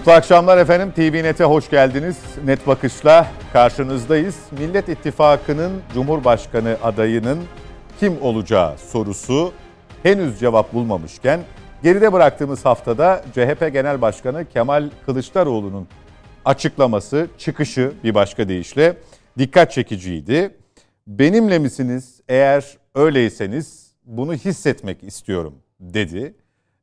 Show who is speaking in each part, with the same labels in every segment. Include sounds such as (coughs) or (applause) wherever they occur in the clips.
Speaker 1: Mutlu akşamlar efendim. TVNet'e hoş geldiniz. Net Bakış'la karşınızdayız. Millet İttifakı'nın Cumhurbaşkanı adayının kim olacağı sorusu henüz cevap bulmamışken geride bıraktığımız haftada CHP Genel Başkanı Kemal Kılıçdaroğlu'nun açıklaması, çıkışı bir başka deyişle dikkat çekiciydi. Benimle misiniz? Eğer öyleyseniz bunu hissetmek istiyorum dedi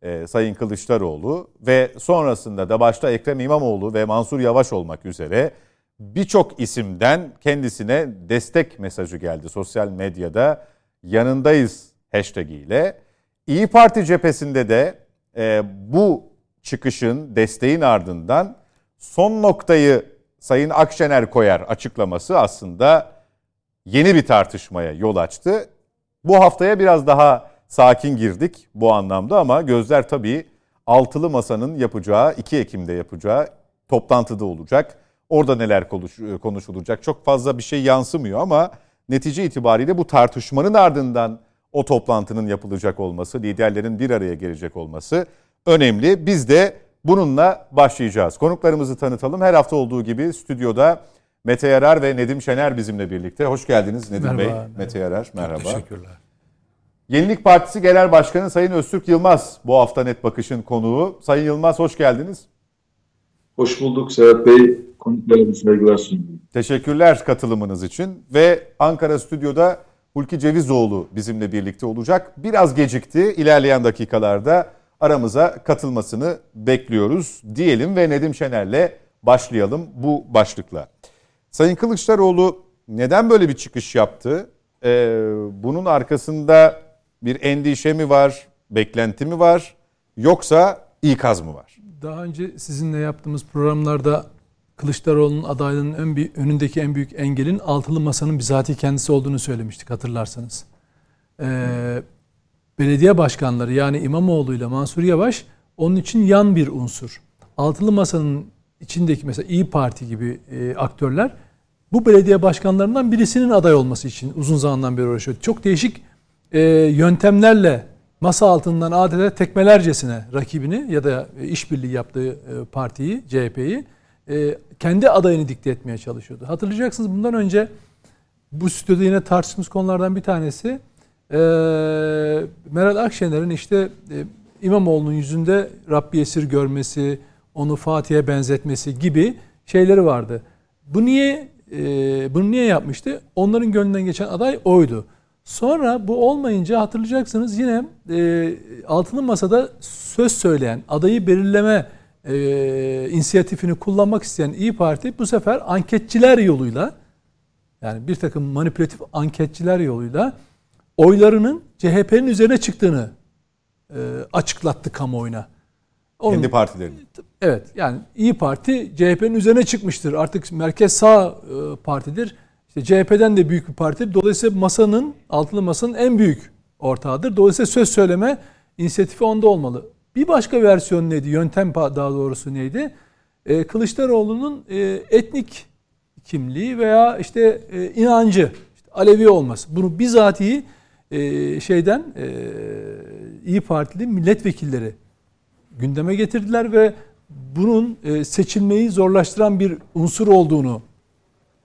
Speaker 1: e, Sayın Kılıçdaroğlu ve sonrasında da başta Ekrem İmamoğlu ve Mansur Yavaş olmak üzere birçok isimden kendisine destek mesajı geldi sosyal medyada. Yanındayız hashtag ile. İyi Parti cephesinde de e, bu çıkışın, desteğin ardından son noktayı Sayın Akşener koyar açıklaması aslında yeni bir tartışmaya yol açtı. Bu haftaya biraz daha sakin girdik bu anlamda ama gözler tabii altılı masanın yapacağı 2 Ekim'de yapacağı toplantıda olacak. Orada neler konuşulacak çok fazla bir şey yansımıyor ama netice itibariyle bu tartışmanın ardından o toplantının yapılacak olması, liderlerin bir araya gelecek olması önemli. Biz de bununla başlayacağız. Konuklarımızı tanıtalım. Her hafta olduğu gibi stüdyoda Mete Yarar ve Nedim Şener bizimle birlikte. Hoş geldiniz Nedim merhaba, Bey, merhaba. Mete Yarar. Merhaba. Çok
Speaker 2: teşekkürler.
Speaker 1: Yenilik Partisi Genel Başkanı Sayın Öztürk Yılmaz bu hafta Net Bakış'ın konuğu. Sayın Yılmaz hoş geldiniz.
Speaker 3: Hoş bulduk Serhat Bey. Konuklarımı saygılar sunuyorum.
Speaker 1: Teşekkürler katılımınız için. Ve Ankara Stüdyo'da Hulki Cevizoğlu bizimle birlikte olacak. Biraz gecikti. İlerleyen dakikalarda aramıza katılmasını bekliyoruz diyelim ve Nedim Şener'le başlayalım bu başlıkla. Sayın Kılıçdaroğlu neden böyle bir çıkış yaptı? Ee, bunun arkasında bir endişe mi var, beklenti mi var yoksa ikaz mı var?
Speaker 2: Daha önce sizinle yaptığımız programlarda Kılıçdaroğlu'nun adaylığının ön bir, önündeki en büyük engelin altılı masanın bizatihi kendisi olduğunu söylemiştik hatırlarsanız. Ee, belediye başkanları yani İmamoğlu ile Mansur Yavaş onun için yan bir unsur. Altılı masanın içindeki mesela İyi Parti gibi e, aktörler bu belediye başkanlarından birisinin aday olması için uzun zamandan beri uğraşıyor. Çok değişik e, yöntemlerle masa altından adeta tekmelercesine rakibini ya da işbirliği yaptığı e, partiyi, CHP'yi e, kendi adayını dikte etmeye çalışıyordu. Hatırlayacaksınız bundan önce bu stüdyoda yine tartıştığımız konulardan bir tanesi e, Meral Akşener'in işte e, İmamoğlu'nun yüzünde Rabbi esir görmesi, onu Fatih'e benzetmesi gibi şeyleri vardı. Bu niye e, bunu niye yapmıştı? Onların gönlünden geçen aday oydu. Sonra bu olmayınca hatırlayacaksınız yine e, altılı masada söz söyleyen, adayı belirleme e, inisiyatifini kullanmak isteyen İyi Parti bu sefer anketçiler yoluyla yani bir takım manipülatif anketçiler yoluyla oylarının CHP'nin üzerine çıktığını e, açıklattı kamuoyuna.
Speaker 1: Onun, Kendi partilerinin.
Speaker 2: Evet yani İyi Parti CHP'nin üzerine çıkmıştır. Artık merkez sağ e, partidir işte CHP'den de büyük bir parti. Dolayısıyla masanın, altılı masanın en büyük ortağıdır. Dolayısıyla söz söyleme inisiyatifi onda olmalı. Bir başka versiyon neydi? Yöntem daha doğrusu neydi? Ee, Kılıçdaroğlu'nun e, etnik kimliği veya işte e, inancı, işte Alevi olması. Bunu bizatihi e, şeyden e, İyi Partili milletvekilleri gündeme getirdiler ve bunun e, seçilmeyi zorlaştıran bir unsur olduğunu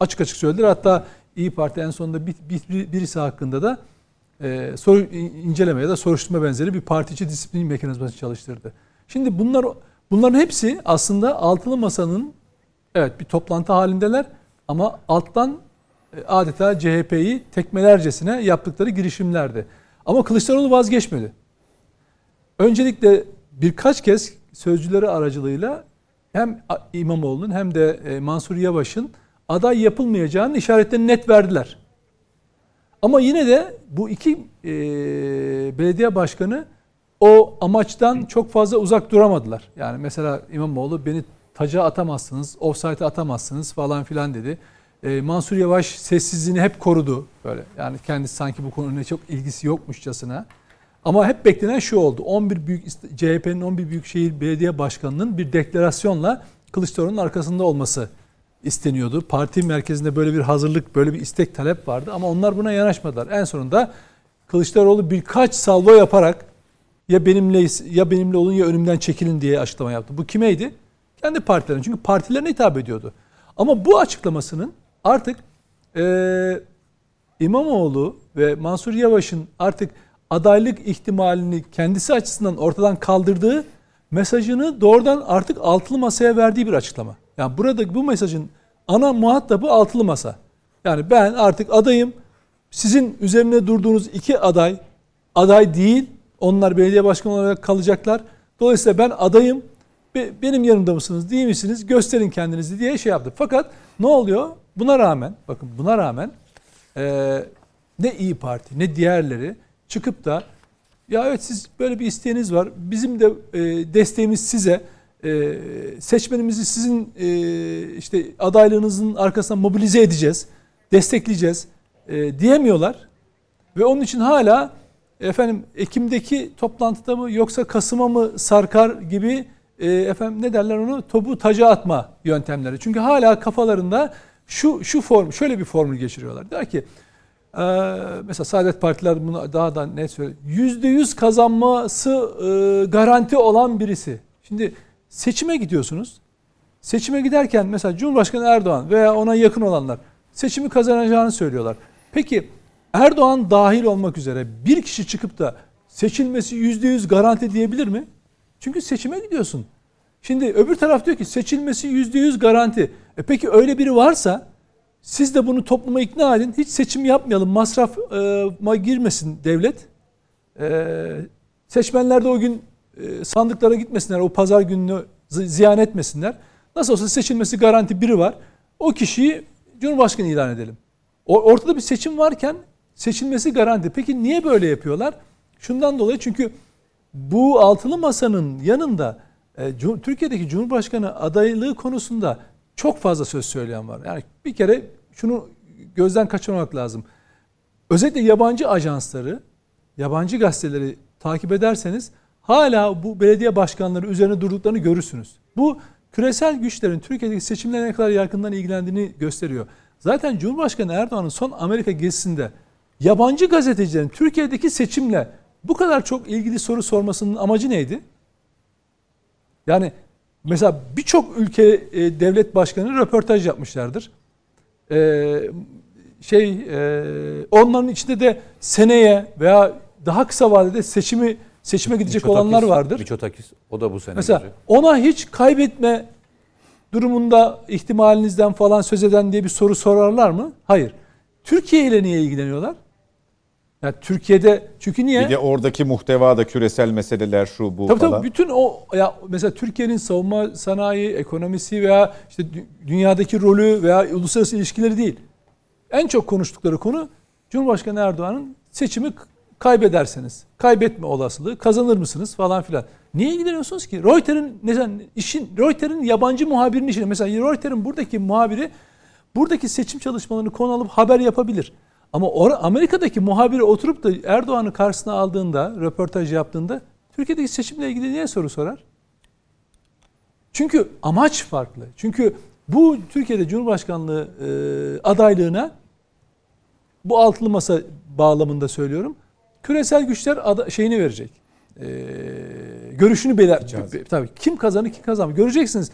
Speaker 2: açık açık söylediler. Hatta İyi Parti en sonunda bir, bir, birisi hakkında da e, soru, inceleme ya da soruşturma benzeri bir partici disiplin mekanizması çalıştırdı. Şimdi bunlar bunların hepsi aslında altılı masanın evet bir toplantı halindeler ama alttan e, adeta CHP'yi tekmelercesine yaptıkları girişimlerdi. Ama Kılıçdaroğlu vazgeçmedi. Öncelikle birkaç kez sözcüleri aracılığıyla hem İmamoğlu'nun hem de e, Mansur Yavaş'ın aday yapılmayacağının işaretlerini net verdiler. Ama yine de bu iki e, belediye başkanı o amaçtan çok fazla uzak duramadılar. Yani mesela İmamoğlu beni taca atamazsınız, offside'e atamazsınız falan filan dedi. E, Mansur Yavaş sessizliğini hep korudu böyle. Yani kendisi sanki bu konuyla çok ilgisi yokmuşçasına. Ama hep beklenen şu oldu. 11 büyük CHP'nin 11 büyükşehir belediye başkanının bir deklarasyonla Kılıçdaroğlu'nun arkasında olması isteniyordu. Parti merkezinde böyle bir hazırlık, böyle bir istek talep vardı ama onlar buna yanaşmadılar. En sonunda Kılıçdaroğlu birkaç salvo yaparak ya benimle ya benimle olun ya önümden çekilin diye açıklama yaptı. Bu kimeydi? Kendi partilerine. Çünkü partilerine hitap ediyordu. Ama bu açıklamasının artık e, İmamoğlu ve Mansur Yavaş'ın artık adaylık ihtimalini kendisi açısından ortadan kaldırdığı mesajını doğrudan artık altılı masaya verdiği bir açıklama. Yani burada bu mesajın ana muhatabı altılı masa. Yani ben artık adayım. Sizin üzerine durduğunuz iki aday aday değil. Onlar belediye başkanı olarak kalacaklar. Dolayısıyla ben adayım. Benim yanımda mısınız değil misiniz? Gösterin kendinizi diye şey yaptı. Fakat ne oluyor? Buna rağmen bakın buna rağmen e, ne İyi Parti ne diğerleri çıkıp da ya evet siz böyle bir isteğiniz var. Bizim de e, desteğimiz size. E, seçmenimizi sizin e, işte adaylığınızın arkasından mobilize edeceğiz. Destekleyeceğiz. E, diyemiyorlar. Ve onun için hala efendim Ekim'deki toplantıda mı yoksa Kasım'a mı sarkar gibi e, efendim ne derler onu topu taca atma yöntemleri. Çünkü hala kafalarında şu şu form şöyle bir formül geçiriyorlar. Der ki e, mesela Saadet Partiler bunu daha da net söylüyor. Yüzde yüz kazanması e, garanti olan birisi. Şimdi seçime gidiyorsunuz. Seçime giderken mesela Cumhurbaşkanı Erdoğan veya ona yakın olanlar seçimi kazanacağını söylüyorlar. Peki Erdoğan dahil olmak üzere bir kişi çıkıp da seçilmesi yüzde yüz garanti diyebilir mi? Çünkü seçime gidiyorsun. Şimdi öbür taraf diyor ki seçilmesi yüzde yüz garanti. E peki öyle biri varsa siz de bunu topluma ikna edin. Hiç seçim yapmayalım. Masrafa girmesin devlet. E, seçmenler de o gün e, sandıklara gitmesinler. O pazar gününü ziyan etmesinler. Nasıl olsa seçilmesi garanti biri var. O kişiyi Cumhurbaşkanı ilan edelim. Ortada bir seçim varken seçilmesi garanti. Peki niye böyle yapıyorlar? Şundan dolayı çünkü bu altılı masanın yanında e, Türkiye'deki Cumhurbaşkanı adaylığı konusunda çok fazla söz söyleyen var. Yani bir kere şunu gözden kaçırmamak lazım. Özellikle yabancı ajansları, yabancı gazeteleri takip ederseniz hala bu belediye başkanları üzerine durduklarını görürsünüz. Bu küresel güçlerin Türkiye'deki seçimlerine ne kadar yakından ilgilendiğini gösteriyor. Zaten Cumhurbaşkanı Erdoğan'ın son Amerika gezisinde yabancı gazetecilerin Türkiye'deki seçimle bu kadar çok ilgili soru sormasının amacı neydi? Yani mesela birçok ülke e, devlet başkanı röportaj yapmışlardır. E, şey e, onların içinde de seneye veya daha kısa vadede seçimi seçime gidecek Miçotakis, olanlar vardır.
Speaker 4: Miçotakis o da bu sene.
Speaker 2: Mesela gelecek. ona hiç kaybetme durumunda ihtimalinizden falan söz eden diye bir soru sorarlar mı? Hayır. Türkiye ile niye ilgileniyorlar? Yani Türkiye'de çünkü niye?
Speaker 1: Bir de oradaki muhteva da küresel meseleler şu bu
Speaker 2: tabii
Speaker 1: falan.
Speaker 2: Tabii bütün o ya mesela Türkiye'nin savunma sanayi, ekonomisi veya işte dünyadaki rolü veya uluslararası ilişkileri değil. En çok konuştukları konu Cumhurbaşkanı Erdoğan'ın seçimi kaybederseniz, kaybetme olasılığı, kazanır mısınız falan filan. Niye ilgileniyorsunuz ki? Reuters'in mesela işin Reuters'in yabancı muhabirinin işine mesela Reuters'in buradaki muhabiri buradaki seçim çalışmalarını konu alıp haber yapabilir. Ama or- Amerika'daki muhabiri oturup da Erdoğan'ı karşısına aldığında, röportaj yaptığında Türkiye'deki seçimle ilgili niye soru sorar? Çünkü amaç farklı. Çünkü bu Türkiye'de Cumhurbaşkanlığı e, adaylığına bu altılı masa bağlamında söylüyorum. Küresel güçler ada, şeyini verecek. E, görüşünü beler. Tabii kim kazanır kim kazanır. Göreceksiniz.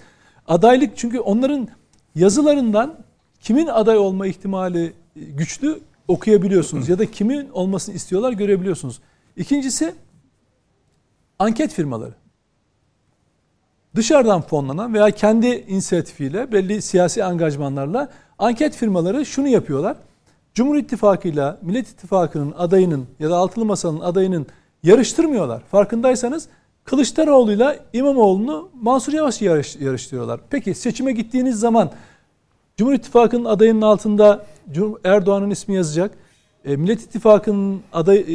Speaker 2: Adaylık çünkü onların yazılarından kimin aday olma ihtimali güçlü okuyabiliyorsunuz ya da kimin olmasını istiyorlar görebiliyorsunuz. İkincisi anket firmaları. Dışarıdan fonlanan veya kendi inisiyatifiyle belli siyasi angajmanlarla anket firmaları şunu yapıyorlar. Cumhur İttifakı ile Millet İttifakı'nın adayının ya da Altılı Masa'nın adayının yarıştırmıyorlar. Farkındaysanız Kılıçdaroğlu ile İmamoğlu'nu Mansur Yavaş yarış, yarıştırıyorlar. Peki seçime gittiğiniz zaman Cumhur İttifakı'nın adayının altında Erdoğan'ın ismi yazacak. E, Millet İttifakı'nın aday e,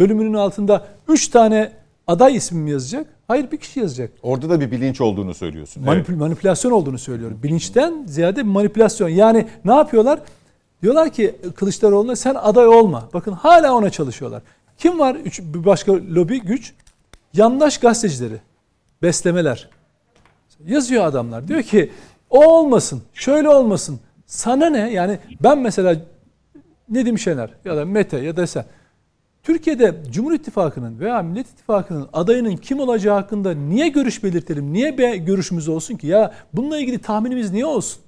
Speaker 2: bölümünün altında 3 tane aday ismi mi yazacak? Hayır bir kişi yazacak.
Speaker 1: Orada da bir bilinç olduğunu söylüyorsun.
Speaker 2: Manipül evet. Manipülasyon olduğunu söylüyorum. Bilinçten ziyade manipülasyon. Yani ne yapıyorlar? Diyorlar ki Kılıçdaroğlu'na sen aday olma. Bakın hala ona çalışıyorlar. Kim var üç, bir başka lobi güç? Yandaş gazetecileri. Beslemeler. Yazıyor adamlar. Diyor ki o olmasın, şöyle olmasın. Sana ne? Yani ben mesela Nedim Şener ya da Mete ya da sen Türkiye'de Cumhur İttifakı'nın veya Millet İttifakı'nın adayının kim olacağı hakkında niye görüş belirtelim? Niye bir görüşümüz olsun ki? Ya bununla ilgili tahminimiz niye olsun?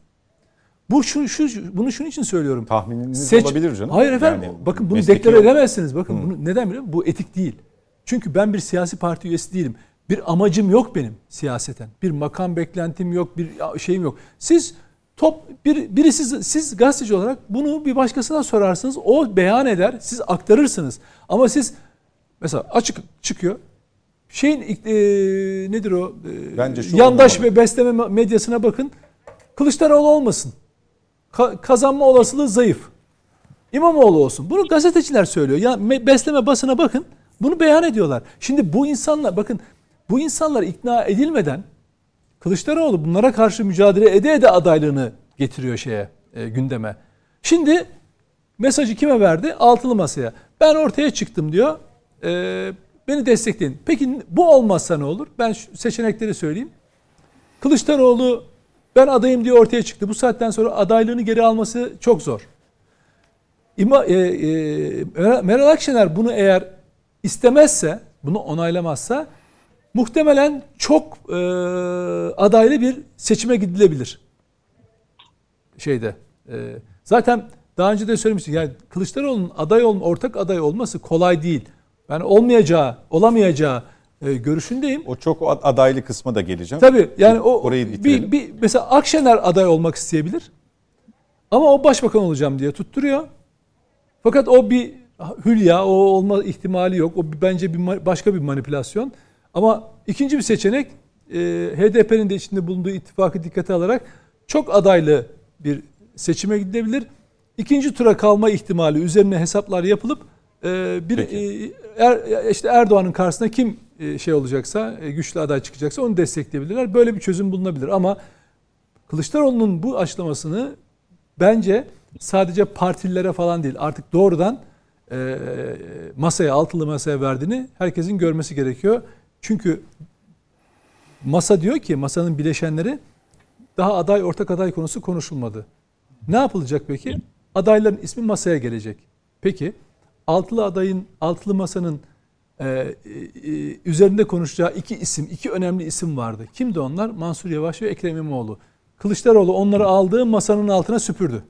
Speaker 2: Bu şu, şu bunu şunun için söylüyorum.
Speaker 1: Tahmininiz Seç... olabilir canım.
Speaker 2: Hayır efendim. Yani, bakın bunu deklare edemezsiniz. Bakın Hı. bunu neden biliyor musun? Bu etik değil. Çünkü ben bir siyasi parti üyesi değilim. Bir amacım yok benim siyaseten. Bir makam beklentim yok, bir şeyim yok. Siz top bir birisi siz gazeteci olarak bunu bir başkasına sorarsınız. O beyan eder, siz aktarırsınız. Ama siz mesela açık çıkıyor. Şeyin e, nedir o? E, Bence şu yandaş ve besleme medyasına bakın. Kılıçdaroğlu olmasın. Ka- kazanma olasılığı zayıf. İmamoğlu olsun. Bunu gazeteciler söylüyor. Ya besleme basına bakın. Bunu beyan ediyorlar. Şimdi bu insanlar bakın bu insanlar ikna edilmeden Kılıçdaroğlu bunlara karşı mücadele ede ede adaylığını getiriyor şeye e, gündeme. Şimdi mesajı kime verdi? Altılı masaya. Ben ortaya çıktım diyor. E, beni destekleyin. Peki bu olmazsa ne olur? Ben seçenekleri söyleyeyim. Kılıçdaroğlu ben adayım diye ortaya çıktı. Bu saatten sonra adaylığını geri alması çok zor. İma, e, e, Meral Akşener bunu eğer istemezse, bunu onaylamazsa muhtemelen çok e, adaylı bir seçime gidilebilir. Şeyde. E, zaten daha önce de söylemiştim. Yani Kılıçdaroğlu'nun aday olma, ortak aday olması kolay değil. Yani olmayacağı, olamayacağı e, görüşündeyim.
Speaker 1: O çok adaylı kısma da geleceğim.
Speaker 2: Tabii yani o Orayı bir, bir mesela Akşener aday olmak isteyebilir. Ama o başbakan olacağım diye tutturuyor. Fakat o bir hülya, o olma ihtimali yok. O bence bir başka bir manipülasyon. Ama ikinci bir seçenek e, HDP'nin de içinde bulunduğu ittifakı dikkate alarak çok adaylı bir seçime gidebilir. İkinci tura kalma ihtimali üzerine hesaplar yapılıp e, bir e, er, işte Erdoğan'ın karşısında kim e, şey olacaksa, e, güçlü aday çıkacaksa onu destekleyebilirler. Böyle bir çözüm bulunabilir ama Kılıçdaroğlu'nun bu açıklamasını bence sadece partililere falan değil artık doğrudan e, masaya, altılı masaya verdiğini herkesin görmesi gerekiyor. Çünkü masa diyor ki masanın bileşenleri daha aday ortak aday konusu konuşulmadı. Ne yapılacak peki? Adayların ismi masaya gelecek. Peki altılı adayın altılı masanın e, e, üzerinde konuşacağı iki isim, iki önemli isim vardı. Kimdi onlar? Mansur Yavaş ve Ekrem İmamoğlu. Kılıçdaroğlu onları aldığı masanın altına süpürdü.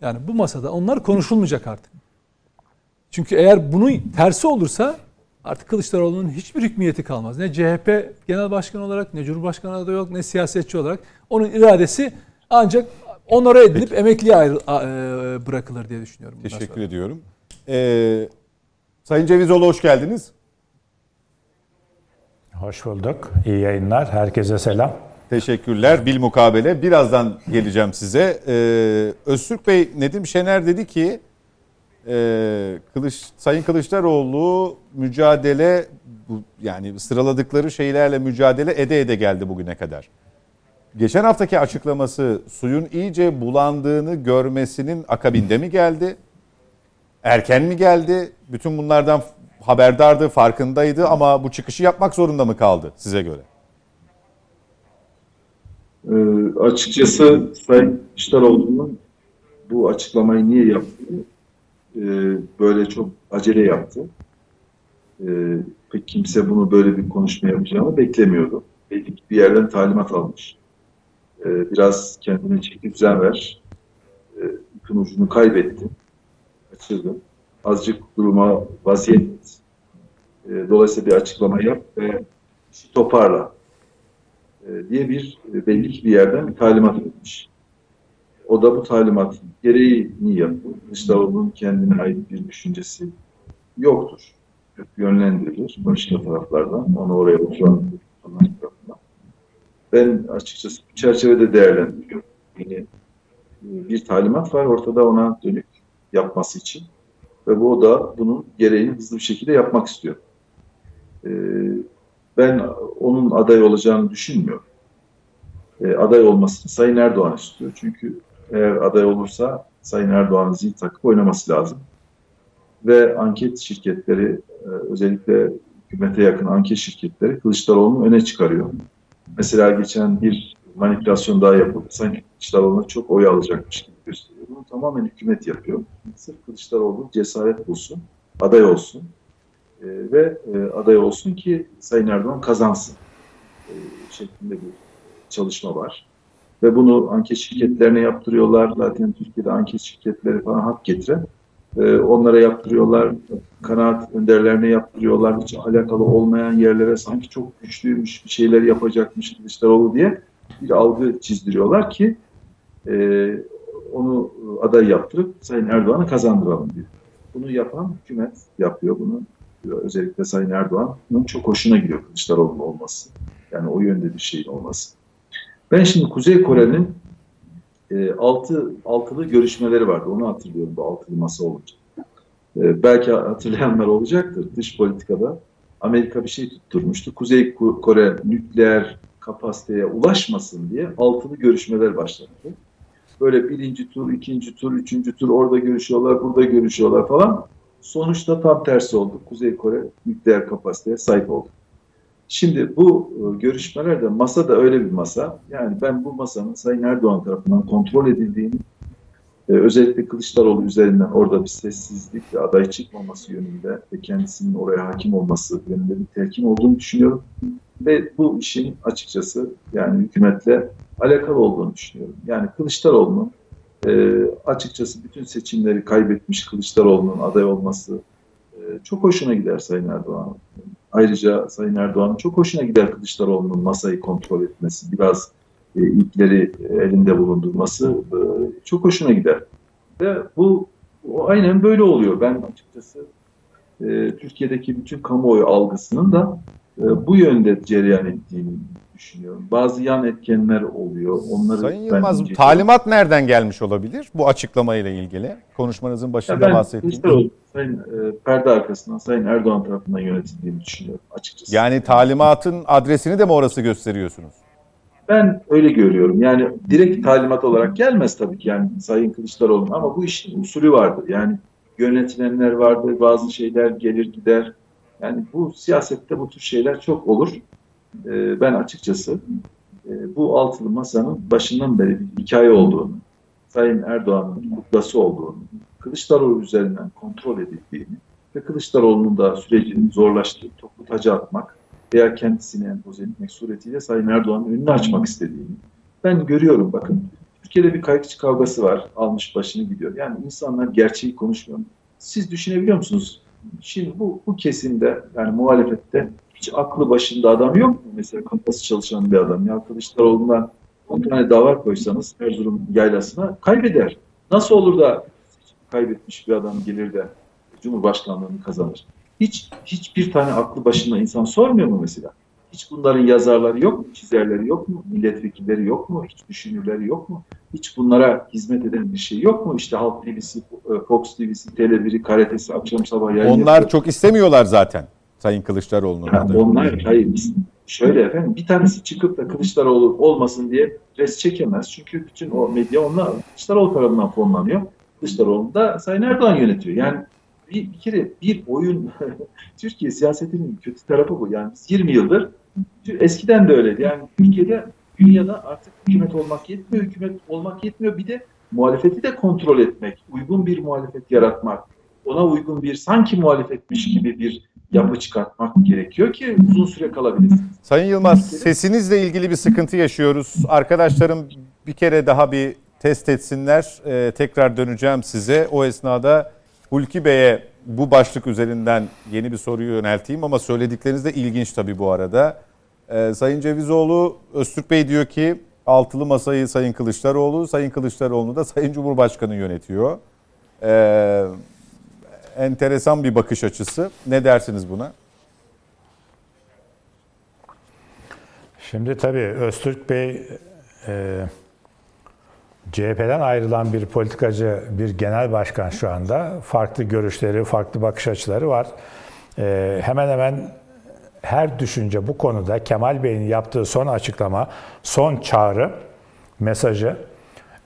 Speaker 2: Yani bu masada onlar konuşulmayacak artık. Çünkü eğer bunun tersi olursa artık Kılıçdaroğlu'nun hiçbir hükmiyeti kalmaz. Ne CHP genel başkan olarak, ne Cumhurbaşkanı adayı olarak, ne siyasetçi olarak. Onun iradesi ancak onlara edilip Peki. emekliye ayrı, e, bırakılır diye düşünüyorum.
Speaker 1: Teşekkür sonra. ediyorum. Ee, Sayın Cevizoğlu hoş geldiniz.
Speaker 4: Hoş bulduk. İyi yayınlar. Herkese selam.
Speaker 1: Teşekkürler. Bil mukabele. Birazdan geleceğim size. Ee, Öztürk Bey, Nedim Şener dedi ki e, Kılıç, Sayın Kılıçdaroğlu mücadele bu, yani sıraladıkları şeylerle mücadele ede ede geldi bugüne kadar. Geçen haftaki açıklaması suyun iyice bulandığını görmesinin akabinde mi geldi? Erken mi geldi? Bütün bunlardan haberdardı, farkındaydı ama bu çıkışı yapmak zorunda mı kaldı size göre?
Speaker 3: E, açıkçası Sayın Kılıçdaroğlu'nun bu açıklamayı niye yaptı? E, böyle çok acele yaptı. E, pek kimse bunu böyle bir konuşma yapacağını beklemiyordu. Belli bir yerden talimat almış. E, biraz kendine çeki düzen ver. E, ucunu kaybetti. Kaçırdı. Azıcık duruma vaziyet e, dolayısıyla bir açıklama yap ve işi toparla e, diye bir e, belli bir yerden talimat etmiş. O da bu talimat gereğini yapıyor. Kılıçdaroğlu'nun kendine ait bir düşüncesi yoktur. Yönlendirilir başka taraflardan. Onu oraya oturan tarafından. Ben açıkçası bu çerçevede değerlendiriyorum. Yani e, bir talimat var ortada ona dönük yapması için. Ve bu o da bunun gereğini hızlı bir şekilde yapmak istiyor. Ee, ben onun aday olacağını düşünmüyorum. E, aday olmasını Sayın Erdoğan istiyor. Çünkü eğer aday olursa Sayın Erdoğan'ın zil takıp oynaması lazım. Ve anket şirketleri, e, özellikle hükümete yakın anket şirketleri Kılıçdaroğlu'nu öne çıkarıyor. Mesela geçen bir manipülasyon daha yapıldı. Sanki Kılıçdaroğlu'na çok oy alacakmış gibi gösteriyor. Bunu tamamen hükümet yapıyor. Sırf Kılıçdaroğlu cesaret bulsun aday olsun e, ve e, aday olsun ki Sayın Erdoğan kazansın e, şeklinde bir çalışma var. Ve bunu anket şirketlerine yaptırıyorlar. Zaten Türkiye'de anket şirketleri falan hak getiren. E, onlara yaptırıyorlar. Kanaat önderlerine yaptırıyorlar. Hiç alakalı olmayan yerlere sanki çok güçlüymüş bir şeyler yapacakmış Kılıçdaroğlu diye bir algı çizdiriyorlar ki e, onu aday yaptırıp Sayın Erdoğan'ı kazandıralım diye. Bunu yapan hükümet yapıyor bunu. Özellikle Sayın Erdoğan'ın çok hoşuna gidiyor Kılıçdaroğlu'nun olması. Yani o yönde bir şeyin olması. Ben şimdi Kuzey Kore'nin e, altı, altılı görüşmeleri vardı. Onu hatırlıyorum bu altılı masa olunca. E, belki hatırlayanlar olacaktır. Dış politikada Amerika bir şey tutturmuştu. Kuzey Kore nükleer kapasiteye ulaşmasın diye altılı görüşmeler başlattı. Böyle birinci tur, ikinci tur, üçüncü tur orada görüşüyorlar, burada görüşüyorlar falan. Sonuçta tam tersi oldu. Kuzey Kore nükleer kapasiteye sahip oldu. Şimdi bu e, görüşmelerde masa da öyle bir masa. Yani ben bu masanın Sayın Erdoğan tarafından kontrol edildiğini, e, özellikle Kılıçdaroğlu üzerinden orada bir sessizlik ve aday çıkmaması yönünde ve kendisinin oraya hakim olması yönünde bir telkin olduğunu düşünüyorum. Ve bu işin açıkçası yani hükümetle alakalı olduğunu düşünüyorum. Yani Kılıçdaroğlu'nun e, açıkçası bütün seçimleri kaybetmiş Kılıçdaroğlu'nun aday olması e, çok hoşuna gider Sayın Erdoğan. Ayrıca Sayın Erdoğan'ın çok hoşuna gider Kılıçdaroğlu'nun masayı kontrol etmesi, biraz e, ilkleri elinde bulundurması e, çok hoşuna gider. Ve bu o aynen böyle oluyor. Ben açıkçası e, Türkiye'deki bütün kamuoyu algısının da e, bu yönde cereyan ettiğini düşünüyorum. Bazı yan etkenler oluyor. Onları
Speaker 1: Sayın Yılmaz ben talimat nereden gelmiş olabilir bu açıklamayla ilgili? Konuşmanızın başında bahsettiğiniz.
Speaker 3: Sayın e, perde arkasından Sayın Erdoğan tarafından yönetildiğini düşünüyorum açıkçası.
Speaker 1: Yani talimatın adresini de mi orası gösteriyorsunuz?
Speaker 3: Ben öyle görüyorum. Yani direkt talimat olarak gelmez tabii ki yani Sayın Kılıçdaroğlu ama bu işin usulü vardır. Yani yönetilenler vardır, bazı şeyler gelir gider. Yani bu siyasette bu tür şeyler çok olur. Ee, ben açıkçası e, bu altılı masanın başından beri bir hikaye olduğunu, Sayın Erdoğan'ın kuklası olduğunu, Kılıçdaroğlu üzerinden kontrol edildiğini ve Kılıçdaroğlu'nun da sürecini zorlaştırıp toplu taca atmak veya kendisini empoze etmek suretiyle Sayın Erdoğan'ın önünü açmak istediğini ben görüyorum bakın. Türkiye'de bir kayıkçı kavgası var. Almış başını gidiyor. Yani insanlar gerçeği konuşmuyor. Siz düşünebiliyor musunuz? Şimdi bu, bu kesimde yani muhalefette hiç aklı başında adam yok mu? Mesela kafası çalışan bir adam. Ya Kılıçdaroğlu'ndan 10 tane dava koysanız Erzurum yaylasına kaybeder. Nasıl olur da kaybetmiş bir adam gelir de Cumhurbaşkanlığını kazanır? Hiç hiçbir tane aklı başında insan sormuyor mu mesela? Hiç bunların yazarları yok mu? Çizerleri yok mu? Milletvekilleri yok mu? Hiç düşünürleri yok mu? Hiç bunlara hizmet eden bir şey yok mu? İşte Halk TV'si, Fox TV'si, Tele1'i, karatesi akşam sabah yayın
Speaker 1: Onlar yapıyor. çok istemiyorlar zaten Sayın Kılıçdaroğlu'nun
Speaker 3: yani Onlar, hayır şöyle efendim bir tanesi çıkıp da Kılıçdaroğlu olmasın diye res çekemez. Çünkü bütün o medya onlar Kılıçdaroğlu tarafından fonlanıyor. Kılıçdaroğlu da Sayın Erdoğan yönetiyor. Yani bir, bir kere bir oyun (laughs) Türkiye siyasetinin kötü tarafı bu. Yani 20 yıldır eskiden de öyleydi. Yani Türkiye'de dünyada artık hükümet olmak yetmiyor, hükümet olmak yetmiyor. Bir de muhalefeti de kontrol etmek, uygun bir muhalefet yaratmak, ona uygun bir sanki muhalefetmiş gibi bir yapı çıkartmak gerekiyor ki uzun süre kalabilirsiniz.
Speaker 1: Sayın Yılmaz, sesinizle ilgili bir sıkıntı yaşıyoruz. Arkadaşlarım bir kere daha bir test etsinler. Ee, tekrar döneceğim size. O esnada Hulki Bey'e bu başlık üzerinden yeni bir soruyu yönelteyim ama söyledikleriniz de ilginç tabii bu arada. Ee, Sayın Cevizoğlu, Öztürk Bey diyor ki altılı masayı Sayın Kılıçdaroğlu, Sayın Kılıçdaroğlu da Sayın Cumhurbaşkanı yönetiyor. Ee, enteresan bir bakış açısı. Ne dersiniz buna?
Speaker 4: Şimdi tabii Öztürk Bey e, CHP'den ayrılan bir politikacı, bir genel başkan şu anda. Farklı görüşleri, farklı bakış açıları var. E, hemen hemen her düşünce bu konuda Kemal Bey'in yaptığı son açıklama, son çağrı mesajı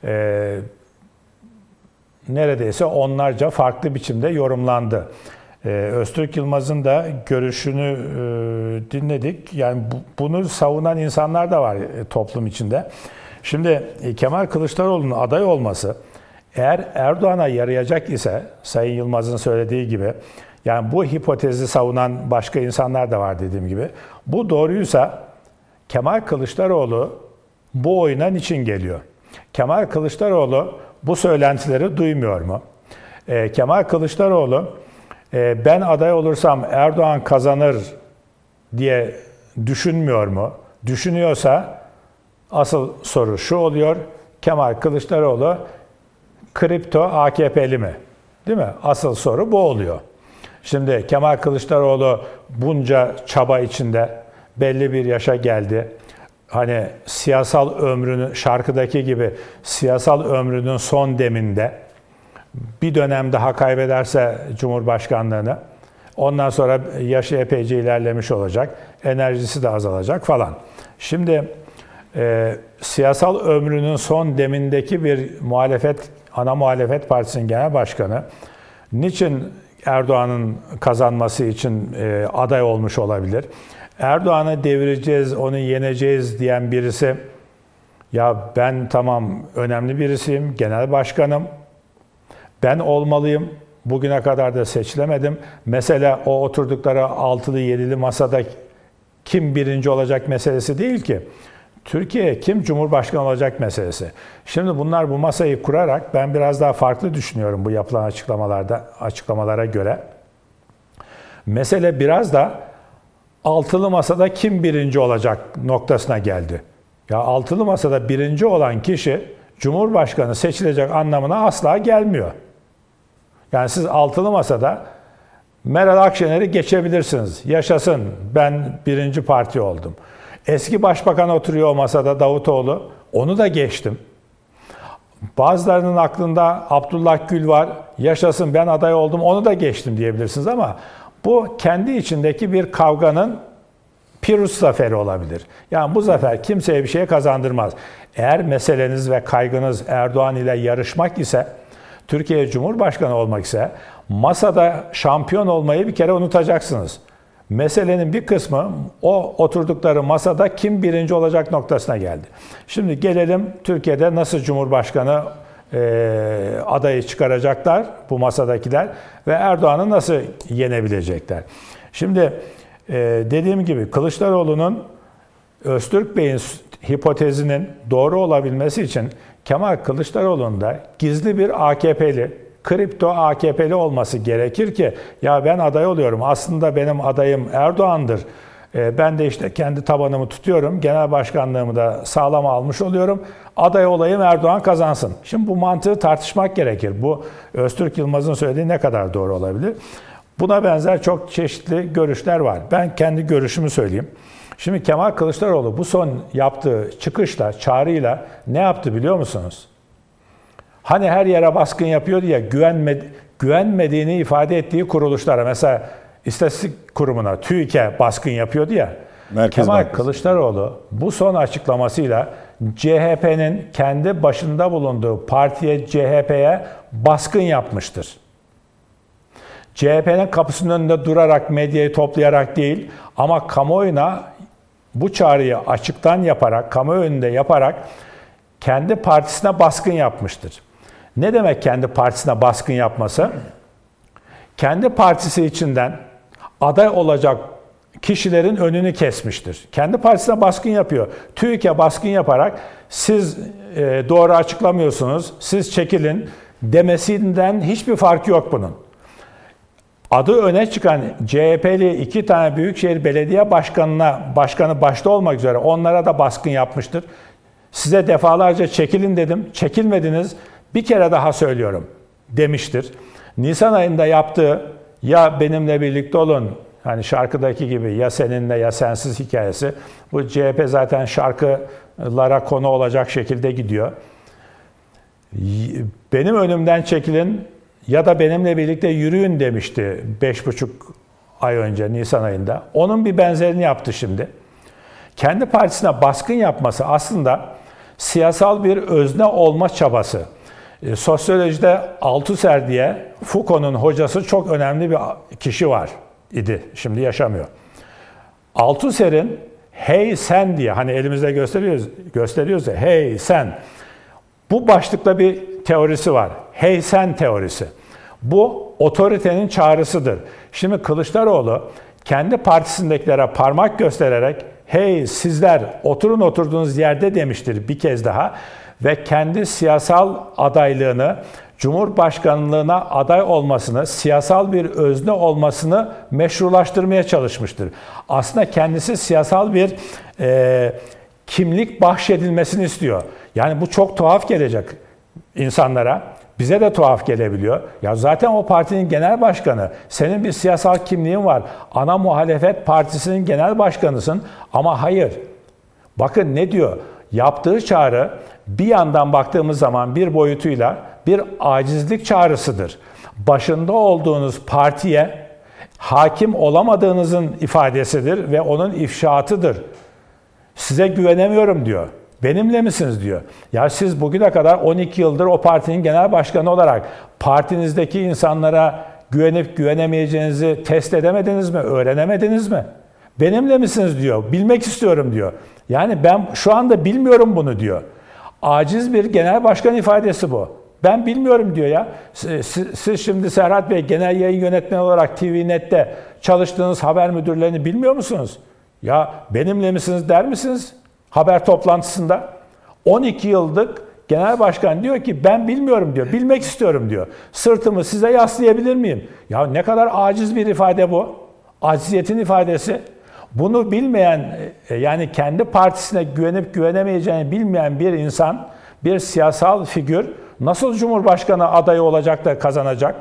Speaker 4: e, neredeyse onlarca farklı biçimde yorumlandı. Ee, Öztürk Yılmaz'ın da görüşünü e, dinledik. Yani bu, bunu savunan insanlar da var e, toplum içinde. Şimdi e, Kemal Kılıçdaroğlu'nun aday olması Eğer Erdoğan'a yarayacak ise Sayın Yılmaz'ın söylediği gibi yani bu hipotezi savunan başka insanlar da var dediğim gibi. Bu doğruysa Kemal Kılıçdaroğlu bu oyuna niçin geliyor? Kemal Kılıçdaroğlu bu söylentileri duymuyor mu? E, Kemal Kılıçdaroğlu e, ben aday olursam Erdoğan kazanır diye düşünmüyor mu? Düşünüyorsa asıl soru şu oluyor. Kemal Kılıçdaroğlu kripto AKP'li mi? Değil mi? Asıl soru bu oluyor. Şimdi Kemal Kılıçdaroğlu bunca çaba içinde belli bir yaşa geldi. Hani siyasal ömrünü şarkıdaki gibi siyasal ömrünün son deminde bir dönem daha kaybederse Cumhurbaşkanlığını ondan sonra yaşı epeyce ilerlemiş olacak. Enerjisi de azalacak falan. Şimdi e, siyasal ömrünün son demindeki bir muhalefet, ana muhalefet partisinin genel başkanı niçin Erdoğan'ın kazanması için e, aday olmuş olabilir? Erdoğan'ı devireceğiz, onu yeneceğiz diyen birisi ya ben tamam önemli birisiyim, genel başkanım, ben olmalıyım, bugüne kadar da seçilemedim. Mesela o oturdukları altılı yedili masada kim birinci olacak meselesi değil ki. Türkiye kim cumhurbaşkanı olacak meselesi. Şimdi bunlar bu masayı kurarak ben biraz daha farklı düşünüyorum bu yapılan açıklamalarda açıklamalara göre. Mesele biraz da altılı masada kim birinci olacak noktasına geldi. Ya altılı masada birinci olan kişi cumhurbaşkanı seçilecek anlamına asla gelmiyor. Yani siz altılı masada Meral Akşener'i geçebilirsiniz. Yaşasın ben birinci parti oldum. Eski başbakan oturuyor o masada Davutoğlu. Onu da geçtim. Bazılarının aklında Abdullah Gül var. Yaşasın ben aday oldum onu da geçtim diyebilirsiniz ama bu kendi içindeki bir kavganın Pirus zaferi olabilir. Yani bu zafer kimseye bir şey kazandırmaz. Eğer meseleniz ve kaygınız Erdoğan ile yarışmak ise, Türkiye Cumhurbaşkanı olmak ise masada şampiyon olmayı bir kere unutacaksınız. Meselenin bir kısmı o oturdukları masada kim birinci olacak noktasına geldi. Şimdi gelelim Türkiye'de nasıl Cumhurbaşkanı e, adayı çıkaracaklar bu masadakiler ve Erdoğan'ı nasıl yenebilecekler. Şimdi e, dediğim gibi Kılıçdaroğlu'nun Öztürk Bey'in hipotezinin doğru olabilmesi için Kemal Kılıçdaroğlu'nda gizli bir AKP'li kripto AKP'li olması gerekir ki ya ben aday oluyorum aslında benim adayım Erdoğan'dır. E, ben de işte kendi tabanımı tutuyorum. Genel başkanlığımı da sağlam almış oluyorum. Aday olayım Erdoğan kazansın. Şimdi bu mantığı tartışmak gerekir. Bu Öztürk Yılmaz'ın söylediği ne kadar doğru olabilir? Buna benzer çok çeşitli görüşler var. Ben kendi görüşümü söyleyeyim. Şimdi Kemal Kılıçdaroğlu bu son yaptığı çıkışla, çağrıyla ne yaptı biliyor musunuz? Hani her yere baskın yapıyor ya güvenme, güvenmediğini ifade ettiği kuruluşlara mesela İstatistik Kurumu'na TÜİK'e baskın yapıyordu ya. Merkez Kemal Bankası. Kılıçdaroğlu bu son açıklamasıyla CHP'nin kendi başında bulunduğu partiye CHP'ye baskın yapmıştır. CHP'nin kapısının önünde durarak medyayı toplayarak değil ama kamuoyuna bu çağrıyı açıktan yaparak, kamuoyu önünde yaparak kendi partisine baskın yapmıştır. Ne demek kendi partisine baskın yapması? Kendi partisi içinden aday olacak kişilerin önünü kesmiştir. Kendi partisine baskın yapıyor. TÜİK'e baskın yaparak siz e, doğru açıklamıyorsunuz, siz çekilin demesinden hiçbir farkı yok bunun. Adı öne çıkan CHP'li iki tane büyükşehir belediye başkanına, başkanı başta olmak üzere onlara da baskın yapmıştır. Size defalarca çekilin dedim, çekilmediniz bir kere daha söylüyorum demiştir. Nisan ayında yaptığı ya benimle birlikte olun hani şarkıdaki gibi ya seninle ya sensiz hikayesi. Bu CHP zaten şarkılara konu olacak şekilde gidiyor. Benim önümden çekilin ya da benimle birlikte yürüyün demişti 5,5 ay önce Nisan ayında. Onun bir benzerini yaptı şimdi. Kendi partisine baskın yapması aslında siyasal bir özne olma çabası. E, sosyolojide Althusser diye Foucault'un hocası çok önemli bir kişi var idi. Şimdi yaşamıyor. Althusser'in hey sen diye hani elimizde gösteriyoruz gösteriyoruz ya hey sen bu başlıkla bir teorisi var. Hey sen teorisi. Bu otoritenin çağrısıdır. Şimdi Kılıçdaroğlu kendi partisindekilere parmak göstererek hey sizler oturun oturduğunuz yerde demiştir bir kez daha ve kendi siyasal adaylığını Cumhurbaşkanlığına aday olmasını, siyasal bir özne olmasını meşrulaştırmaya çalışmıştır. Aslında kendisi siyasal bir e, kimlik bahşedilmesini istiyor. Yani bu çok tuhaf gelecek insanlara. Bize de tuhaf gelebiliyor. Ya zaten o partinin genel başkanı. Senin bir siyasal kimliğin var. Ana muhalefet partisinin genel başkanısın. Ama hayır. Bakın ne diyor? Yaptığı çağrı bir yandan baktığımız zaman bir boyutuyla bir acizlik çağrısıdır. Başında olduğunuz partiye hakim olamadığınızın ifadesidir ve onun ifşaatıdır. Size güvenemiyorum diyor. Benimle misiniz diyor. Ya siz bugüne kadar 12 yıldır o partinin genel başkanı olarak partinizdeki insanlara güvenip güvenemeyeceğinizi test edemediniz mi? Öğrenemediniz mi? Benimle misiniz diyor. Bilmek istiyorum diyor. Yani ben şu anda bilmiyorum bunu diyor. Aciz bir genel başkan ifadesi bu. Ben bilmiyorum diyor ya. Siz, siz şimdi Serhat Bey genel yayın yönetmeni olarak TVNet'te çalıştığınız haber müdürlerini bilmiyor musunuz? Ya benimle misiniz der misiniz haber toplantısında? 12 yıllık genel başkan diyor ki ben bilmiyorum diyor. Bilmek istiyorum diyor. Sırtımı size yaslayabilir miyim? Ya ne kadar aciz bir ifade bu. Aciziyetin ifadesi. Bunu bilmeyen e, yani kendi partisine güvenip güvenemeyeceğini bilmeyen bir insan, bir siyasal figür nasıl Cumhurbaşkanı adayı olacak da kazanacak?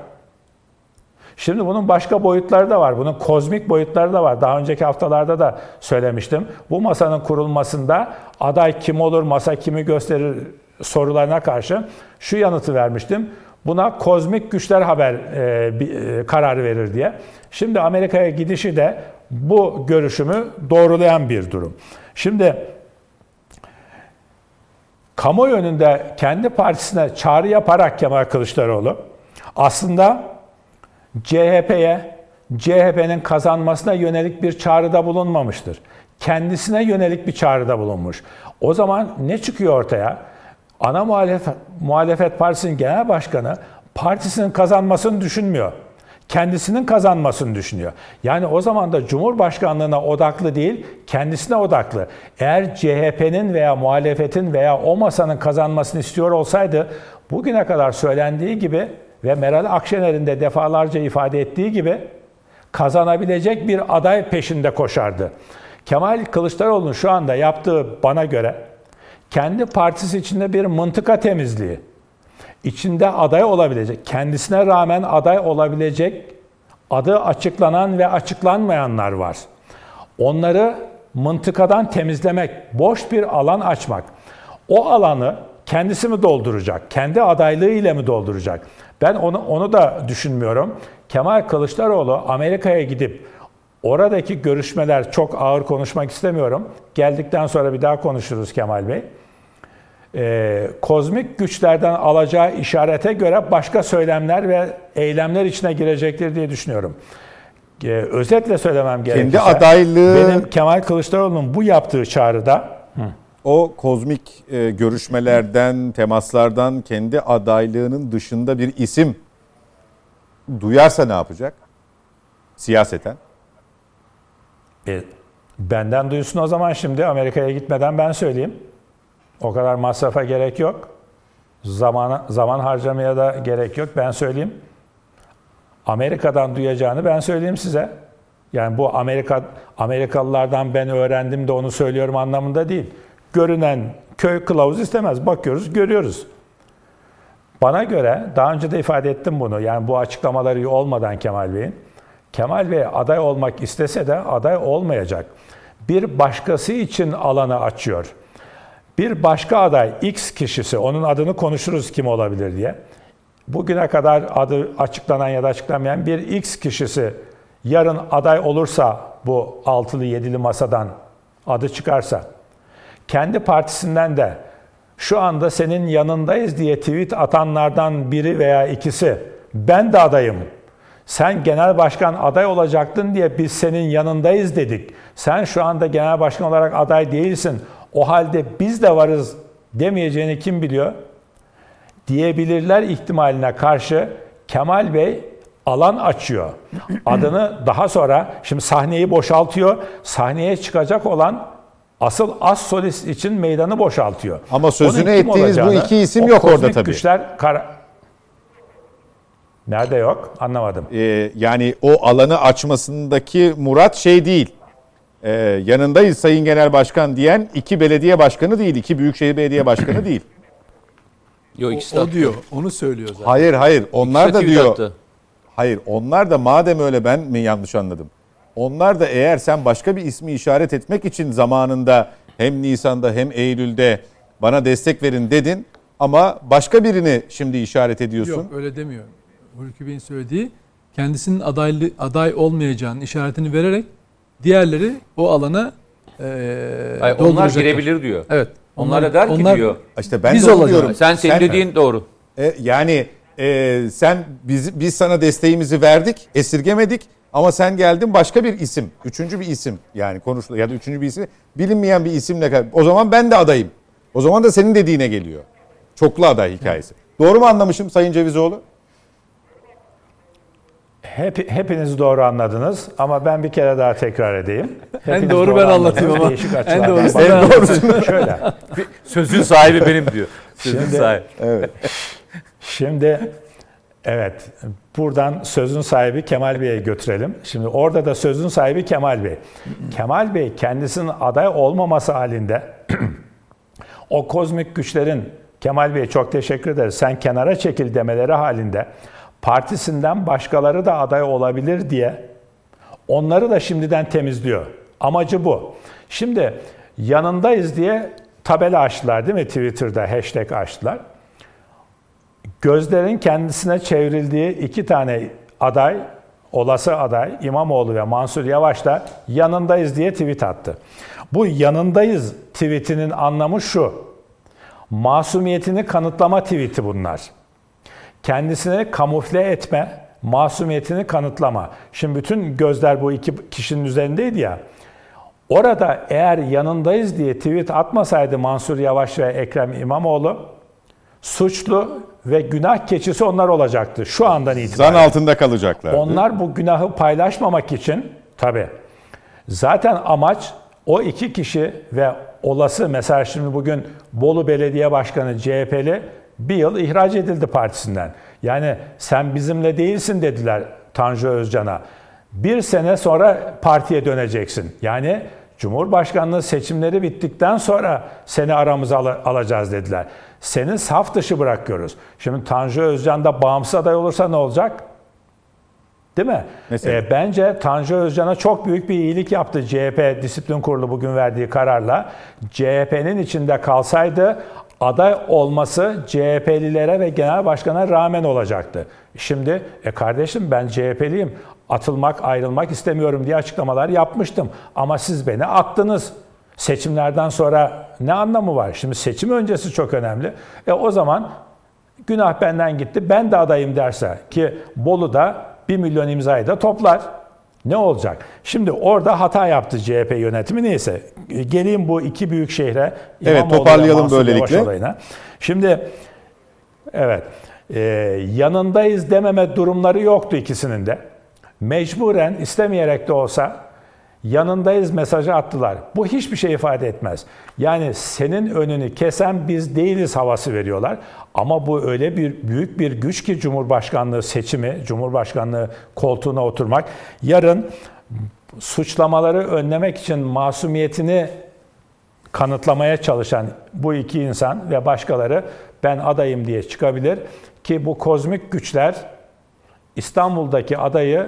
Speaker 4: Şimdi bunun başka boyutları da var. Bunun kozmik boyutları da var. Daha önceki haftalarda da söylemiştim. Bu masanın kurulmasında aday kim olur, masa kimi gösterir sorularına karşı şu yanıtı vermiştim. Buna kozmik güçler haber e, bir, e, karar verir diye. Şimdi Amerika'ya gidişi de bu görüşümü doğrulayan bir durum. Şimdi kamuoyu önünde kendi partisine çağrı yaparak Kemal Kılıçdaroğlu aslında CHP'ye, CHP'nin kazanmasına yönelik bir çağrıda bulunmamıştır. Kendisine yönelik bir çağrıda bulunmuş. O zaman ne çıkıyor ortaya? Ana muhalefet, muhalefet partisinin genel başkanı partisinin kazanmasını düşünmüyor. Kendisinin kazanmasını düşünüyor. Yani o zaman da Cumhurbaşkanlığına odaklı değil, kendisine odaklı. Eğer CHP'nin veya muhalefetin veya o masanın kazanmasını istiyor olsaydı bugüne kadar söylendiği gibi ve Meral Akşener'in de defalarca ifade ettiği gibi kazanabilecek bir aday peşinde koşardı. Kemal Kılıçdaroğlu'nun şu anda yaptığı bana göre kendi partisi içinde bir mıntıka temizliği, içinde aday olabilecek, kendisine rağmen aday olabilecek adı açıklanan ve açıklanmayanlar var. Onları mıntıkadan temizlemek, boş bir alan açmak. O alanı kendisi mi dolduracak? Kendi adaylığı ile mi dolduracak? Ben onu onu da düşünmüyorum. Kemal Kılıçdaroğlu Amerika'ya gidip oradaki görüşmeler çok ağır konuşmak istemiyorum. Geldikten sonra bir daha konuşuruz Kemal Bey. Ee, kozmik güçlerden alacağı işarete göre başka söylemler ve eylemler içine girecektir diye düşünüyorum. Ee, özetle söylemem gerekirse.
Speaker 1: Kendi adaylığı...
Speaker 4: Benim Kemal Kılıçdaroğlu'nun bu yaptığı çağrıda... Hı
Speaker 1: o kozmik e, görüşmelerden, temaslardan kendi adaylığının dışında bir isim duyarsa ne yapacak? Siyaseten.
Speaker 4: E, benden duysun o zaman şimdi Amerika'ya gitmeden ben söyleyeyim. O kadar masrafa gerek yok. Zaman, zaman harcamaya da gerek yok. Ben söyleyeyim. Amerika'dan duyacağını ben söyleyeyim size. Yani bu Amerika Amerikalılardan ben öğrendim de onu söylüyorum anlamında değil görünen köy kılavuz istemez. Bakıyoruz, görüyoruz. Bana göre, daha önce de ifade ettim bunu, yani bu açıklamaları olmadan Kemal Bey'in, Kemal Bey aday olmak istese de aday olmayacak. Bir başkası için alanı açıyor. Bir başka aday, X kişisi, onun adını konuşuruz kim olabilir diye. Bugüne kadar adı açıklanan ya da açıklanmayan bir X kişisi yarın aday olursa bu altılı yedili masadan adı çıkarsa kendi partisinden de şu anda senin yanındayız diye tweet atanlardan biri veya ikisi ben de adayım. Sen genel başkan aday olacaktın diye biz senin yanındayız dedik. Sen şu anda genel başkan olarak aday değilsin. O halde biz de varız demeyeceğini kim biliyor? diyebilirler ihtimaline karşı Kemal Bey alan açıyor. Adını daha sonra şimdi sahneyi boşaltıyor. Sahneye çıkacak olan asıl as solist için meydanı boşaltıyor.
Speaker 1: Ama sözünü ettiğiniz bu iki isim yok orada tabii.
Speaker 4: Güçler kar- Nerede yok? Anlamadım.
Speaker 1: Ee, yani o alanı açmasındaki murat şey değil. Ee, yanındayız Sayın Genel Başkan diyen iki belediye başkanı değil, iki büyükşehir belediye başkanı değil.
Speaker 5: Yok
Speaker 2: O,
Speaker 5: ikisi de
Speaker 2: o
Speaker 5: attı.
Speaker 2: diyor. Onu söylüyor zaten.
Speaker 1: Hayır hayır onlar da diyor.
Speaker 5: attı.
Speaker 1: Hayır onlar da madem öyle ben mi yanlış anladım? Onlar da eğer sen başka bir ismi işaret etmek için zamanında hem Nisan'da hem Eylül'de bana destek verin dedin ama başka birini şimdi işaret ediyorsun.
Speaker 2: Yok öyle demiyor. Hulki Bey'in söylediği kendisinin adaylı, aday olmayacağının işaretini vererek diğerleri o alana e,
Speaker 5: Hayır, onlar
Speaker 2: dolduracaklar.
Speaker 5: girebilir diyor.
Speaker 2: Evet.
Speaker 5: Onlar da der ki diyor.
Speaker 1: İşte ben
Speaker 2: Biz
Speaker 1: de onu
Speaker 2: olacağız.
Speaker 1: diyorum.
Speaker 5: Sen senin dediğin doğru.
Speaker 1: E, yani e, sen biz, biz sana desteğimizi verdik, esirgemedik ama sen geldin başka bir isim, üçüncü bir isim yani konuştu ya da üçüncü bir isim bilinmeyen bir isimle o zaman ben de adayım. O zaman da senin dediğine geliyor. Çoklu aday hikayesi. Doğru mu anlamışım Sayın Cevizoğlu?
Speaker 4: Hep, hepiniz doğru anladınız ama ben bir kere daha tekrar edeyim. Hepiniz
Speaker 2: doğru ben anlatayım ama.
Speaker 4: Değişik
Speaker 2: En doğrusunu
Speaker 4: bakın.
Speaker 2: ben (laughs)
Speaker 4: Şöyle.
Speaker 5: Sözün sahibi benim diyor. Sözün
Speaker 4: Şimdi-
Speaker 5: sahibi.
Speaker 4: Şimdi evet buradan sözün sahibi Kemal Bey'e götürelim. Şimdi orada da sözün sahibi Kemal Bey. Kemal Bey kendisinin aday olmaması halinde (clears throat) o kozmik güçlerin Kemal Bey'e çok teşekkür ederiz. Sen kenara çekil demeleri halinde partisinden başkaları da aday olabilir diye onları da şimdiden temizliyor. Amacı bu. Şimdi yanındayız diye tabela açtılar değil mi Twitter'da hashtag açtılar. Gözlerin kendisine çevrildiği iki tane aday, olası aday İmamoğlu ve Mansur Yavaş da yanındayız diye tweet attı. Bu yanındayız tweetinin anlamı şu. Masumiyetini kanıtlama tweeti bunlar. Kendisini kamufle etme, masumiyetini kanıtlama. Şimdi bütün gözler bu iki kişinin üzerindeydi ya. Orada eğer yanındayız diye tweet atmasaydı Mansur Yavaş ve Ekrem İmamoğlu suçlu ve günah keçisi onlar olacaktı şu andan itibaren.
Speaker 1: Zan altında kalacaklar.
Speaker 4: Onlar bu günahı paylaşmamak için tabi zaten amaç o iki kişi ve olası mesela şimdi bugün Bolu Belediye Başkanı CHP'li bir yıl ihraç edildi partisinden. Yani sen bizimle değilsin dediler Tanju Özcan'a. Bir sene sonra partiye döneceksin. Yani Cumhurbaşkanlığı seçimleri bittikten sonra seni aramıza al- alacağız dediler. Seni saf dışı bırakıyoruz. Şimdi Tanju Özcan da bağımsız aday olursa ne olacak? Değil mi?
Speaker 1: Mesela?
Speaker 4: Ee, bence Tanju Özcan'a çok büyük bir iyilik yaptı CHP Disiplin Kurulu bugün verdiği kararla. CHP'nin içinde kalsaydı aday olması CHP'lilere ve genel başkana rağmen olacaktı. Şimdi e kardeşim ben CHP'liyim. Atılmak, ayrılmak istemiyorum diye açıklamalar yapmıştım. Ama siz beni attınız. Seçimlerden sonra ne anlamı var? Şimdi seçim öncesi çok önemli. E o zaman günah benden gitti ben de adayım derse ki Bolu'da 1 milyon imzayı da toplar. Ne olacak? Şimdi orada hata yaptı CHP yönetimi neyse. Geleyim bu iki büyük şehre.
Speaker 1: Evet,
Speaker 4: İmamoğlu ve
Speaker 1: toparlayalım böylelikle.
Speaker 4: olayına. Şimdi evet e, yanındayız dememe durumları yoktu ikisinin de. Mecburen istemeyerek de olsa yanındayız mesajı attılar. Bu hiçbir şey ifade etmez. Yani senin önünü kesen biz değiliz havası veriyorlar. Ama bu öyle bir büyük bir güç ki Cumhurbaşkanlığı seçimi, Cumhurbaşkanlığı koltuğuna oturmak. Yarın suçlamaları önlemek için masumiyetini kanıtlamaya çalışan bu iki insan ve başkaları ben adayım diye çıkabilir ki bu kozmik güçler İstanbul'daki adayı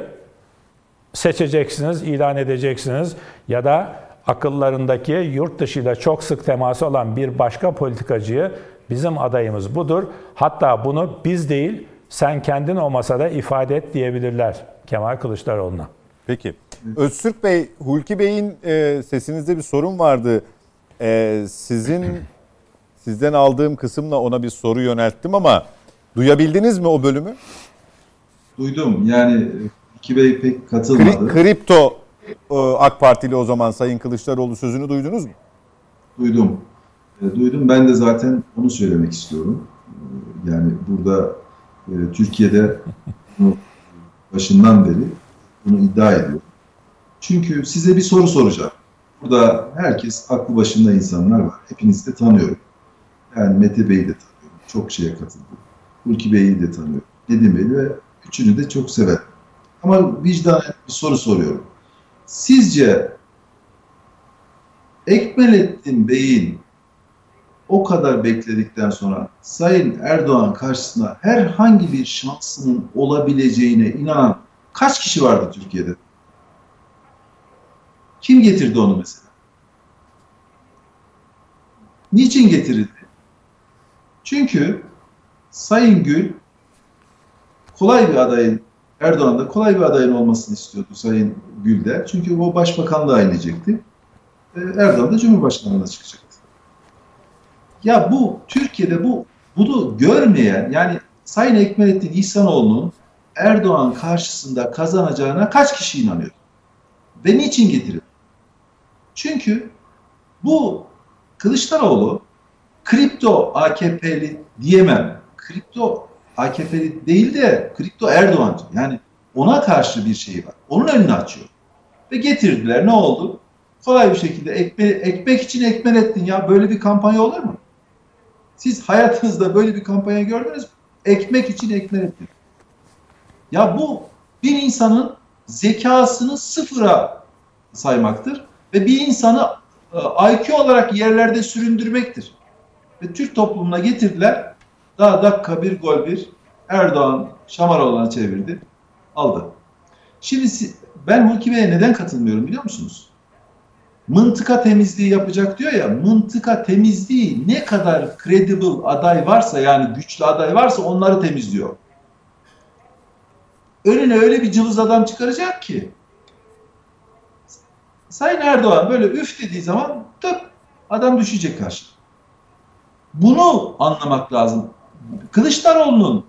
Speaker 4: seçeceksiniz, ilan edeceksiniz ya da akıllarındaki yurt dışıyla çok sık teması olan bir başka politikacıyı bizim adayımız budur. Hatta bunu biz değil sen kendin o masada ifade et diyebilirler Kemal Kılıçdaroğlu'na.
Speaker 1: Peki. Öztürk Bey, Hulki Bey'in e, sesinizde bir sorun vardı. E, sizin (clears throat) sizden aldığım kısımla ona bir soru yönelttim ama duyabildiniz mi o bölümü?
Speaker 3: Duydum. Yani Bey pek
Speaker 1: Kri-
Speaker 3: katılmadı.
Speaker 1: kripto e, AK Partili o zaman Sayın Kılıçdaroğlu sözünü duydunuz mu?
Speaker 3: Duydum. E, duydum. Ben de zaten onu söylemek istiyorum. E, Yani burada Türkiye'de başından beri bunu iddia ediyor. Çünkü size bir soru soracağım. Burada herkes aklı başında insanlar var. Hepinizi de tanıyorum. Yani Mete Bey'i de tanıyorum. Çok şeye katıldı. Hulki Bey'i de tanıyorum. Nedim Bey'i ve üçünü de çok severim. Ama vicdan bir soru soruyorum. Sizce Ekmelettin Bey'in o kadar bekledikten sonra Sayın Erdoğan karşısında herhangi bir şansının olabileceğine inanan kaç kişi vardı Türkiye'de? Kim getirdi onu mesela? Niçin getirildi? Çünkü Sayın Gül kolay bir adayın, Erdoğan da kolay bir adayın olmasını istiyordu Sayın Gül'de. Çünkü o başbakanlığa inecekti. Ee, Erdoğan da Cumhurbaşkanlığına çıkacaktı. Ya bu Türkiye'de bu bunu görmeyen yani Sayın Ekmelettin İhsanoğlu'nun Erdoğan karşısında kazanacağına kaç kişi inanıyor? Ve niçin getirir? Çünkü bu Kılıçdaroğlu kripto AKP'li diyemem. Kripto AKP'li değil de kripto Erdoğancı. Yani ona karşı bir şey var. Onun önünü açıyor. Ve getirdiler. Ne oldu? Kolay bir şekilde ekme, ekmek için ekmelettin ya. Böyle bir kampanya olur mu? Siz hayatınızda böyle bir kampanya gördünüz mü? Ekmek için ekmelettin. Ya bu bir insanın zekasını sıfıra saymaktır ve bir insanı e, IQ olarak yerlerde süründürmektir. Ve Türk toplumuna getirdiler. Daha dakika bir gol bir Erdoğan Şamaroğlu'na çevirdi. Aldı. Şimdi ben Hulki Bey'e neden katılmıyorum biliyor musunuz? Mıntıka temizliği yapacak diyor ya, mıntıka temizliği ne kadar credible aday varsa yani güçlü aday varsa onları temizliyor. Önüne öyle bir cılız adam çıkaracak ki Sayın Erdoğan böyle üf dediği zaman tıp adam düşecek karşı. Bunu anlamak lazım. Kılıçdaroğlu'nun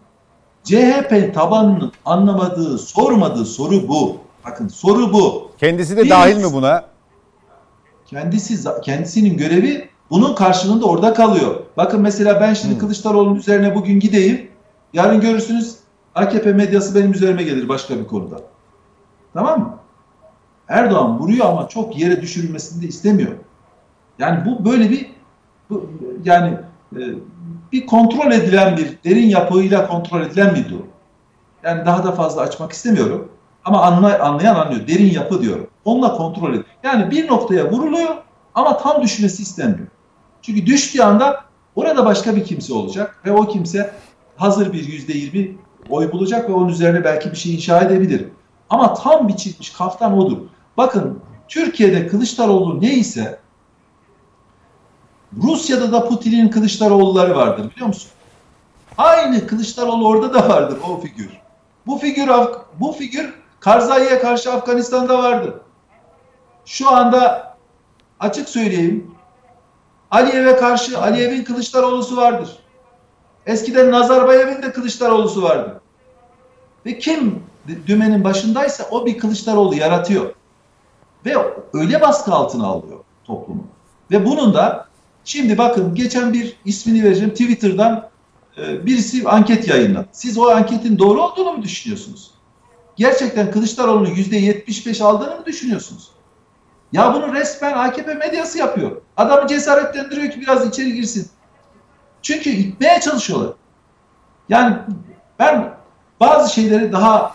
Speaker 3: CHP tabanının anlamadığı, sormadığı soru bu. Bakın soru bu.
Speaker 1: Kendisi de
Speaker 3: Bir-
Speaker 1: dahil mi buna?
Speaker 3: Kendisi kendisinin görevi bunun karşılığında orada kalıyor. Bakın mesela ben şimdi Kılıçdaroğlu'nun üzerine bugün gideyim. Yarın görürsünüz AKP medyası benim üzerime gelir başka bir konuda. Tamam mı? Erdoğan vuruyor ama çok yere düşürülmesini de istemiyor. Yani bu böyle bir bu, yani e, bir kontrol edilen bir derin yapıyla kontrol edilen bir durum. Yani daha da fazla açmak istemiyorum. Ama anlay, anlayan anlıyor. Derin yapı diyorum. Onunla kontrol ediyor. Yani bir noktaya vuruluyor ama tam düşmesi istenmiyor. Çünkü düştüğü anda orada başka bir kimse olacak ve o kimse hazır bir yüzde yirmi oy bulacak ve onun üzerine belki bir şey inşa edebilir. Ama tam biçilmiş kaftan odur. Bakın Türkiye'de Kılıçdaroğlu neyse Rusya'da da Putin'in Kılıçdaroğulları vardır biliyor musun? Aynı Kılıçdaroğlu orada da vardır o figür. Bu figür bu figür Karzai'ye karşı Afganistan'da vardı. Şu anda açık söyleyeyim Aliyev'e karşı Aliyev'in Kılıçdaroğlu'su vardır. Eskiden Nazarbayev'in de Kılıçdaroğlu'su vardı. Ve kim dümenin başındaysa o bir Kılıçdaroğlu yaratıyor. Ve öyle baskı altına alıyor toplumu. Ve bunun da şimdi bakın geçen bir ismini vereceğim Twitter'dan e, birisi anket yayınladı. Siz o anketin doğru olduğunu mu düşünüyorsunuz? Gerçekten Kılıçdaroğlu'nun %75 aldığını mı düşünüyorsunuz? Ya bunu resmen AKP medyası yapıyor. Adamı cesaretlendiriyor ki biraz içeri girsin. Çünkü itmeye çalışıyorlar. Yani ben bazı şeyleri daha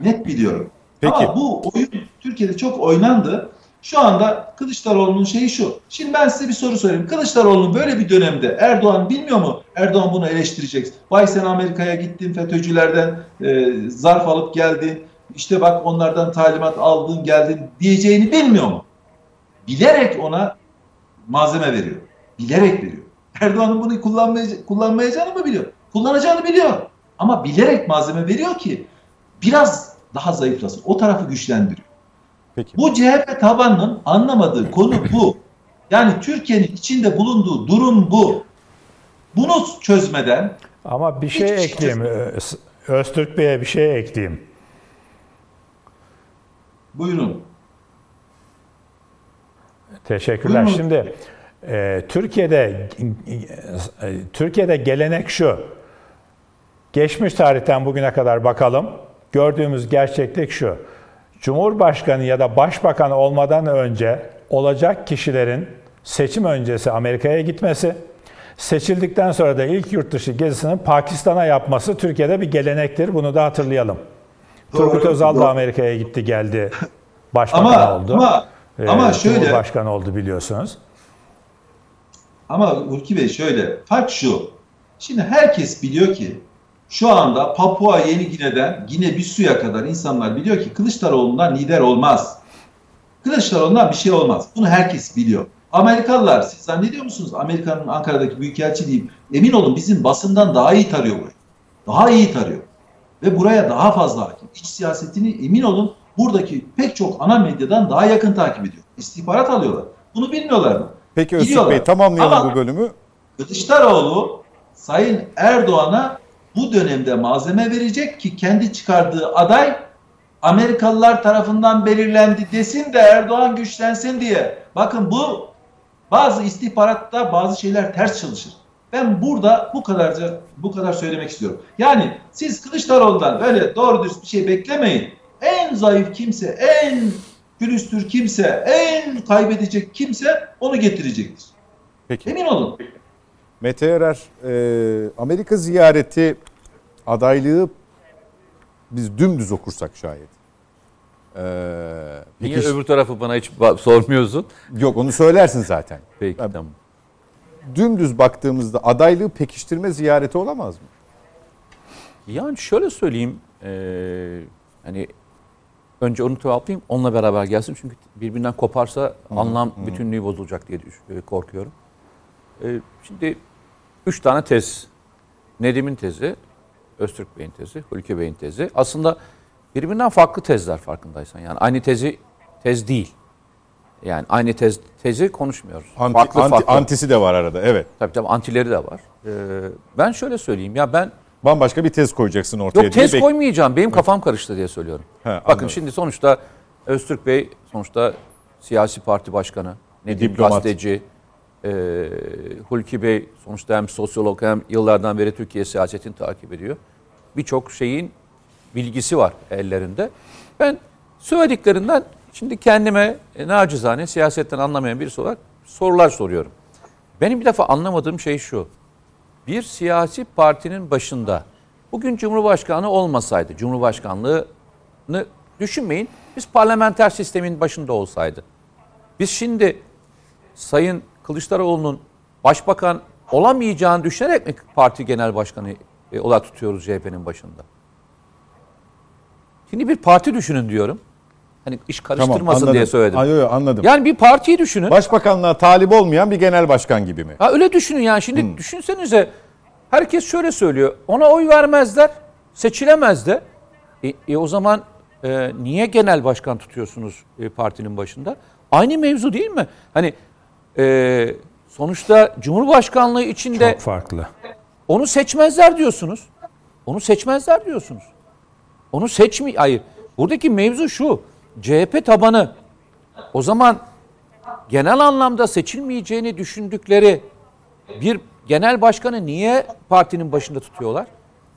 Speaker 3: net biliyorum.
Speaker 1: Peki.
Speaker 3: Ama bu oyun Türkiye'de çok oynandı. Şu anda Kılıçdaroğlu'nun şeyi şu. Şimdi ben size bir soru sorayım. Kılıçdaroğlu'nun böyle bir dönemde Erdoğan bilmiyor mu? Erdoğan bunu eleştirecek. Vay sen Amerika'ya gittin FETÖ'cülerden e, zarf alıp geldin. İşte bak onlardan talimat aldın geldin diyeceğini bilmiyor mu? Bilerek ona malzeme veriyor. Bilerek veriyor. Erdoğan'ın bunu kullanmaya, kullanmayacağını mı biliyor? Kullanacağını biliyor. Ama bilerek malzeme veriyor ki biraz daha zayıflasın. O tarafı güçlendiriyor.
Speaker 1: Peki.
Speaker 3: Bu CHP tabanının anlamadığı konu bu. Yani Türkiye'nin içinde bulunduğu durum bu. Bunu çözmeden
Speaker 4: Ama bir şey
Speaker 3: şey
Speaker 4: ekleyeyim. Öz- Öztürk Bey'e bir şey ekleyeyim.
Speaker 3: buyurun.
Speaker 4: Teşekkürler.
Speaker 3: Buyurun.
Speaker 4: Şimdi Ee, Türkiye'de e, Türkiye'de gelenek şu. Geçmiş tarihten bugüne kadar bakalım. Gördüğümüz gerçeklik şu. Cumhurbaşkanı ya da başbakan olmadan önce olacak kişilerin seçim öncesi Amerika'ya gitmesi, seçildikten sonra da ilk yurt dışı gezisini Pakistan'a yapması Türkiye'de bir gelenektir. Bunu da hatırlayalım.
Speaker 3: Doğru,
Speaker 4: Turgut Özal da
Speaker 3: doğru.
Speaker 4: Amerika'ya gitti geldi. (laughs) Başbakan
Speaker 3: Ama
Speaker 4: oldu.
Speaker 3: ama
Speaker 4: Ee,
Speaker 3: ama şöyle
Speaker 4: Cumhurbaşkanı oldu biliyorsunuz.
Speaker 3: Ama Hulki Bey şöyle, fark şu. Şimdi herkes biliyor ki şu anda Papua Yeni Gine'den Gine Bissau'ya kadar insanlar biliyor ki Kılıçdaroğlu'ndan lider olmaz. Kılıçdaroğlu'ndan bir şey olmaz. Bunu herkes biliyor. Amerikalılar siz zannediyor musunuz Amerika'nın Ankara'daki büyükelçiliği emin olun bizim basından daha iyi tarıyor burayı. Daha iyi tarıyor. Ve buraya daha fazla hakim. İç siyasetini emin olun buradaki pek çok ana medyadan daha yakın takip ediyor. İstihbarat alıyorlar. Bunu bilmiyorlar mı?
Speaker 1: Peki Öztürk. Bey tamamlayalım
Speaker 3: Ama-
Speaker 1: bu bölümü.
Speaker 3: Kılıçdaroğlu Sayın Erdoğan'a bu dönemde malzeme verecek ki kendi çıkardığı aday Amerikalılar tarafından belirlendi desin de Erdoğan güçlensin diye. Bakın bu bazı istihbaratta bazı şeyler ters çalışır. Ben burada bu kadarca bu kadar söylemek istiyorum. Yani siz Kılıçdaroğlu'ndan böyle doğru dürüst bir şey beklemeyin. En zayıf kimse, en külüstür kimse, en kaybedecek kimse onu getirecektir.
Speaker 1: Peki.
Speaker 3: Emin olun.
Speaker 1: Mete Erer, e, Amerika ziyareti adaylığı biz dümdüz okursak şayet. E,
Speaker 5: Niye
Speaker 1: peki-
Speaker 5: öbür tarafı bana hiç sormuyorsun?
Speaker 1: Yok onu söylersin zaten.
Speaker 5: Peki
Speaker 1: Ya-
Speaker 5: tamam.
Speaker 1: Dümdüz baktığımızda adaylığı pekiştirme ziyareti olamaz mı?
Speaker 5: Yani şöyle söyleyeyim. eee, hani önce onu cevaplayayım. Onunla beraber gelsin. Çünkü birbirinden koparsa anlam bütünlüğü bozulacak diye e, korkuyorum. Eee, şimdi üç tane tez. Nedim'in tezi, Öztürk Bey'in tezi, Hulki Bey'in tezi. Aslında birbirinden farklı tezler farkındaysan. Yani aynı tezi tez değil. Yani aynı tez tezi konuşmuyoruz.
Speaker 1: Anti,
Speaker 5: farklı
Speaker 1: anti-
Speaker 5: farklı.
Speaker 1: antisi de var arada evet.
Speaker 5: Tabii tabii antileri de var. Eee, ben şöyle söyleyeyim. Ya ben
Speaker 1: Bambaşka bir tez koyacaksın ortaya
Speaker 5: Yok
Speaker 1: diye
Speaker 5: tez
Speaker 1: bek-
Speaker 5: koymayacağım. Benim kafam karıştı diye söylüyorum.
Speaker 1: He,
Speaker 5: Bakın
Speaker 1: anladım.
Speaker 5: şimdi sonuçta Öztürk Bey sonuçta siyasi parti başkanı, Nedim
Speaker 1: Diplomat.
Speaker 5: gazeteci, e, Hulki Bey sonuçta hem sosyolog hem yıllardan beri Türkiye siyasetini takip ediyor. Birçok şeyin bilgisi var ellerinde. Ben söylediklerinden şimdi kendime e, nacizane siyasetten anlamayan birisi olarak sorular soruyorum. Benim bir defa anlamadığım şey şu bir siyasi partinin başında bugün Cumhurbaşkanı olmasaydı, Cumhurbaşkanlığını düşünmeyin, biz parlamenter sistemin başında olsaydı. Biz şimdi Sayın Kılıçdaroğlu'nun başbakan olamayacağını düşünerek mi parti genel başkanı e, olarak tutuyoruz CHP'nin başında? Şimdi bir parti düşünün diyorum. Hani iş karıştırmasın
Speaker 1: anladım.
Speaker 5: diye söyledim.
Speaker 1: Ay, yo, anladım.
Speaker 5: Yani bir partiyi düşünün.
Speaker 1: Başbakanlığa talip olmayan bir genel başkan gibi mi?
Speaker 5: Ha öyle düşünün yani. Şimdi
Speaker 1: Hmm.
Speaker 5: düşünsenize herkes şöyle söylüyor. Ona oy vermezler, seçilemez de. E, e o zaman e, niye genel başkan tutuyorsunuz e, partinin başında? Aynı mevzu değil mi? Hani e, sonuçta Cumhurbaşkanlığı içinde
Speaker 4: Çok farklı.
Speaker 5: onu seçmezler diyorsunuz. Onu seçmezler diyorsunuz. Onu seçmi hayır. Buradaki mevzu şu. CHP tabanı o zaman genel anlamda seçilmeyeceğini düşündükleri bir genel başkanı niye partinin başında tutuyorlar?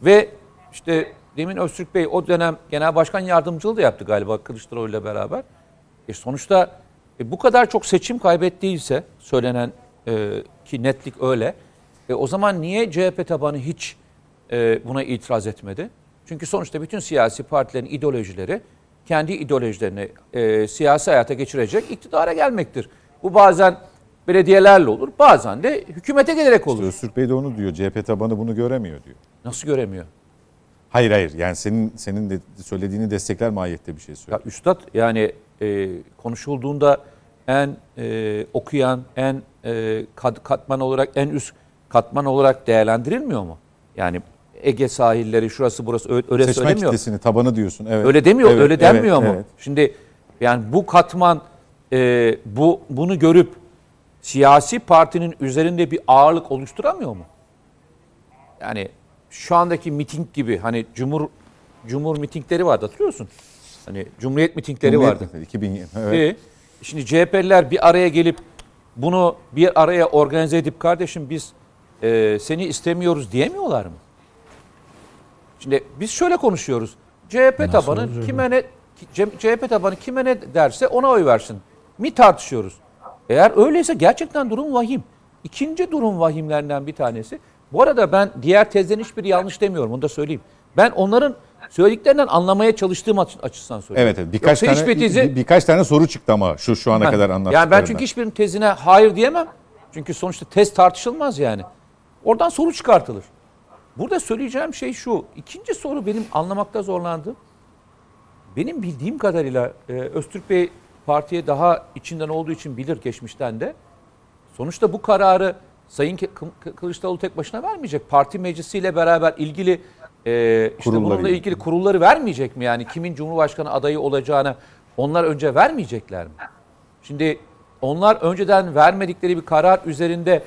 Speaker 5: Ve işte demin Öztürk Bey o dönem genel başkan yardımcılığı da yaptı galiba Kılıçdaroğlu ile beraber. E sonuçta e, bu kadar çok seçim kaybettiyse söylenen e, ki netlik öyle. E, o zaman niye CHP tabanı hiç e, buna itiraz etmedi? Çünkü sonuçta bütün siyasi partilerin ideolojileri kendi ideolojilerini e, siyasi hayata geçirecek iktidara gelmektir. Bu bazen belediyelerle olur, bazen de hükümete gelerek olur.
Speaker 1: Öztürk Bey de onu diyor. CHP tabanı bunu göremiyor diyor.
Speaker 5: Nasıl göremiyor?
Speaker 1: Hayır hayır yani senin senin de söylediğini destekler mahiyette bir şey
Speaker 5: Ya
Speaker 1: söylüyor.
Speaker 5: üstad yani e, konuşulduğunda en e, okuyan, en e, kat- katman olarak en üst katman olarak değerlendirilmiyor mu? Yani Ege sahilleri şurası burası öyle, öyle
Speaker 1: Seçmen
Speaker 5: söylemiyor.
Speaker 1: kitlesini tabanı diyorsun. Evet.
Speaker 5: Öyle demiyor,
Speaker 1: Evet,
Speaker 5: öyle denmiyor
Speaker 1: evet,
Speaker 5: mu?
Speaker 1: evet.
Speaker 5: Şimdi yani bu katman e, bu bunu görüp siyasi partinin üzerinde bir ağırlık oluşturamıyor mu? Yani şu andaki miting gibi hani cumhur cumhur mitingleri vardı hatırlıyorsun? Hani cumhuriyet mitingleri
Speaker 1: Cumhuriyet
Speaker 5: vardı.
Speaker 1: mi? 2020. Evet.
Speaker 5: E, şimdi CHP'liler bir araya gelip bunu bir araya organize edip kardeşim biz e, seni istemiyoruz diyemiyorlar mı? Şimdi biz şöyle konuşuyoruz. CHP tabanı kime ne CHP tabanı kime ne derse ona oy versin. Mi tartışıyoruz. Eğer öyleyse gerçekten durum vahim. İkinci durum vahimlerinden bir tanesi. Bu arada ben diğer tezlerin hiçbiri yanlış demiyorum onu da söyleyeyim. Ben onların söylediklerinden anlamaya çalıştığım açı- açısından söylüyorum.
Speaker 1: Evet, evet. Birkaç
Speaker 5: Yoksa
Speaker 1: tane
Speaker 5: tezi-
Speaker 1: bir- birkaç tane soru çıktı ama şu şu ana
Speaker 5: Ha,
Speaker 1: kadar anlattıklarından.
Speaker 5: Yani ben çünkü hiçbirinin tezine hayır diyemem. Çünkü sonuçta tez tartışılmaz yani. Oradan soru çıkartılır. Burada söyleyeceğim şey şu. İkinci soru benim anlamakta zorlandığım. Benim bildiğim kadarıyla e, Öztürk Bey partiye daha içinden olduğu için bilir geçmişten de. Sonuçta bu kararı Sayın Kılıçdaroğlu tek başına vermeyecek. Parti meclisiyle beraber ilgili e, işte bununla
Speaker 1: Kurulları.
Speaker 5: ilgili kurulları vermeyecek mi? Yani kimin Cumhurbaşkanı adayı olacağını onlar önce vermeyecekler mi? Şimdi onlar önceden vermedikleri bir karar üzerinde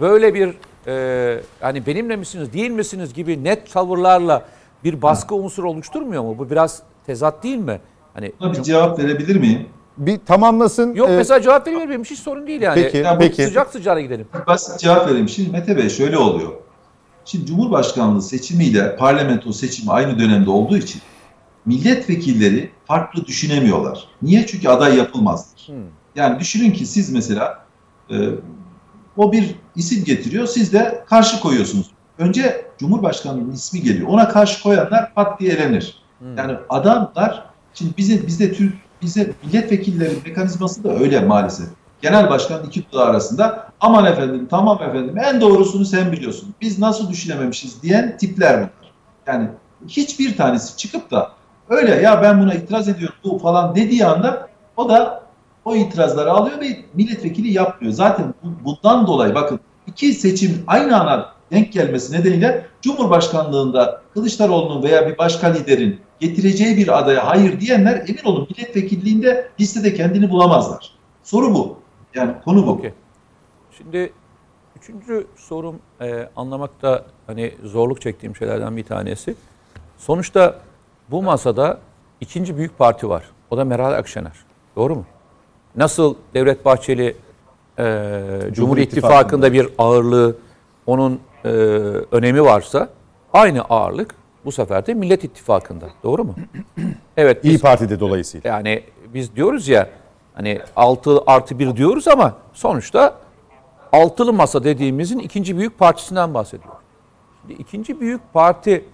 Speaker 5: böyle bir e, hani benimle misiniz değil misiniz gibi net tavırlarla bir baskı unsuru oluşturmuyor mu? Bu biraz tezat değil mi? Hani
Speaker 3: Buna bir cevap verebilir miyim?
Speaker 1: bir tamamlasın.
Speaker 5: yok
Speaker 1: Ee,
Speaker 5: mesela cevap vereyim benim hiç sorun değil yani.
Speaker 1: Peki,
Speaker 5: Ya bu
Speaker 1: peki.
Speaker 5: Sıcak sıcağına gidelim.
Speaker 3: Basit cevap vereyim. Şimdi Mete Bey şöyle oluyor. Şimdi Cumhurbaşkanlığı seçimiyle parlamento seçimi aynı dönemde olduğu için milletvekilleri farklı düşünemiyorlar. Niye? Çünkü aday yapılmazdır.
Speaker 5: Hmm.
Speaker 3: Yani düşünün ki siz mesela e, o bir isim getiriyor, siz de karşı koyuyorsunuz. Önce Cumhurbaşkanlığının ismi geliyor. Ona karşı koyanlar pat diye elenir.
Speaker 5: Hmm.
Speaker 3: Yani adamlar şimdi bize bizde Türk bize milletvekilleri mekanizması da öyle maalesef. Genel başkan iki dudağı arasında aman efendim tamam efendim en doğrusunu sen biliyorsun. Biz nasıl düşünememişiz diyen tipler bunlar. Yani hiçbir tanesi çıkıp da öyle ya ben buna itiraz ediyorum bu falan dediği anda o da o itirazları alıyor ve milletvekili yapmıyor. Zaten bu- bundan dolayı bakın iki seçim aynı ana denk gelmesi nedeniyle Cumhurbaşkanlığında Kılıçdaroğlu'nun veya bir başka liderin getireceği bir adaya hayır diyenler emin olun milletvekilliğinde listede kendini bulamazlar. Soru bu. Yani konu bu.
Speaker 5: Okey. Şimdi üçüncü sorum e, anlamakta hani zorluk çektiğim şeylerden bir tanesi. Sonuçta bu masada ikinci büyük parti var. O da Meral Akşener. Doğru mu? Nasıl Devlet Bahçeli e, Cumhur İttifakı'nda bir ağırlığı, onun e, önemi varsa aynı ağırlık bu sefer de Millet İttifakı'nda. Doğru mu? (clears throat) Evet.
Speaker 1: İyi
Speaker 5: biz-
Speaker 1: Parti'de dolayısıyla.
Speaker 5: yani biz diyoruz ya hani 6 artı 1 diyoruz ama sonuçta altılı masa dediğimizin ikinci büyük partisinden bahsediyor. Şimdi ikinci büyük partiye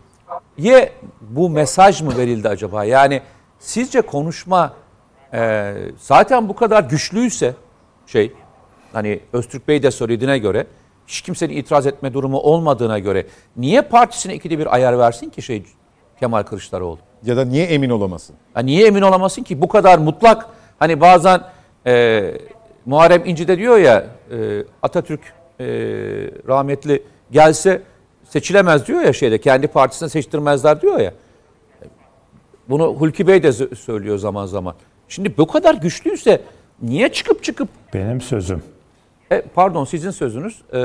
Speaker 5: bu mesaj mı verildi acaba? Yani sizce konuşma e, zaten bu kadar güçlüyse şey hani Öztürk Bey de söylediğine göre hiç kimsenin itiraz etme durumu olmadığına göre niye partisine ikide bir ayar versin ki şey Kemal Kılıçdaroğlu?
Speaker 1: Ya da niye emin olamasın?
Speaker 5: Ya niye emin olamasın ki bu kadar mutlak hani bazen e, Muharrem İnci de diyor ya e, Atatürk e, rahmetli gelse seçilemez diyor ya şeyde kendi partisine seçtirmezler diyor ya. Bunu Hulki Bey de sö- söylüyor zaman zaman. Şimdi bu kadar güçlüyse niye çıkıp çıkıp
Speaker 4: Benim sözüm.
Speaker 5: e, pardon sizin sözünüz. E,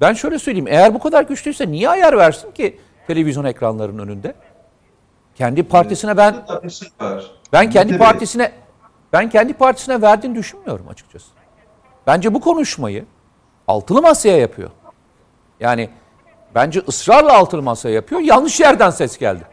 Speaker 5: ben şöyle söyleyeyim. Eğer bu kadar güçlüyse niye ayar versin ki televizyon ekranlarının önünde? Kendi partisine ben ben kendi partisine ben kendi partisine verdiğini düşünmüyorum açıkçası. Bence bu konuşmayı altılı masaya yapıyor. Yani bence ısrarla altılı masaya yapıyor. Yanlış yerden ses geldi.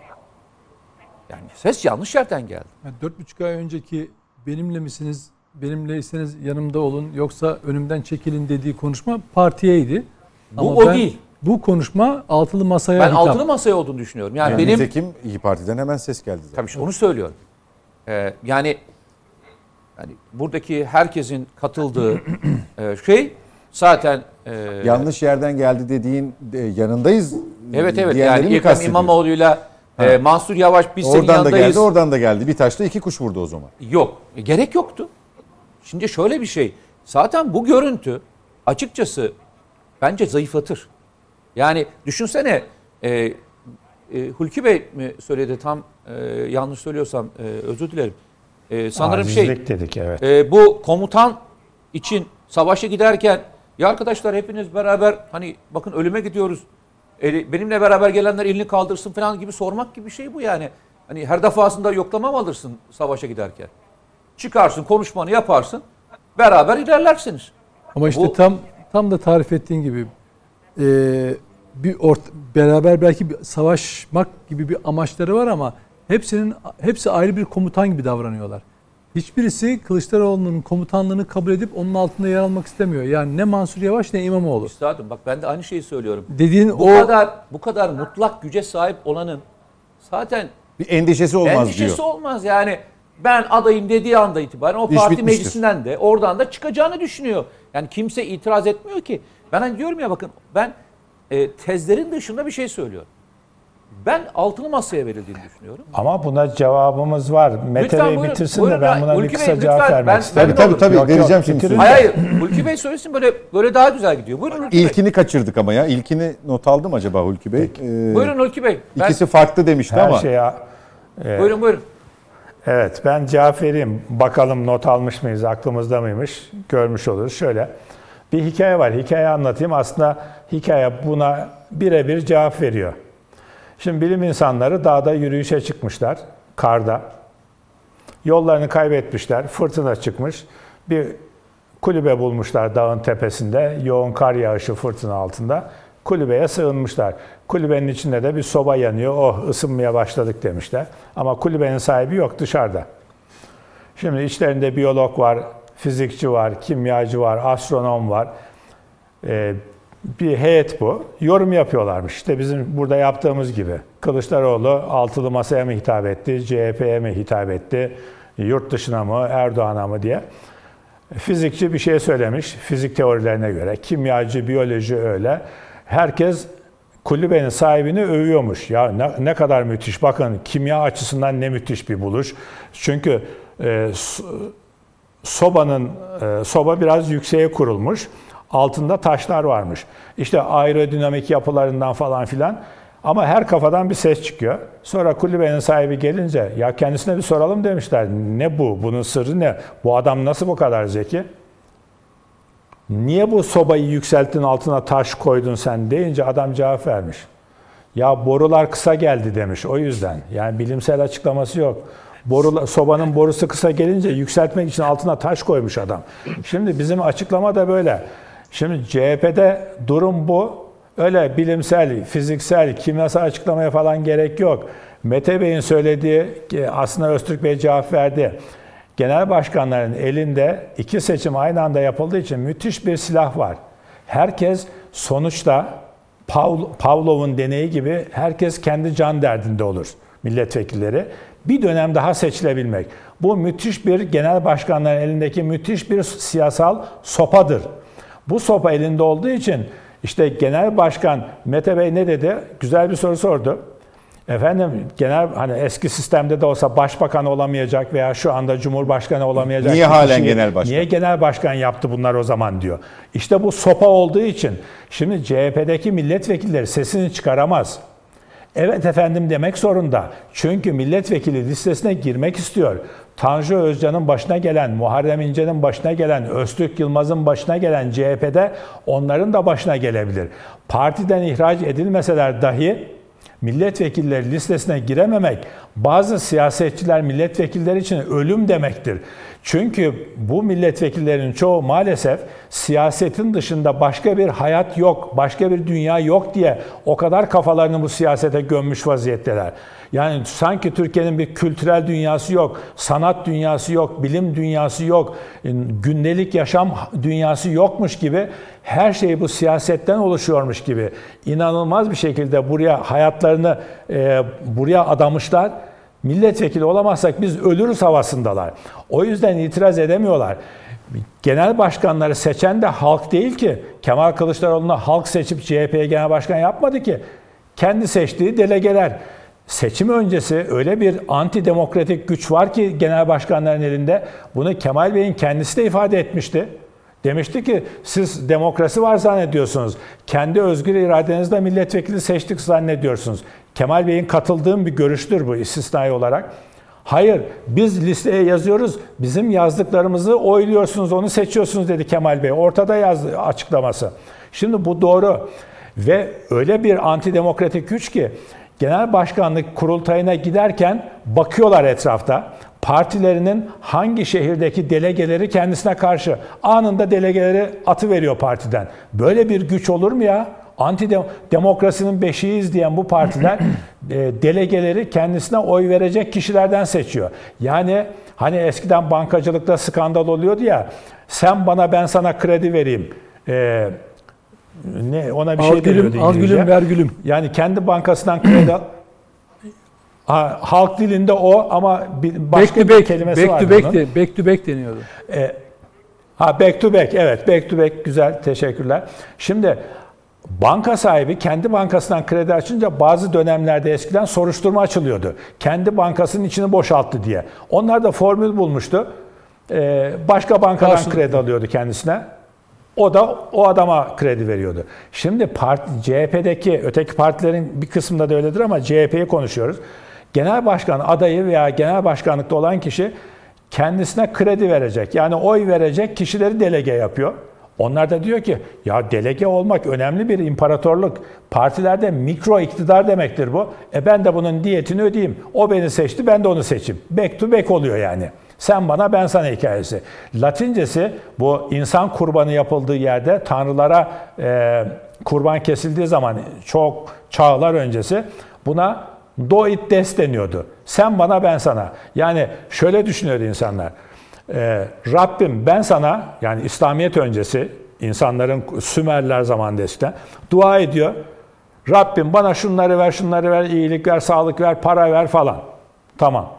Speaker 5: Yani ses yanlış yerden geldi.
Speaker 2: Yani Dört buçuk ay önceki benimle misiniz, benimleyseniz yanımda olun yoksa önümden çekilin dediği konuşma partiyeydi.
Speaker 5: Bu o değil.
Speaker 2: Bu konuşma altılı masaya
Speaker 5: Ben
Speaker 2: hitap.
Speaker 5: altılı masaya olduğunu düşünüyorum. Yani,
Speaker 1: Yani
Speaker 5: benim
Speaker 1: Nitekim İyi Parti'den hemen ses geldi zaten.
Speaker 5: Tabii işte onu söylüyorum. Ee, yani yani buradaki herkesin katıldığı (clears throat) e, şey zaten e,
Speaker 1: Yanlış yerden geldi dediğin de yanındayız.
Speaker 5: evet evet yani
Speaker 1: kastediyorsun?
Speaker 5: İmamoğlu'yla e, Mansur Yavaş biz senin
Speaker 1: Oradan da
Speaker 5: yanındayız.
Speaker 1: geldi, oradan da geldi. Bir taşla iki kuş vurdu o zaman.
Speaker 5: Yok. E, gerek yoktu. Şimdi şöyle bir şey. Zaten bu görüntü açıkçası bence zayıflatır. Yani düşünsene e, e, Hulki Bey mi söyledi tam e, yanlış söylüyorsam e, özür dilerim. E, sanırım şey
Speaker 4: Acizlik dedik evet.
Speaker 5: e, bu komutan için savaşa giderken ya arkadaşlar hepiniz beraber hani bakın ölüme gidiyoruz. E, benimle beraber gelenler elini kaldırsın falan gibi sormak gibi bir şey bu yani. Hani her defasında yoklama mı alırsın savaşa giderken? Çıkarsın konuşmanı yaparsın. beraber ilerlersiniz.
Speaker 2: Ama işte
Speaker 5: Bu-
Speaker 2: tam tam da tarif ettiğin gibi e, bir ort beraber belki bir savaşmak gibi bir amaçları var ama hepsinin hepsi ayrı bir komutan gibi davranıyorlar. Hiçbirisi Kılıçdaroğlu'nun komutanlığını kabul edip onun altında yer almak istemiyor. Yani ne Mansur Yavaş ne İmamoğlu.
Speaker 5: Üstadım bak ben de aynı şeyi söylüyorum.
Speaker 2: Dediğin
Speaker 5: Bu
Speaker 2: o
Speaker 5: kadar bu kadar mutlak güce sahip olanın zaten
Speaker 1: Bir endişesi olmaz
Speaker 5: endişesi
Speaker 1: diyor.
Speaker 5: olmaz yani. Ben adayım dediği anda itibaren o
Speaker 1: İş
Speaker 5: parti
Speaker 1: bitmiştir.
Speaker 5: meclisinden de oradan da çıkacağını düşünüyor. Yani kimse itiraz etmiyor ki. Ben hani diyorum ya bakın ben e, tezlerin dışında bir şey söylüyorum. Ben altılı masaya verildiğini düşünüyorum.
Speaker 4: Ama buna cevabımız var. Mete Bey
Speaker 5: buyurun,
Speaker 4: bitirsin
Speaker 5: buyurun
Speaker 4: de ben buna bir
Speaker 5: Hulki
Speaker 4: kısa
Speaker 5: Bey,
Speaker 4: cevap
Speaker 5: lütfen,
Speaker 4: vermek
Speaker 5: ben-
Speaker 4: isterim.
Speaker 1: Tabii tabii tabii
Speaker 4: Yok, yok,
Speaker 1: vereceğim şimdi.
Speaker 4: bitirin.
Speaker 1: söz.
Speaker 5: Hayır hayır. Hulki Bey söylesin böyle böyle daha güzel gidiyor. Buyurun Hulki Bey.
Speaker 1: İlkini kaçırdık ama ya. İlkini not aldım acaba Hulki Bey? Ee,
Speaker 5: Buyurun Hulki Bey. Ben,
Speaker 1: İkisi farklı demişti
Speaker 4: Her
Speaker 1: ama.
Speaker 4: şeye
Speaker 5: Buyurun buyurun.
Speaker 4: Evet ben cevap vereyim. Bakalım not almış mıyız, aklımızda mıymış görmüş oluruz. Şöyle bir hikaye var. Hikaye anlatayım. Aslında hikaye buna birebir cevap veriyor. Şimdi bilim insanları dağda yürüyüşe çıkmışlar. Karda. Yollarını kaybetmişler. Fırtına çıkmış. Bir kulübe bulmuşlar dağın tepesinde. Yoğun kar yağışı fırtına altında. Kulübeye sığınmışlar. Kulübenin içinde de bir soba yanıyor. Oh ısınmaya başladık demişler. Ama kulübenin sahibi yok dışarıda. Şimdi içlerinde biyolog var, fizikçi var, kimyacı var, astronom var. Ee, bir heyet bu. Yorum yapıyorlarmış. İşte bizim burada yaptığımız gibi. Kılıçdaroğlu altılı masaya mı hitap etti, CHP'ye mi hitap etti, yurt dışına mı, Erdoğan'a mı diye. Fizikçi bir şey söylemiş fizik teorilerine göre. Kimyacı, biyoloji öyle. Herkes kulübenin sahibini övüyormuş. Ya ne, ne kadar müthiş. Bakın kimya açısından ne müthiş bir buluş. Çünkü e, sobanın e, soba biraz yükseğe kurulmuş. Altında taşlar varmış. İşte aerodinamik yapılarından falan filan. Ama her kafadan bir ses çıkıyor. Sonra kulübenin sahibi gelince ya kendisine bir soralım demişler. Ne bu? Bunun sırrı ne? Bu adam nasıl bu kadar zeki? Niye bu sobayı yükselttin altına taş koydun sen deyince adam cevap vermiş. Ya borular kısa geldi demiş o yüzden. Yani bilimsel açıklaması yok. Borular, sobanın borusu kısa gelince yükseltmek için altına taş koymuş adam. Şimdi bizim açıklama da böyle. Şimdi CHP'de durum bu. Öyle bilimsel, fiziksel, kimyasal açıklamaya falan gerek yok. Mete Bey'in söylediği, ki aslında Öztürk Bey cevap verdi. Genel başkanların elinde iki seçim aynı anda yapıldığı için müthiş bir silah var. Herkes sonuçta Pav- Pavlov'un deneyi gibi herkes kendi can derdinde olur milletvekilleri. Bir dönem daha seçilebilmek. Bu müthiş bir genel başkanların elindeki müthiş bir siyasal sopadır. Bu sopa elinde olduğu için işte genel başkan Mete Bey ne dedi? Güzel bir soru sordu. Efendim genel hani eski sistemde de olsa başbakan olamayacak veya şu anda cumhurbaşkanı olamayacak.
Speaker 1: Niye halen
Speaker 4: kişiyi
Speaker 1: genel başkan?
Speaker 4: Niye genel başkan yaptı bunlar o zaman diyor. İşte bu sopa olduğu için şimdi CHP'deki milletvekilleri sesini çıkaramaz. Evet efendim demek zorunda. Çünkü milletvekili listesine girmek istiyor. Tanju Özcan'ın başına gelen, Muharrem İnce'nin başına gelen, Öztürk Yılmaz'ın başına gelen CHP'de onların da başına gelebilir. Partiden ihraç edilmeseler dahi milletvekilleri listesine girememek bazı siyasetçiler milletvekilleri için ölüm demektir. Çünkü bu milletvekillerinin çoğu maalesef siyasetin dışında başka bir hayat yok, başka bir dünya yok diye o kadar kafalarını bu siyasete gömmüş vaziyetteler. Yani sanki Türkiye'nin bir kültürel dünyası yok, sanat dünyası yok, bilim dünyası yok, gündelik yaşam dünyası yokmuş gibi her şey bu siyasetten oluşuyormuş gibi inanılmaz bir şekilde buraya hayatlarını e, buraya adamışlar. Milletvekili olamazsak biz ölürüz havasındalar. O yüzden itiraz edemiyorlar. Genel başkanları seçen de halk değil ki. Kemal Kılıçdaroğlu'nu halk seçip CHP'ye genel başkan yapmadı ki. Kendi seçtiği delegeler. Seçim öncesi öyle bir antidemokratik güç var ki genel başkanların elinde. Bunu Kemal Bey'in kendisi de ifade etmişti. Demişti ki siz demokrasi var zannediyorsunuz. Kendi özgür iradenizle milletvekili seçtik zannediyorsunuz. Kemal Bey'in katıldığım bir görüştür bu istisnai olarak. Hayır biz listeye yazıyoruz. Bizim yazdıklarımızı oyluyorsunuz onu seçiyorsunuz dedi Kemal Bey. Ortada yazdı açıklaması. Şimdi bu doğru. Ve öyle bir antidemokratik güç ki genel başkanlık kurultayına giderken bakıyorlar etrafta. partilerinin hangi şehirdeki delegeleri kendisine karşı anında delegeleri atı veriyor partiden. Böyle bir güç olur mu ya? Anti demokrasinin beşiğiyiz diyen bu partiler (clears throat) e, delegeleri kendisine oy verecek kişilerden seçiyor. Yani hani eskiden bankacılıkta skandal oluyordu ya sen bana ben sana kredi vereyim. E, ne ona bir
Speaker 2: al
Speaker 4: şey
Speaker 2: gülüm,
Speaker 4: deniyordu
Speaker 2: al gülüm ver gülüm.
Speaker 4: Yani kendi bankasından kredi al. (clears throat) Ha, halk dilinde o ama bir
Speaker 2: Back
Speaker 4: başka
Speaker 2: to
Speaker 4: bir
Speaker 2: back,
Speaker 4: kelimesi
Speaker 2: back to
Speaker 4: var
Speaker 2: back, de, back to back deniyordu.
Speaker 4: Ha back to back evet back to back güzel teşekkürler. Şimdi banka sahibi kendi bankasından kredi açınca bazı dönemlerde eskiden soruşturma açılıyordu. Kendi bankasının içini boşalttı diye. Onlar da formül bulmuştu. Ee, başka bankadan
Speaker 2: Karşılıklı.
Speaker 4: kredi alıyordu kendisine. O da o adama kredi veriyordu. Şimdi parti, CHP'deki öteki partilerin bir kısmında da öyledir ama CHP'yi konuşuyoruz. Genel başkan adayı veya genel başkanlıkta olan kişi kendisine kredi verecek. Yani oy verecek kişileri delege yapıyor. Onlar da diyor ki ya delege olmak önemli bir imparatorluk. Partilerde mikro iktidar demektir bu. E ben de bunun diyetini ödeyeyim. O beni seçti ben de onu seçeyim. Back to back oluyor yani. Sen bana ben sana hikayesi. Latincesi bu insan kurbanı yapıldığı yerde tanrılara e, kurban kesildiği zaman çok çağlar öncesi buna do it des deniyordu. Sen bana ben sana. Yani şöyle düşünüyordu insanlar. E, Rabbim ben sana yani İslamiyet öncesi insanların Sümerler zamanında eskiden dua ediyor. Rabbim bana şunları ver, şunları ver, iyilik ver, sağlık ver, para ver falan. Tamam.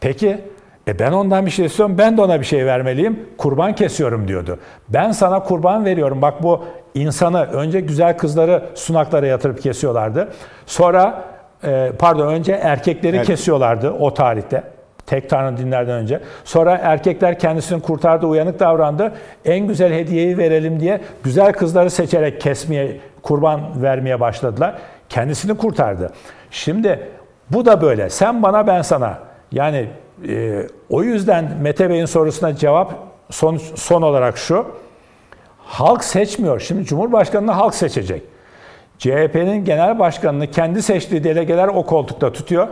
Speaker 4: Peki e ben ondan bir şey istiyorum, ben de ona bir şey vermeliyim. Kurban kesiyorum diyordu. Ben sana kurban veriyorum. Bak bu insanı önce güzel kızları sunaklara yatırıp kesiyorlardı. Sonra e, pardon önce erkekleri
Speaker 1: Evet.
Speaker 4: kesiyorlardı o tarihte. Tek tanrı dinlerden önce. Sonra erkekler kendisini kurtardı, uyanık davrandı. En güzel hediyeyi verelim diye güzel kızları seçerek kesmeye, kurban vermeye başladılar. Kendisini kurtardı. Şimdi bu da böyle. Sen bana ben sana. Yani e, o yüzden Mete Bey'in sorusuna cevap son, son olarak şu. Halk seçmiyor. Şimdi Cumhurbaşkanı'nı halk seçecek. CHP'nin genel başkanını kendi seçtiği delegeler o koltukta tutuyor.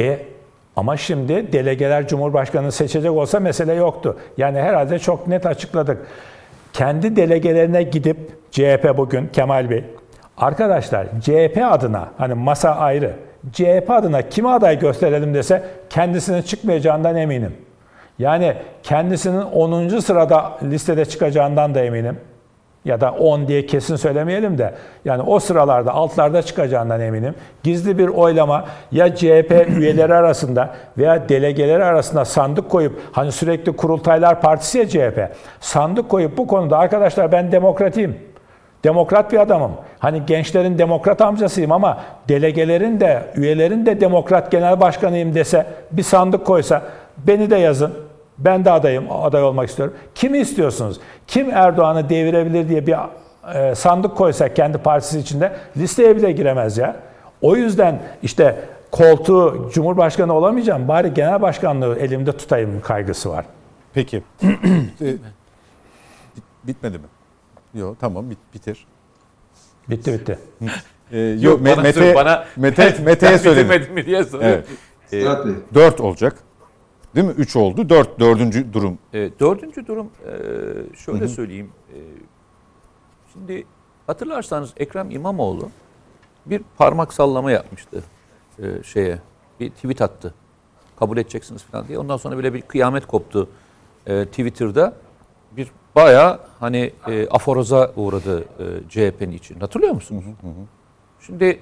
Speaker 4: E ama şimdi delegeler Cumhurbaşkanı'nı seçecek olsa mesele yoktu. Yani herhalde çok net açıkladık. Kendi delegelerine gidip CHP bugün Kemal Bey, arkadaşlar CHP adına hani masa ayrı, CHP adına kime aday gösterelim dese kendisinin çıkmayacağından eminim. Yani kendisinin 10. sırada listede çıkacağından da eminim. Ya da 10 diye kesin söylemeyelim de yani o sıralarda altlarda çıkacağından eminim. Gizli bir oylama ya CHP (clears throat) üyeleri arasında veya delegeleri arasında sandık koyup hani sürekli kurultaylar partisi ya CHP sandık koyup bu konuda arkadaşlar ben demokratiyim. Demokrat bir adamım. Hani gençlerin demokrat amcasıyım ama delegelerin de üyelerin de demokrat genel başkanıyım dese bir sandık koysa beni de yazın. Ben de adayım, aday olmak istiyorum. Kimi istiyorsunuz? Kim Erdoğan'ı devirebilir diye bir e, sandık koysak kendi partisi içinde listeye bile giremez ya. O yüzden işte koltuğu Cumhurbaşkanı olamayacağım. Bari genel başkanlığı elimde tutayım kaygısı var.
Speaker 1: Peki. (clears throat) E, bit- bitmedi mi? Yok tamam bit, bitir.
Speaker 4: Bitti bitti.
Speaker 1: Ee, yok, Me-
Speaker 5: bana
Speaker 1: Mete,
Speaker 5: sor- bana-
Speaker 1: Mete, Mete'ye (laughs) söyledim.
Speaker 5: bitirmedim mi diye soruyor.
Speaker 1: Evet.
Speaker 5: Ee,
Speaker 3: Murat Bey,
Speaker 1: 4 olacak. Değil mi? 3 oldu. 4 dördüncü durum.
Speaker 5: E, dördüncü durum e, şöyle söyleyeyim. E, şimdi hatırlarsanız Ekrem İmamoğlu bir parmak sallama yapmıştı e, şeye. Bir tweet attı. Kabul edeceksiniz falan diye. Ondan sonra böyle bir kıyamet koptu e, Twitter'da. Bir bayağı hani e, aforoza uğradı e, CHP'nin için. Hatırlıyor musunuz? Şimdi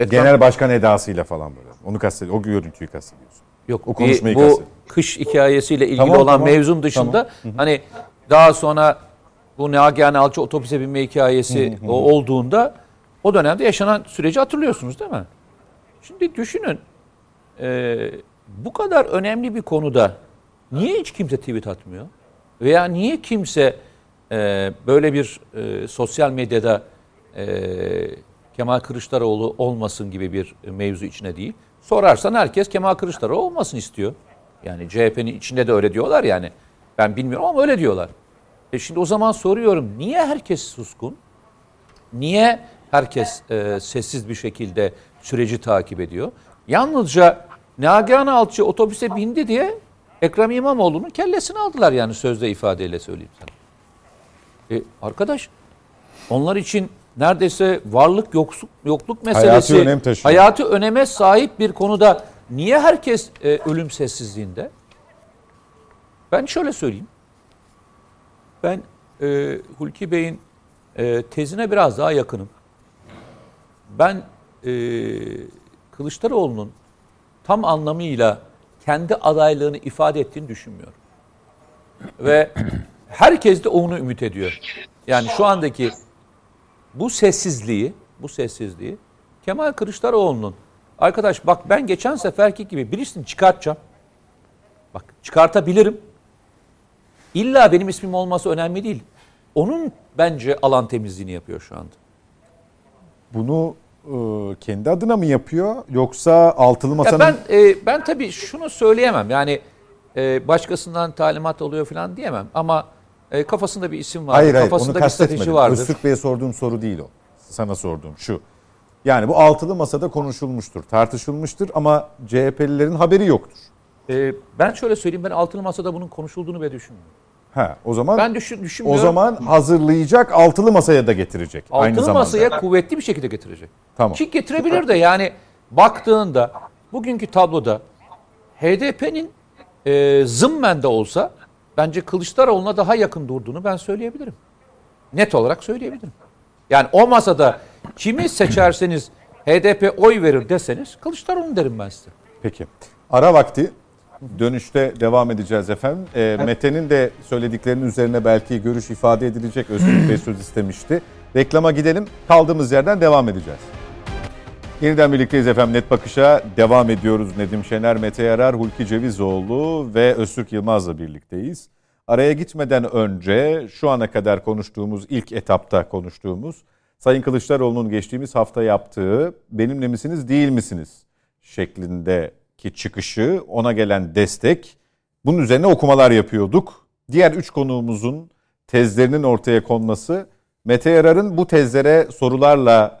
Speaker 5: Ekrem-
Speaker 1: Genel başkan edasıyla falan böyle. Onu kastediyor. O görüntüyü kastediyorsun.
Speaker 5: Yok
Speaker 1: O konuşmayı
Speaker 5: bu
Speaker 1: kastediyor.
Speaker 5: Kış hikayesiyle ilgili
Speaker 1: Tamam,
Speaker 5: olan
Speaker 1: tamam.
Speaker 5: mevzun dışında hani daha sonra bu Nagihan Alçı otobüse binme hikayesi o olduğunda o dönemde yaşanan süreci hatırlıyorsunuz değil mi? Şimdi düşünün e, bu kadar önemli bir konuda niye hiç kimse tweet atmıyor? Veya niye kimse e, böyle bir e, sosyal medyada e, Kemal Kılıçdaroğlu olmasın gibi bir mevzu içine değil. Sorarsan herkes Kemal Kılıçdaroğlu olmasın istiyor. Yani CHP'nin içinde de öyle diyorlar yani. Ben bilmiyorum ama öyle diyorlar. E şimdi o zaman soruyorum niye herkes suskun? Niye herkes e, sessiz bir şekilde süreci takip ediyor? Yalnızca Nagihan Alçı otobüse bindi diye Ekrem İmamoğlu'nun kellesini aldılar yani sözde ifadeyle söyleyeyim sana. E, arkadaş onlar için neredeyse varlık yoksuk, yokluk meselesi
Speaker 1: Hayati önem taşıyor.
Speaker 5: hayati öneme sahip bir konuda niye herkes e, ölüm sessizliğinde? Ben şöyle söyleyeyim. Ben e, Hulki Bey'in e, tezine biraz daha yakınım. Ben e, Kılıçdaroğlu'nun tam anlamıyla kendi adaylığını ifade ettiğini düşünmüyorum. Ve herkes de onu ümit ediyor. Yani şu andaki bu sessizliği, bu sessizliği Kemal Kılıçdaroğlu'nun arkadaş bak ben geçen seferki gibi birisini çıkartacağım. Bak çıkartabilirim. İlla benim ismim olması önemli değil. Onun bence alan temizliğini yapıyor şu anda.
Speaker 1: Bunu e, kendi adına mı yapıyor yoksa altılı masanın...
Speaker 5: Ya ben e, ben tabii şunu söyleyemem. Yani e, başkasından talimat alıyor falan diyemem ama e, kafasında bir isim var.
Speaker 1: hayır hayır onu kastetmedim.
Speaker 5: vardır.
Speaker 1: Öztürk Bey'e sorduğum soru değil o. Sana sorduğum şu. Yani bu altılı masada konuşulmuştur, tartışılmıştır ama CHP'lilerin haberi yoktur.
Speaker 5: E, ben şöyle söyleyeyim ben altılı masada bunun konuşulduğunu bile düşünmüyorum.
Speaker 1: Ha, o zaman
Speaker 5: Ben düşün,
Speaker 1: o
Speaker 5: düşünmüyorum.
Speaker 1: zaman hazırlayacak altılı masaya da getirecek aynı
Speaker 5: altılı
Speaker 1: zamanda.
Speaker 5: masaya kuvvetli bir şekilde getirecek.
Speaker 1: Tamam.
Speaker 5: Ki getirebilir de yani baktığında bugünkü tabloda HDP'nin e, zımmen de olsa bence Kılıçdaroğlu'na daha yakın durduğunu ben söyleyebilirim. Net olarak söyleyebilirim. Yani o masada kimi seçerseniz HDP oy verir deseniz Kılıçdaroğlu derim ben size.
Speaker 1: Peki. Ara vakti. Dönüşte devam edeceğiz efendim. E, Mete'nin de söylediklerinin üzerine belki görüş ifade edilecek. Özgür Bey söz istemişti. Reklama gidelim. Kaldığımız yerden devam edeceğiz. Yeniden birlikteyiz efendim. Net Bakış'a devam ediyoruz. Nedim Şener, Mete Yarar, Hulki Cevizoğlu ve Öztürk Yılmaz'la birlikteyiz. Araya gitmeden önce şu ana kadar konuştuğumuz, ilk etapta konuştuğumuz Sayın Kılıçdaroğlu'nun geçtiğimiz hafta yaptığı benimle misiniz değil misiniz şeklindeki çıkışı, ona gelen destek. Bunun üzerine okumalar yapıyorduk. Diğer üç konuğumuzun tezlerinin ortaya konması, Mete Yarar'ın bu tezlere sorularla,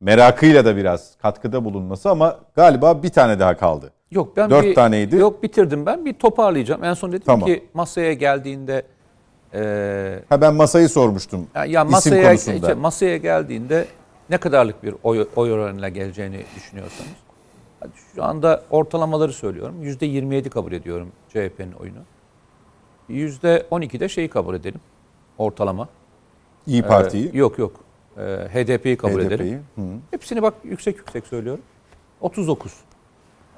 Speaker 1: merakıyla da biraz katkıda bulunması ama galiba bir tane daha kaldı.
Speaker 5: Yok ben
Speaker 1: Dört
Speaker 5: bir,
Speaker 1: taneydi.
Speaker 5: Yok bitirdim ben bir toparlayacağım. En son dedim
Speaker 1: Tamam.
Speaker 5: ki masaya geldiğinde e,
Speaker 1: Ha ben masayı sormuştum.
Speaker 5: Ya, ya masaya işte masaya geldiğinde ne kadarlık bir oy, oy oranıyla geleceğini düşünüyorsanız. Şu anda ortalamaları söylüyorum. Yüzde 27 kabul ediyorum CHP'nin oyunu. Yüzde 12 de şeyi kabul edelim. Ortalama.
Speaker 1: İyi Parti'yi,
Speaker 5: Ee, yok yok. Ee, HDP'yi kabul
Speaker 1: HDP'yi.
Speaker 5: edelim.
Speaker 1: Hı.
Speaker 5: Hepsini bak yüksek yüksek söylüyorum. 39.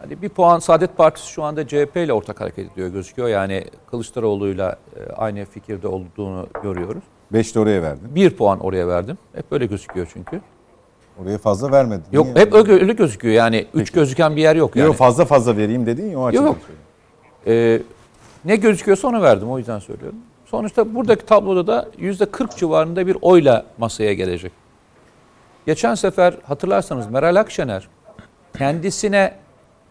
Speaker 5: Hani bir puan Saadet Partisi şu anda CHP ile ortak hareket ediyor gözüküyor. Yani Kılıçdaroğlu'yla e, aynı fikirde olduğunu görüyoruz.
Speaker 1: Beş de oraya verdin.
Speaker 5: Bir puan oraya verdim. Hep böyle gözüküyor çünkü.
Speaker 1: Oraya fazla vermedin.
Speaker 5: Yok
Speaker 1: Niye?
Speaker 5: hep öyle, öyle gözüküyor yani. Üç gözüken bir yer yok yani.
Speaker 1: Yok fazla fazla vereyim dedin ya o açıdan.
Speaker 5: Yok. Ee, ne gözüküyorsa onu verdim o yüzden söylüyorum. Sonuçta buradaki tabloda da yüzde 40 civarında bir oyla masaya gelecek. Geçen sefer hatırlarsanız Meral Akşener kendisine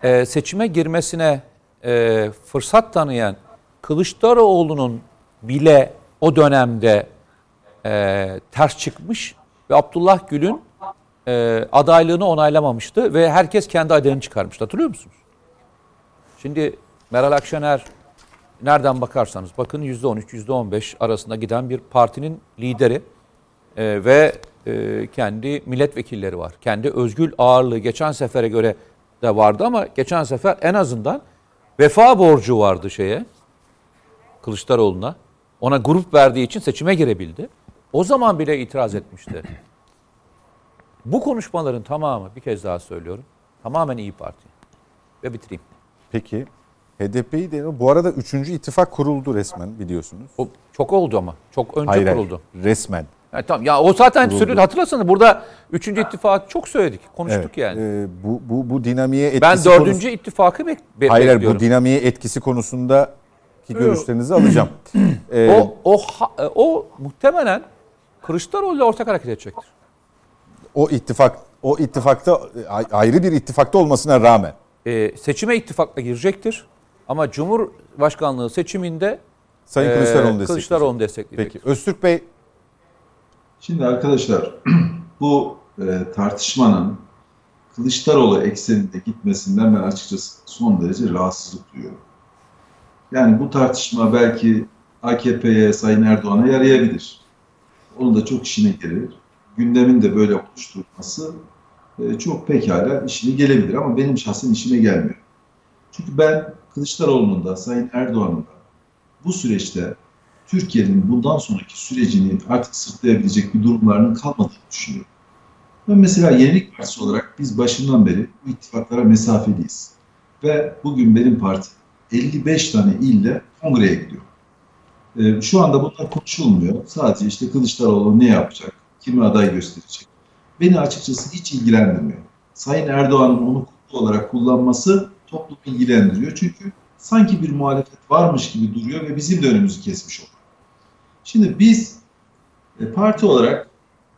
Speaker 5: e, seçime girmesine e, fırsat tanıyan Kılıçdaroğlu'nun bile o dönemde e, ters çıkmış ve Abdullah Gül'ün e, adaylığını onaylamamıştı ve herkes kendi adayını çıkarmıştı. Hatırlıyor musunuz? Şimdi Meral Akşener nereden bakarsanız bakın %13, %15 arasında giden bir partinin lideri Ee, ve e, kendi milletvekilleri var. Kendi özgül ağırlığı geçen sefere göre de vardı ama geçen sefer en azından vefa borcu vardı şeye Kılıçdaroğlu'na. Ona grup verdiği için seçime girebildi. O zaman bile itiraz etmişti. Bu konuşmaların tamamı bir kez daha söylüyorum. Tamamen İyi Parti. Ve bitireyim.
Speaker 1: Peki HDP'yi de bu arada 3. ittifak kuruldu resmen biliyorsunuz.
Speaker 5: O çok oldu ama. Çok önce
Speaker 1: Hayır, hayır,
Speaker 5: kuruldu.
Speaker 1: resmen.
Speaker 5: Yani tamam ya o zaten söyledi hatırlarsanız burada 3. ittifakı çok söyledik, konuştuk
Speaker 1: Evet.
Speaker 5: yani.
Speaker 1: Ee, bu, bu, bu dinamiğe etkisi
Speaker 5: ben
Speaker 1: konusu-
Speaker 5: dördüncü ittifakı bek be-
Speaker 1: Hayır
Speaker 5: bekliyorum.
Speaker 1: bu dinamiğe etkisi konusundaki görüşlerinizi alacağım. (clears throat) Ee,
Speaker 5: o, o, e, o muhtemelen Kılıçdaroğlu ile ortak hareket edecektir.
Speaker 1: o ittifak o ittifakta ay- ayrı bir ittifakta olmasına rağmen
Speaker 5: Ee, seçime ittifakla girecektir. Ama Cumhurbaşkanlığı seçiminde
Speaker 1: Sayın
Speaker 5: e,
Speaker 1: Kılıçdaroğlu'nu destekleyecek.
Speaker 5: Kılıçdaroğlu'nu destekleyecek.
Speaker 1: Peki Öztürk Bey
Speaker 3: Şimdi arkadaşlar (clears throat) bu e, tartışmanın Kılıçdaroğlu ekseninde gitmesinden ben açıkçası son derece rahatsızlık duyuyorum. Yani bu tartışma belki AKP'ye, Sayın Erdoğan'a yarayabilir. Onun da çok işine gelir. Gündemin de böyle oluşturulması e, çok pekala işine gelebilir ama benim şahsen işime gelmiyor. Çünkü ben Kılıçdaroğlu'nun da Sayın Erdoğan'ın da bu süreçte Türkiye'nin bundan sonraki sürecini artık sırtlayabilecek bir durumlarının kalmadığını düşünüyorum. Ben mesela Yenilik Partisi olarak biz başından beri bu ittifaklara mesafeliyiz. Ve bugün benim parti 55 tane ille kongreye gidiyor. Ee, şu anda bunlar konuşulmuyor. Sadece işte Kılıçdaroğlu ne yapacak, kimi aday gösterecek. Beni açıkçası hiç ilgilendirmiyor. Sayın Erdoğan'ın onu kutlu olarak kullanması toplumu ilgilendiriyor. Çünkü sanki bir muhalefet varmış gibi duruyor ve bizim de önümüzü kesmiş oluyor. Şimdi biz e, parti olarak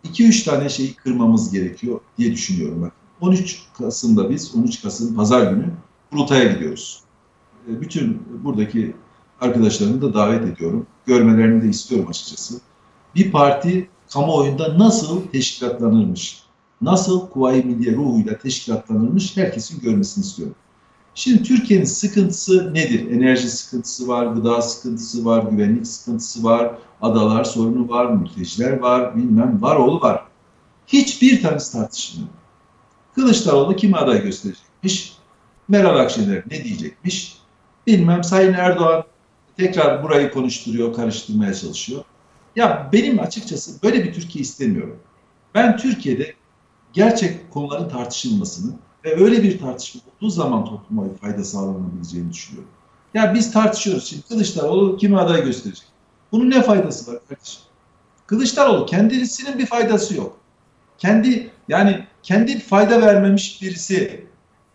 Speaker 3: 2-3 tane şeyi kırmamız gerekiyor diye düşünüyorum. Bak. 13 Kasım'da biz 13 Kasım Pazar günü Kurultay'a gidiyoruz. E, bütün buradaki arkadaşlarımı da davet ediyorum. Görmelerini de istiyorum açıkçası. Bir parti kamuoyunda nasıl teşkilatlanırmış, nasıl Kuvayi Milliye ruhuyla teşkilatlanırmış herkesin görmesini istiyorum. Şimdi Türkiye'nin sıkıntısı nedir? Enerji sıkıntısı var, gıda sıkıntısı var, güvenlik sıkıntısı var, adalar sorunu var, mülteciler var, bilmem var oğlu var. Hiçbir tanesi tartışılmıyor. Kılıçdaroğlu kimi aday gösterecekmiş? Meral Akşener ne diyecekmiş? Bilmem Sayın Erdoğan tekrar burayı konuşturuyor, karıştırmaya çalışıyor. Ya benim açıkçası böyle bir Türkiye istemiyorum. Ben Türkiye'de gerçek konuların tartışılmasını ve öyle bir tartışma olduğu zaman topluma fayda sağlanabileceğini düşünüyorum. Ya biz tartışıyoruz şimdi Kılıçdaroğlu kimi aday gösterecek? Bunun ne faydası var kardeşim? Kılıçdaroğlu kendisinin bir faydası yok. Kendi yani kendi fayda vermemiş birisi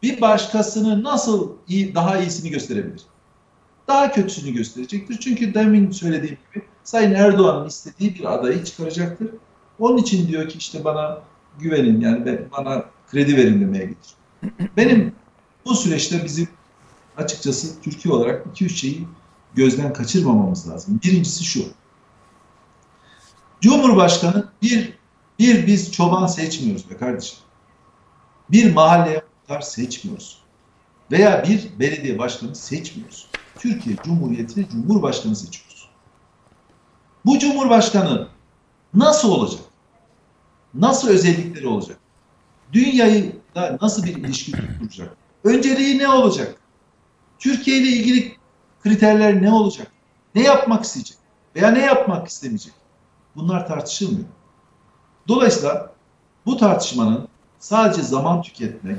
Speaker 3: bir başkasını nasıl iyi, daha iyisini gösterebilir? Daha kötüsünü gösterecektir. Çünkü demin söylediğim gibi Sayın Erdoğan'ın istediği bir adayı çıkaracaktır. Onun için diyor ki işte bana güvenin yani bana kredi verin demeye getir. Benim bu süreçte bizim açıkçası Türkiye olarak 2-3 şeyi gözden kaçırmamamız lazım. Birincisi şu. Cumhurbaşkanı bir bir biz çoban seçmiyoruz be kardeşim. Bir mahalle muhtar seçmiyoruz. Veya bir belediye başkanı seçmiyoruz. Türkiye Cumhuriyeti'ne Cumhurbaşkanı seçiyoruz. Bu Cumhurbaşkanı nasıl olacak? Nasıl özellikleri olacak? Dünyayı da nasıl bir ilişki kuracak? Önceliği ne olacak? Türkiye ile ilgili kriterler ne olacak? Ne yapmak isteyecek? Veya ne yapmak istemeyecek? Bunlar tartışılmıyor. Dolayısıyla bu tartışmanın sadece zaman tüketmek,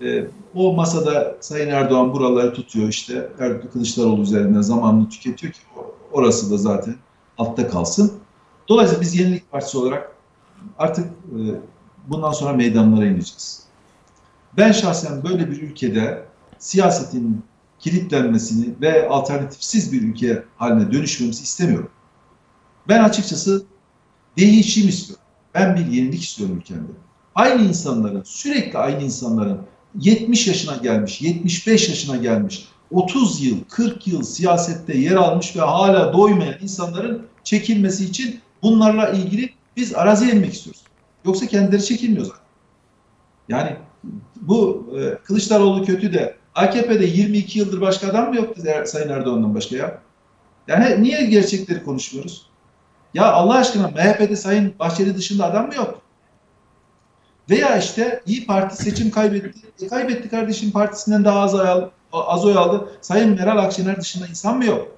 Speaker 3: e, o masada Sayın Erdoğan buraları tutuyor işte Erdoğan Kılıçdaroğlu üzerinden zamanını tüketiyor ki orası da zaten altta kalsın. Dolayısıyla biz Yenilik Partisi olarak artık e, bundan sonra meydanlara ineceğiz. Ben şahsen böyle bir ülkede siyasetin kilitlenmesini ve alternatifsiz bir ülke haline dönüşmemizi istemiyorum. Ben açıkçası değişim istiyorum. Ben bir yenilik istiyorum ülkemde. Aynı insanların, sürekli aynı insanların 70 yaşına gelmiş, 75 yaşına gelmiş, 30 yıl, 40 yıl siyasette yer almış ve hala doymayan insanların çekilmesi için bunlarla ilgili biz arazi inmek istiyoruz. Yoksa kendileri çekilmiyor zaten. Yani bu e, Kılıçdaroğlu kötü de AKP'de 22 yıldır başka adam mı yoktu Sayın Erdoğan'dan başka ya? Yani niye gerçekleri konuşmuyoruz? Ya Allah aşkına MHP'de Sayın Bahçeli dışında adam mı yok? Veya işte İyi Parti seçim kaybetti. E, kaybetti kardeşim partisinden daha az, oy, az oy aldı. Sayın Meral Akşener dışında insan mı yok?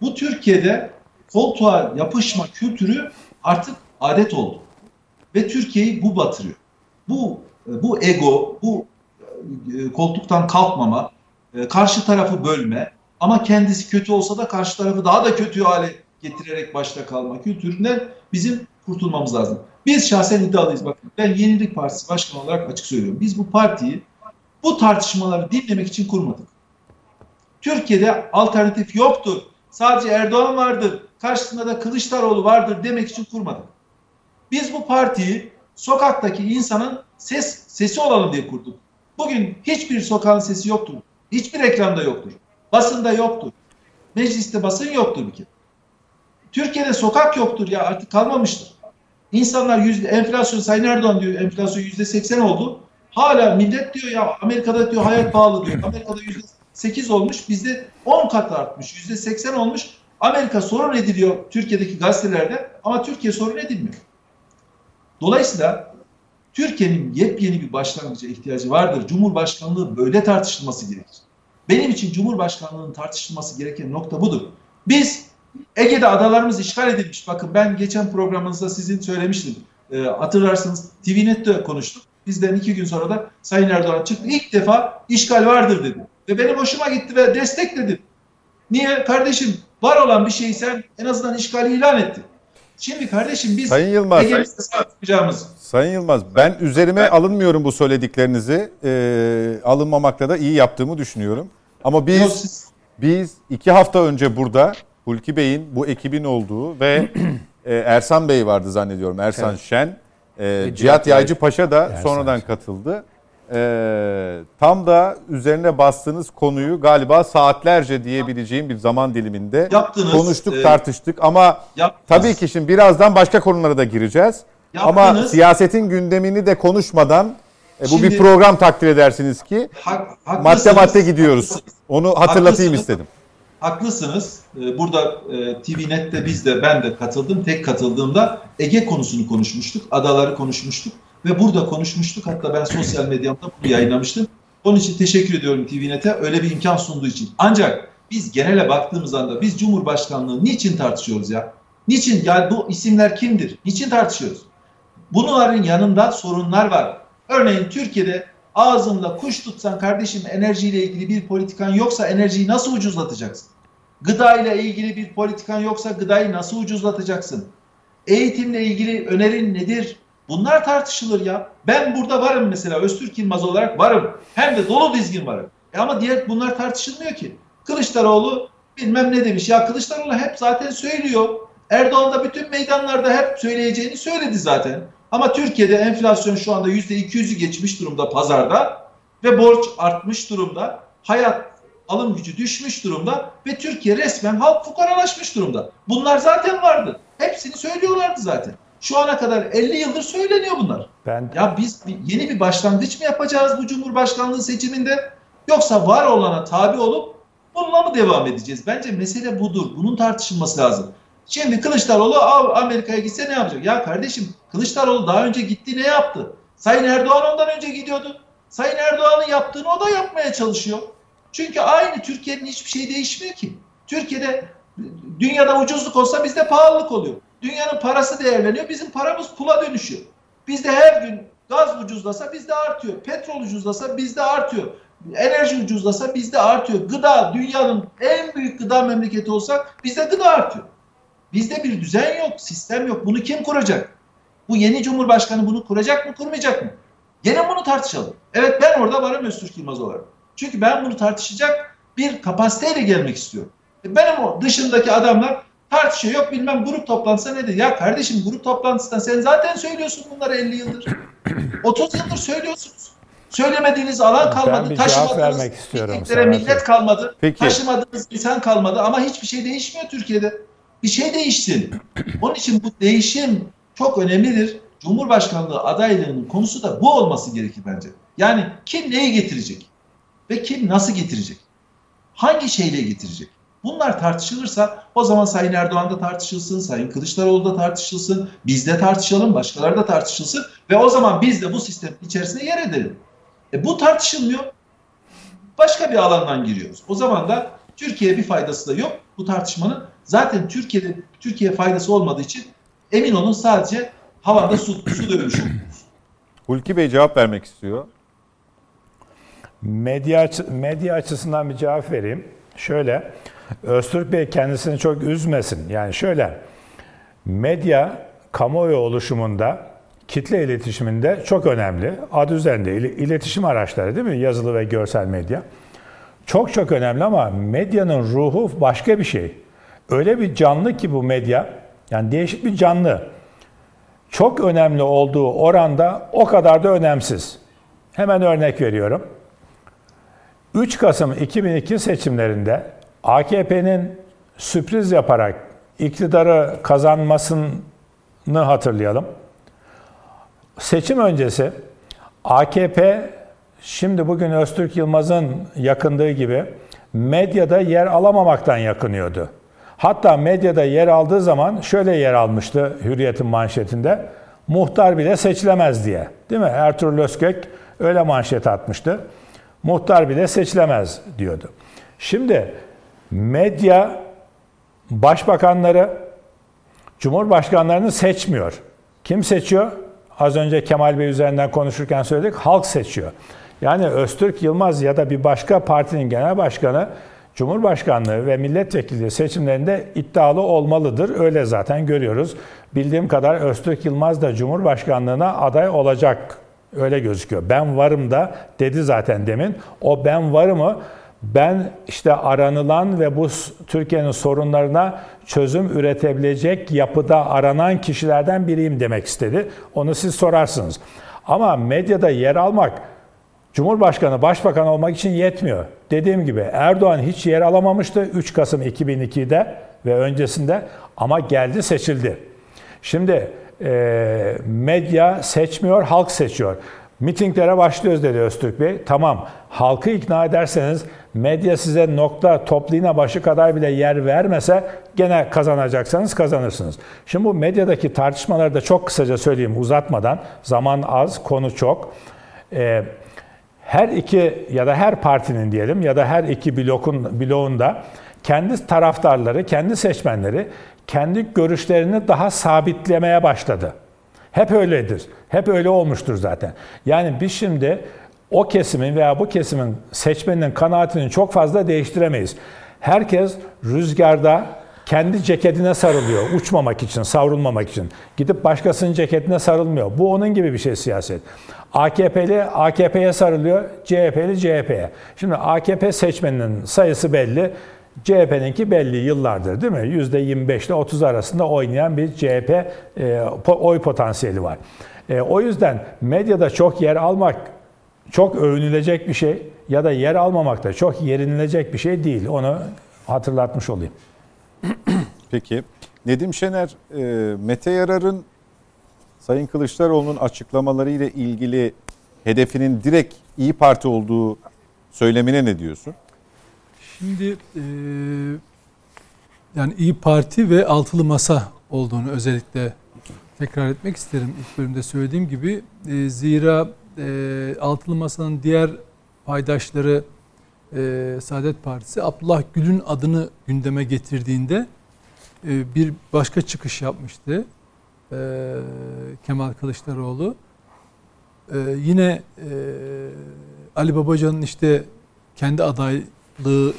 Speaker 3: Bu Türkiye'de koltuğa yapışma kültürü artık adet oldu. Ve Türkiye'yi bu batırıyor. Bu bu ego, bu e, koltuktan kalkmama, e, karşı tarafı bölme ama kendisi kötü olsa da karşı tarafı daha da kötü hale getirerek başta kalma kültüründen bizim kurtulmamız lazım. Biz şahsen iddialıyız. Bakın ben Yenilik Partisi Başkanı olarak açık söylüyorum. Biz bu partiyi bu tartışmaları dinlemek için kurmadık. Türkiye'de alternatif yoktur. Sadece Erdoğan vardır. Karşısında da Kılıçdaroğlu vardır demek için kurmadık. Biz bu partiyi sokaktaki insanın ses sesi olalım diye kurduk. Bugün hiçbir sokağın sesi yoktur. Hiçbir ekranda yoktur. Basında yoktur. Mecliste basın yoktur bir kere. Türkiye'de sokak yoktur ya artık kalmamıştır. İnsanlar yüzde enflasyon Sayın Erdoğan diyor enflasyon yüzde seksen oldu. hala millet diyor ya Amerika'da diyor hayat pahalı diyor. Amerika'da yüzde 8 olmuş bizde 10 kat artmış. Yüzde 80 olmuş. Amerika sorun ediliyor Türkiye'deki gazetelerde ama Türkiye sorun edilmiyor. Dolayısıyla Türkiye'nin yepyeni bir başlangıca ihtiyacı vardır. Cumhurbaşkanlığı böyle tartışılması gerekir. Benim için Cumhurbaşkanlığının tartışılması gereken nokta budur. Biz Ege'de adalarımız işgal edilmiş. Bakın ben geçen programınızda sizin söylemiştim. E, hatırlarsınız TVNet'te konuştuk. Bizden iki gün sonra da Sayın Erdoğan çıktı. İlk defa işgal vardır dedi. Ve benim hoşuma gitti ve destekledim. Niye? Kardeşim var olan bir şeyi sen en azından işgali ilan ettin. Şimdi kardeşim biz
Speaker 1: Sayın Yılmaz,
Speaker 3: yapacağımız
Speaker 1: Sayın Yılmaz ben üzerime alınmıyorum bu söylediklerinizi. Ee, alınmamakla da iyi yaptığımı düşünüyorum. Ama biz
Speaker 3: Yok, siz-
Speaker 1: biz iki hafta önce burada Hulki Bey'in bu ekibin olduğu ve (clears throat) e, Ersan Bey vardı zannediyorum. Ersan Şen. E, Cihat Yaycı Paşa da
Speaker 4: Ersan
Speaker 1: sonradan
Speaker 4: Şen.
Speaker 1: katıldı. E, tam da üzerine bastığınız konuyu galiba saatlerce diyebileceğim bir zaman diliminde
Speaker 3: Yaptınız,
Speaker 1: konuştuk,
Speaker 3: e,
Speaker 1: tartıştık ama
Speaker 3: yaptınız.
Speaker 1: tabii ki şimdi birazdan başka konulara da gireceğiz. Ama
Speaker 3: Yaptınız.
Speaker 1: siyasetin gündemini de konuşmadan e, bu
Speaker 3: Şimdi-
Speaker 1: bir program takdir edersiniz ki
Speaker 3: Hak-
Speaker 1: madde madde gidiyoruz.
Speaker 3: Haklısınız.
Speaker 1: Onu hatırlatayım
Speaker 3: Haklısınız.
Speaker 1: istedim.
Speaker 3: Haklısınız. Ee, Burada e, TVNet'te biz de ben de katıldım. Tek katıldığımda Ege konusunu konuşmuştuk. Adaları konuşmuştuk. Ve burada konuşmuştuk. Hatta ben sosyal medyamda bunu yayınlamıştım. Onun için teşekkür ediyorum TVNet'e öyle bir imkan sunduğu için. Ancak biz genele baktığımız anda biz Cumhurbaşkanlığı niçin tartışıyoruz ya? Niçin? Yani bu isimler kimdir? Niçin tartışıyoruz? Bunların yanında sorunlar var. Örneğin Türkiye'de ağzında kuş tutsan kardeşim enerjiyle ilgili bir politikan yoksa enerjiyi nasıl ucuzlatacaksın? Gıda ile ilgili bir politikan yoksa gıdayı nasıl ucuzlatacaksın? Eğitimle ilgili önerin nedir? Bunlar tartışılır ya. Ben burada varım mesela Öztürk Yılmaz olarak varım. Hem de dolu dizgin varım. E ama diğer bunlar tartışılmıyor ki. Kılıçdaroğlu bilmem ne demiş. Ya Kılıçdaroğlu hep zaten söylüyor. Erdoğan da bütün meydanlarda hep söyleyeceğini söyledi zaten. Ama Türkiye'de enflasyon şu anda %200'ü geçmiş durumda pazarda ve borç artmış durumda. Hayat alım gücü düşmüş durumda ve Türkiye resmen halk fukaralaşmış durumda. Bunlar zaten vardı. Hepsini söylüyorlardı zaten. Şu ana kadar 50 yıldır söyleniyor bunlar.
Speaker 4: Ben
Speaker 3: Ya biz yeni bir başlangıç mı yapacağız bu Cumhurbaşkanlığı seçiminde? Yoksa var olana tabi olup bununla mı devam edeceğiz? Bence mesele budur. Bunun tartışılması lazım. Şimdi Kılıçdaroğlu "Aa, Amerika'ya gitse ne yapacak? Ya kardeşim Kılıçdaroğlu daha önce gitti ne yaptı? Sayın Erdoğan ondan önce gidiyordu. Sayın Erdoğan'ın yaptığını o da yapmaya çalışıyor. Çünkü aynı Türkiye'nin hiçbir şey değişmiyor ki. Türkiye'de dünyada ucuzluk olsa bizde pahalılık oluyor. Dünyanın parası değerleniyor, bizim paramız pula dönüşüyor. Bizde her gün gaz ucuzlasa bizde artıyor. Petrol ucuzlasa bizde artıyor. Enerji ucuzlasa bizde artıyor. Gıda dünyanın en büyük gıda memleketi olsak bizde gıda artıyor. Bizde bir düzen yok, sistem yok. Bunu kim kuracak? Bu yeni Cumhurbaşkanı bunu kuracak mı, kurmayacak mı? Gene bunu tartışalım. Evet ben orada varım Öztürk Yılmaz olarak. Çünkü ben bunu tartışacak bir kapasiteyle gelmek istiyorum. E Benim o dışındaki adamlar tartışıyor. Yok bilmem grup toplantısı nedir? Ya kardeşim grup toplantısında sen zaten söylüyorsun bunları 50 yıldır. (clears throat) 30 yıldır söylüyorsunuz. Söylemediğiniz alan
Speaker 4: Ben
Speaker 3: kalmadı.
Speaker 4: bir cevap
Speaker 3: taşımadığınız
Speaker 4: vermek istiyorum
Speaker 3: millet kalmadı.
Speaker 1: Peki.
Speaker 3: Taşımadığınız insan kalmadı ama hiçbir şey değişmiyor Türkiye'de. Bir şey değişsin. (clears throat) Onun için bu değişim çok önemlidir. Cumhurbaşkanlığı adaylığının konusu da bu olması gerekir bence. Yani kim neyi getirecek? Ve kim nasıl getirecek? Hangi şeyle getirecek? Bunlar tartışılırsa o zaman Sayın Erdoğan da tartışılsın, Sayın Kılıçdaroğlu da tartışılsın, biz de tartışalım, başkaları da tartışılsın ve o zaman biz de bu sistemin içerisine yer edelim. E bu tartışılmıyor. Başka bir alandan giriyoruz. O zaman da Türkiye'ye bir faydası da yok bu tartışmanın. Zaten Türkiye'de Türkiye faydası olmadığı için emin olun sadece havada su, su dövmüş oluyoruz.
Speaker 1: Hulki Bey cevap vermek istiyor.
Speaker 4: Medya, medya açısından bir cevap vereyim. Şöyle, Öztürk Bey kendisini çok üzmesin. Yani şöyle, medya kamuoyu oluşumunda, kitle iletişiminde çok önemli. Adı üzerinde il- iletişim araçları değil mi? Yazılı ve görsel medya. Çok çok önemli ama medyanın ruhu başka bir şey. Öyle bir canlı ki bu medya, yani değişik bir canlı. Çok önemli olduğu oranda o kadar da önemsiz. Hemen örnek veriyorum. 3 Kasım 2002 seçimlerinde AKP'nin sürpriz yaparak iktidarı kazanmasını hatırlayalım. Seçim öncesi AKP şimdi bugün Öztürk Yılmaz'ın yakındığı gibi medyada yer alamamaktan yakınıyordu. Hatta medyada yer aldığı zaman şöyle yer almıştı Hürriyet'in manşetinde. Muhtar bile seçilemez diye. Değil mi? Ertuğrul Özkök öyle manşet atmıştı. Muhtar bile seçilemez diyordu. Şimdi medya başbakanları, cumhurbaşkanlarını seçmiyor. Kim seçiyor? Az önce Kemal Bey üzerinden konuşurken söyledik. Halk seçiyor. Yani Öztürk Yılmaz ya da bir başka partinin genel başkanı Cumhurbaşkanlığı ve milletvekili seçimlerinde iddialı olmalıdır. Öyle zaten görüyoruz. Bildiğim kadar Öztürk Yılmaz da Cumhurbaşkanlığına aday olacak. Öyle gözüküyor. Ben varım da dedi zaten demin. O ben varımı ben işte aranılan ve bu Türkiye'nin sorunlarına çözüm üretebilecek yapıda aranan kişilerden biriyim demek istedi. Onu siz sorarsınız. Ama medyada yer almak Cumhurbaşkanı, başbakan olmak için yetmiyor. Dediğim gibi Erdoğan hiç yer alamamıştı 3 Kasım 2002'de ve öncesinde ama geldi seçildi. Şimdi e, medya seçmiyor, halk seçiyor. Mitinglere başlıyoruz dedi Öztürk Bey. Tamam, halkı ikna ederseniz medya size nokta topliğine başı kadar bile yer vermese gene kazanacaksanız kazanırsınız. Şimdi bu medyadaki tartışmaları da çok kısaca söyleyeyim uzatmadan. Zaman az, konu çok. Ee, her iki ya da her partinin diyelim ya da her iki blokun bloğunda kendi taraftarları, kendi seçmenleri kendi görüşlerini daha sabitlemeye başladı. Hep öyledir. Hep öyle olmuştur zaten. Yani biz şimdi o kesimin veya bu kesimin seçmeninin kanaatini çok fazla değiştiremeyiz. Herkes rüzgarda kendi ceketine sarılıyor uçmamak için, savrulmamak için. Gidip başkasının ceketine sarılmıyor. Bu onun gibi bir şey siyaset. AKP'li AKP'ye sarılıyor, CHP'li CHP'ye. Şimdi AKP seçmeninin sayısı belli. CHP'ninki belli yıllardır değil mi? %25 ile 30 arasında oynayan bir CHP e, oy potansiyeli var. E, o yüzden medyada çok yer almak çok övünülecek bir şey ya da yer almamak da çok yerinilecek bir şey değil. Onu hatırlatmış olayım. (clears throat)
Speaker 1: Peki. Nedim Şener, e, Mete Yarar'ın Sayın Kılıçdaroğlu'nun açıklamaları ile ilgili hedefinin direkt İyi Parti olduğu söylemine ne diyorsun?
Speaker 2: Şimdi e, yani İyi Parti ve Altılı Masa olduğunu özellikle tekrar etmek isterim. İlk bölümde söylediğim gibi e, zira e, Altılı Masa'nın diğer paydaşları e, Saadet Partisi Abdullah Gül'ün adını gündeme getirdiğinde e, bir başka çıkış yapmıştı e, Kemal Kılıçdaroğlu. E, yine e, Ali Babacan'ın işte kendi adaylığı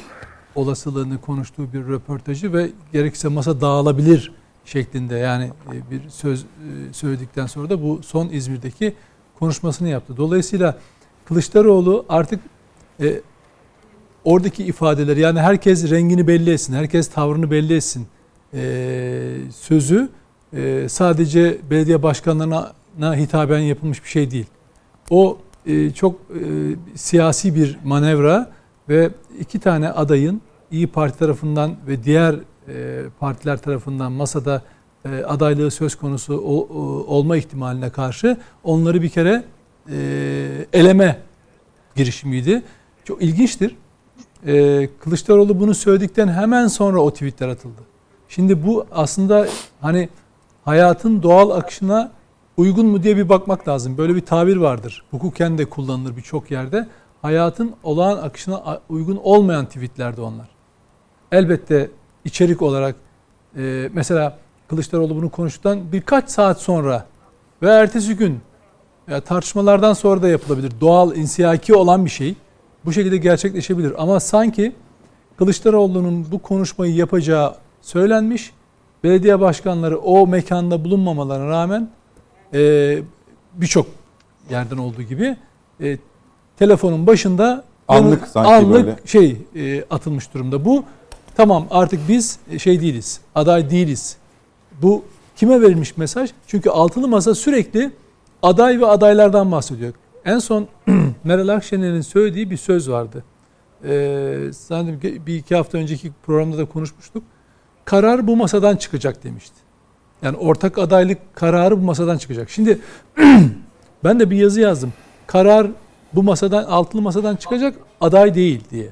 Speaker 2: olasılığını konuştuğu bir röportajı ve gerekirse masa dağılabilir şeklinde yani e, bir söz e, söyledikten sonra da bu son İzmir'deki konuşmasını yaptı. Dolayısıyla Kılıçdaroğlu artık e, oradaki ifadeleri yani herkes rengini belli etsin, herkes tavrını belli etsin e, sözü e, sadece belediye başkanlarına hitaben yapılmış bir şey değil. O e, çok e, siyasi bir manevra ve iki tane adayın İyi Parti tarafından ve diğer e, partiler tarafından masada e, adaylığı söz konusu o, o, olma ihtimaline karşı onları bir kere e, eleme girişimiydi. Çok ilginçtir. E, Kılıçdaroğlu bunu söyledikten hemen sonra o tweetler atıldı. Şimdi bu aslında hani hayatın doğal akışına uygun mu diye bir bakmak lazım. Böyle bir tabir vardır. Hukuken de kullanılır birçok yerde. Hayatın olağan akışına uygun olmayan tweetlerdi onlar. Elbette içerik olarak e, mesela Kılıçdaroğlu bunu konuştuktan birkaç saat sonra ve ertesi gün ya tartışmalardan sonra da yapılabilir. Doğal, insiyaki olan bir şey. Bu şekilde gerçekleşebilir. Ama sanki Kılıçdaroğlu'nun bu konuşmayı yapacağı söylenmiş. Belediye başkanları o mekanda bulunmamalarına rağmen e, birçok yerden olduğu gibi e, telefonun başında
Speaker 1: anlık sanki
Speaker 2: anlık
Speaker 1: böyle.
Speaker 2: şey e, atılmış durumda. Bu tamam artık biz şey değiliz. Aday değiliz. Bu kime verilmiş mesaj? Çünkü altılı masa sürekli aday ve adaylardan bahsediyor. En son (clears throat) Meral Akşener'in söylediği bir söz vardı. Ee, sanırım bir iki hafta önceki programda da konuşmuştuk. Karar bu masadan çıkacak demişti. Yani ortak adaylık kararı bu masadan çıkacak. Şimdi (clears throat) ben de bir yazı yazdım. karar bu masadan altılı masadan çıkacak aday değil diye.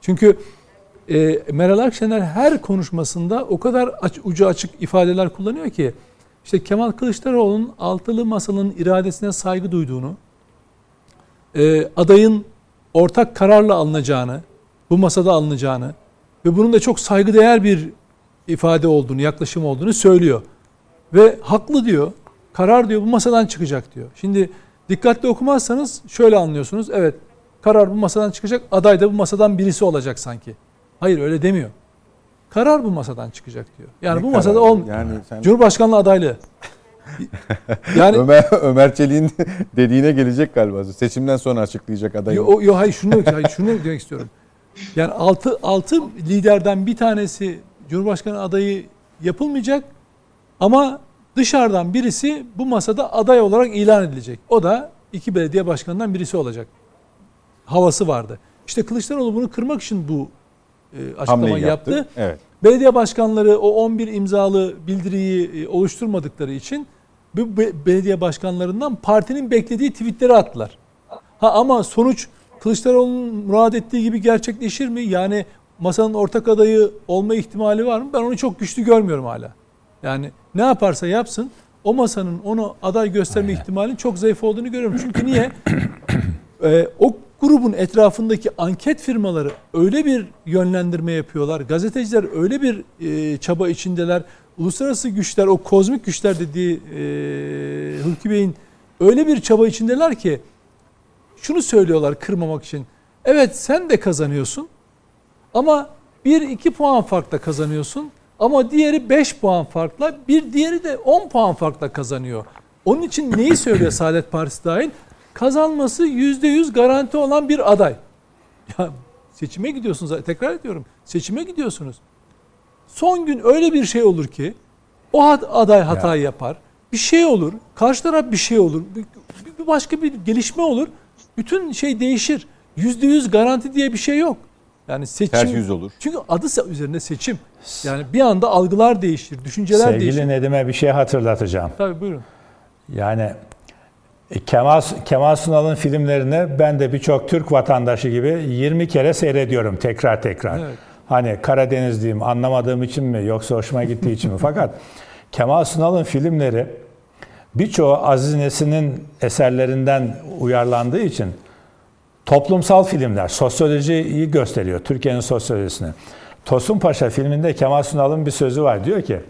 Speaker 2: Çünkü e, Meral Akşener her konuşmasında o kadar aç, ucu açık ifadeler kullanıyor ki işte Kemal Kılıçdaroğlu'nun altılı masanın iradesine saygı duyduğunu, e, adayın ortak kararla alınacağını, bu masada alınacağını ve bunun da çok saygıdeğer bir ifade olduğunu, yaklaşım olduğunu söylüyor. Ve haklı diyor. Karar diyor bu masadan çıkacak diyor. Şimdi dikkatli okumazsanız şöyle anlıyorsunuz. Evet karar bu masadan çıkacak. Aday da bu masadan birisi olacak sanki. Hayır öyle demiyor. Karar bu masadan çıkacak diyor. Yani
Speaker 1: Ne
Speaker 2: bu masada
Speaker 1: kararı?
Speaker 2: ol
Speaker 1: Yani sen
Speaker 2: Cumhurbaşkanlığı adaylığı. Yani
Speaker 1: Ömer Ömer Çelik'in (laughs) dediğine gelecek galiba. Seçimden sonra açıklayacak adayı.
Speaker 2: Yo, yo hayır şunu hayır şunu demek istiyorum. Yani altı altı liderden bir tanesi Cumhurbaşkanı adayı yapılmayacak ama dışarıdan birisi bu masada aday olarak ilan edilecek. O da iki belediye başkanından birisi olacak. Havası vardı. İşte Kılıçdaroğlu bunu kırmak için bu e, açıklamayı
Speaker 1: yaptı.
Speaker 2: yaptı.
Speaker 1: Evet.
Speaker 2: Belediye başkanları o 11 imzalı bildiriyi e, oluşturmadıkları için bu be- belediye başkanlarından partinin beklediği tweetleri attılar. Ha ama sonuç Kılıçdaroğlu'nun murad ettiği gibi gerçekleşir mi? Yani masanın ortak adayı olma ihtimali var mı? Ben onu çok güçlü görmüyorum hala. Yani ne yaparsa yapsın o masanın onu aday gösterme ihtimalinin çok zayıf olduğunu görüyorum. Çünkü niye? (clears throat) Ee, o grubun etrafındaki anket firmaları öyle bir yönlendirme yapıyorlar. Gazeteciler öyle bir e, çaba içindeler. Uluslararası güçler, o kozmik güçler dediği e, Hulki Bey'in öyle bir çaba içindeler ki şunu söylüyorlar kırmamak için. Evet sen de kazanıyorsun ama 1-2 puan farkla kazanıyorsun. Ama diğeri 5 puan farkla, bir diğeri de 10 puan farkla kazanıyor. Onun için neyi söylüyor (coughs) Saadet Partisi dahil? Kazanması %100 garanti olan bir aday. Ya seçime gidiyorsunuz. Tekrar ediyorum. Seçime gidiyorsunuz. Son gün öyle bir şey olur ki o ad- aday hatayı yapar. Bir şey olur. Karşı taraf bir şey olur. Bir, bir başka bir gelişme olur. Bütün şey değişir. %100 garanti diye bir şey yok. Yani seçim
Speaker 1: Ters yüz olur.
Speaker 2: çünkü adı üzerine seçim. Yani bir anda algılar değişir, düşünceler
Speaker 4: Sevgili
Speaker 2: değişir.
Speaker 4: Nedim'e bir şey hatırlatacağım.
Speaker 2: Tabii buyurun.
Speaker 4: Yani e, Kemal, Kemal Sunal'ın filmlerini ben de birçok Türk vatandaşı gibi 20 kere seyrediyorum tekrar tekrar.
Speaker 2: Evet.
Speaker 4: Hani Karadenizliyim anlamadığım için mi yoksa hoşuma gittiği için mi? Fakat (laughs) Kemal Sunal'ın filmleri birçoğu Aziz Nesin'in eserlerinden uyarlandığı için toplumsal filmler, sosyolojiyi gösteriyor, Türkiye'nin sosyolojisini. Tosun Paşa filminde Kemal Sunal'ın bir sözü var. Diyor ki,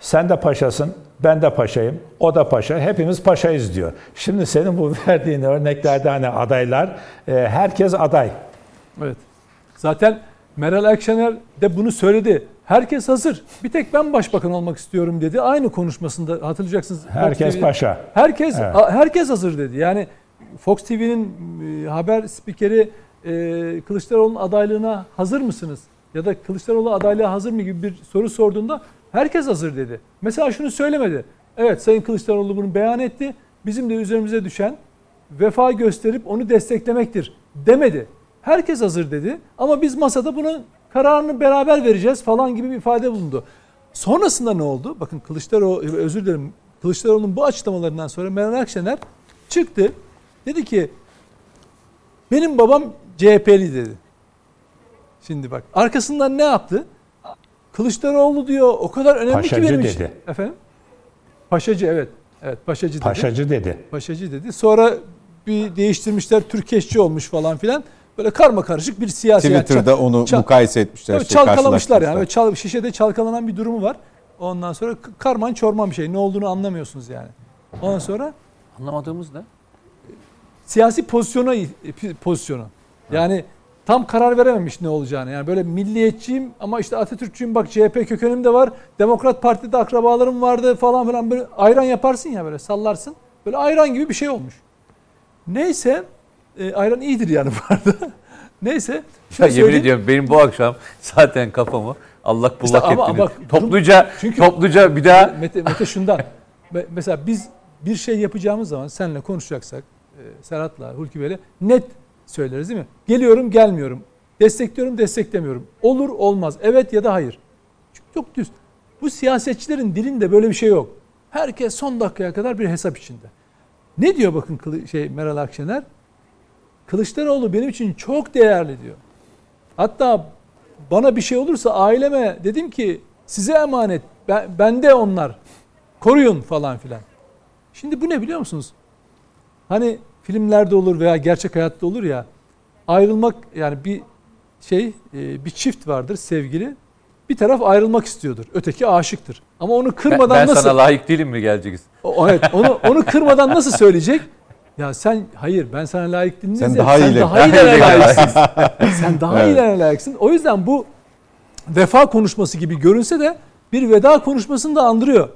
Speaker 4: sen de paşasın, ben de paşayım, o da paşa, hepimiz paşayız diyor. Şimdi senin bu (laughs) verdiğin örneklerde hani adaylar, e, herkes aday.
Speaker 2: Evet. Zaten Meral Akşener de bunu söyledi. Herkes hazır. Bir tek ben başbakan olmak istiyorum dedi. Aynı konuşmasında hatırlayacaksınız.
Speaker 4: Herkes paşa.
Speaker 2: Herkes
Speaker 4: Evet.
Speaker 2: herkes hazır dedi. Yani Fox TV'nin e, haber spikeri e, Kılıçdaroğlu'nun adaylığına hazır mısınız? Ya da Kılıçdaroğlu adaylığa hazır mı gibi bir soru sorduğunda herkes hazır dedi. Mesela şunu söylemedi. Evet Sayın Kılıçdaroğlu bunu beyan etti. Bizim de üzerimize düşen vefa gösterip onu desteklemektir demedi. Herkes hazır dedi ama biz masada bunun kararını beraber vereceğiz falan gibi bir ifade bulundu. Sonrasında ne oldu? Bakın Kılıçdaroğlu, özür dilerim Kılıçdaroğlu'nun bu açıklamalarından sonra Meral Akşener çıktı. Dedi ki benim babam CHP'li dedi. Şimdi bak arkasından ne yaptı? Kılıçdaroğlu diyor o kadar önemli
Speaker 4: Paşacı
Speaker 2: ki benim için.
Speaker 4: dedi.
Speaker 2: Efendim? Paşacı evet. Evet paşacı dedi.
Speaker 4: Paşacı dedi.
Speaker 2: Paşacı dedi. Sonra bir değiştirmişler Türkeşçi olmuş falan filan. Böyle karma karışık bir siyasi.
Speaker 1: Twitter'da
Speaker 2: yani
Speaker 1: onu
Speaker 2: çal-
Speaker 1: mukayese etmişler. İşte,
Speaker 2: çalkalamışlar yani. Böyle çal, şişede çalkalanan bir durumu var. Ondan sonra karman çorman bir şey. Ne olduğunu anlamıyorsunuz yani. Ondan sonra
Speaker 5: Anlamadığımız ne?
Speaker 2: Siyasi pozisyona pozisyonu. Yani tam karar verememiş ne olacağını. Yani böyle milliyetçiyim ama işte Atatürkçüyüm bak CHP kökenim de var. Demokrat Parti'de akrabalarım vardı falan filan böyle ayran yaparsın ya böyle sallarsın. Böyle ayran gibi bir şey olmuş. Neyse e, ayran iyidir yani bu arada. (laughs) Neyse.
Speaker 5: Ya yemin ediyorum benim bu akşam zaten kafamı allak bullak
Speaker 2: İşte ama bak,
Speaker 5: topluca
Speaker 2: çünkü-
Speaker 5: topluca bir daha
Speaker 2: Mete, Mete şundan. Me- Mesela biz bir şey yapacağımız zaman seninle konuşacaksak e, Serhat'la, Hulki Bey'le net söyleriz değil mi? Geliyorum, gelmiyorum. Destekliyorum, desteklemiyorum. Olur, olmaz. Evet ya da hayır. Çünkü çok düz. Bu siyasetçilerin dilinde böyle bir şey yok. Herkes son dakikaya kadar bir hesap içinde. Ne diyor bakın şey Meral Akşener? Kılıçdaroğlu benim için çok değerli diyor. Hatta bana bir şey olursa aileme dedim ki size emanet. Ben, bende onlar. Koruyun falan filan. Şimdi bu ne biliyor musunuz? Hani filmlerde olur veya gerçek hayatta olur ya ayrılmak yani bir şey e, bir çift vardır sevgili. Bir taraf ayrılmak istiyordur. Öteki aşıktır. Ama onu
Speaker 5: Ben,
Speaker 2: kırmadan
Speaker 5: ben
Speaker 2: nasıl
Speaker 5: sana layık değilim mi gelecek?
Speaker 2: o, evet onu onu kırmadan nasıl söyleyecek? Ya sen hayır ben sana layık değilim.
Speaker 1: Sen daha
Speaker 2: sen
Speaker 1: iyiler-
Speaker 2: daha iyilerine layıksın. (laughs) sen daha
Speaker 1: Evet.
Speaker 2: iyilerine layıksın. O yüzden bu vefa konuşması gibi görünse de bir veda konuşmasını da andırıyor.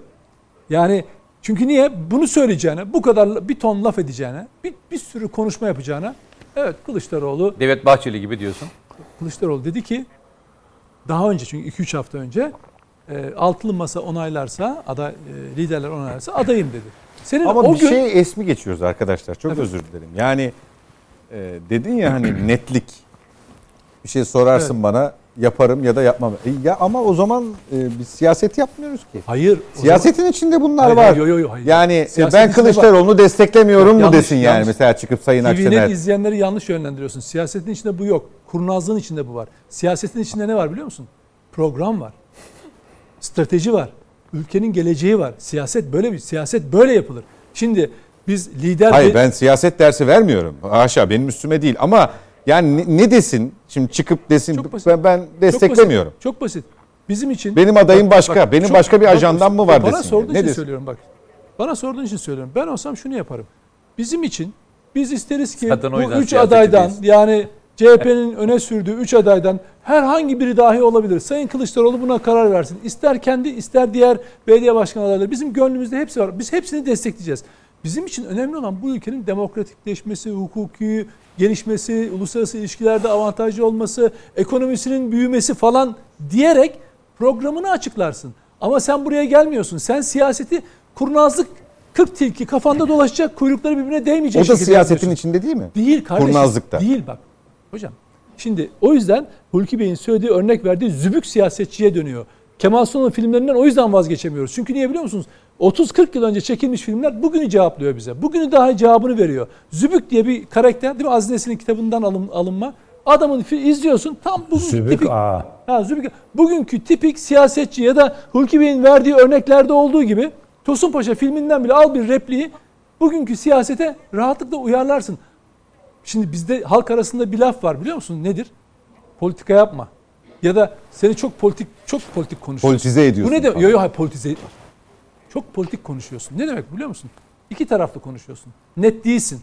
Speaker 2: Yani çünkü niye? Bunu söyleyeceğine, bu kadar bir ton laf edeceğine, bir, bir sürü konuşma yapacağına. Evet Kılıçdaroğlu
Speaker 5: Devlet Bahçeli gibi diyorsun.
Speaker 2: Kılıçdaroğlu dedi ki daha önce çünkü 2-3 hafta önce e, altılı masa onaylarsa, aday e, liderler onaylarsa adayım dedi. Senin
Speaker 1: Ama
Speaker 2: o
Speaker 1: bir
Speaker 2: gün
Speaker 1: şey esmi geçiyoruz arkadaşlar. Çok
Speaker 2: Evet.
Speaker 1: özür dilerim. Yani e, dedin ya hani (clears throat) netlik. Bir şey sorarsın
Speaker 2: Evet.
Speaker 1: bana yaparım ya da yapmam. E, ya ama o zaman e, biz siyaset yapmıyoruz ki.
Speaker 2: hayır
Speaker 1: Siyasetin içinde bunlar
Speaker 2: Hayır,
Speaker 1: var.
Speaker 2: hayır, yo, yo, yo, hayır.
Speaker 1: Yani e,
Speaker 2: Siyasetin
Speaker 1: ben Kılıçdaroğlu'nu desteklemiyorum mu
Speaker 2: Yanlış,
Speaker 1: desin yani
Speaker 2: yanlış.
Speaker 1: mesela çıkıp Sayın
Speaker 2: zaman
Speaker 1: Akşener.
Speaker 2: TVNet izleyenleri yanlış yönlendiriyorsun. Siyasetin içinde bu yok. Kurnazlığın içinde bu var. Siyasetin içinde ne var biliyor musun? Program var. Strateji var. Ülkenin geleceği var. Siyaset böyle bir siyaset böyle yapılır. Şimdi biz lider
Speaker 1: Hayır ben siyaset dersi vermiyorum. Haşa benim üstüme değil ama yani ne, ne desin? Şimdi çıkıp desin
Speaker 2: Çok basit.
Speaker 1: ben, ben
Speaker 2: Çok
Speaker 1: desteklemiyorum.
Speaker 2: basit. Çok basit. Bizim için
Speaker 1: Benim adayım başka. Benim
Speaker 2: çok-
Speaker 1: başka bir
Speaker 2: çok
Speaker 1: ajandam mı var
Speaker 2: Bana
Speaker 1: desin.
Speaker 2: sorduğun
Speaker 1: yani. Ne
Speaker 2: için
Speaker 1: desin?
Speaker 2: söylüyorum bak. Bana sorduğun için söylüyorum. Ben olsam şunu yaparım. Bizim için biz isteriz ki
Speaker 5: Zaten
Speaker 2: bu üç adaydan
Speaker 5: değiliz.
Speaker 2: yani CHP'nin öne sürdüğü üç adaydan herhangi biri dahi olabilir. Sayın Kılıçdaroğlu buna karar versin. İster kendi ister diğer belediye başkan adayları. Bizim gönlümüzde hepsi var. Biz hepsini destekleyeceğiz. Bizim için önemli olan bu ülkenin demokratikleşmesi, hukuki gelişmesi, uluslararası ilişkilerde avantajlı olması, ekonomisinin büyümesi falan diyerek programını açıklarsın. Ama sen buraya gelmiyorsun. Sen siyaseti kurnazlık 40 tilki kafanda dolaşacak kuyrukları birbirine değmeyecek
Speaker 1: O da siyasetin içinde değil mi?
Speaker 2: Değil kardeşim.
Speaker 1: Kurnazlıkta.
Speaker 2: Değil bak. Hocam şimdi o yüzden Hulki Bey'in söylediği örnek verdiği zübük siyasetçiye dönüyor. Kemal Sunal'ın filmlerinden o yüzden vazgeçemiyoruz. Çünkü niye biliyor musunuz? 30-40 yıl önce çekilmiş filmler bugünü cevaplıyor bize. Bugünü daha cevabını veriyor. Zübük diye bir karakter değil mi? Aziz Nesin'in kitabından alın, alınma. Adamın izliyorsun tam bugün
Speaker 4: Zübük
Speaker 2: tipik,
Speaker 4: A.
Speaker 2: Ha, Zübük, bugünkü tipik siyasetçi ya da Hulki Bey'in verdiği örneklerde olduğu gibi Tosun Paşa filminden bile al bir repliği bugünkü siyasete rahatlıkla uyarlarsın. Şimdi bizde halk arasında bir laf var biliyor musun? Nedir? Politika yapma. Ya da seni çok politik çok politik konuşuyorsun.
Speaker 1: Politize ediyorsun
Speaker 2: Bu ne demek? Yok yok hayır politize Çok politik konuşuyorsun. Ne demek biliyor musun? İki taraflı konuşuyorsun. Net değilsin.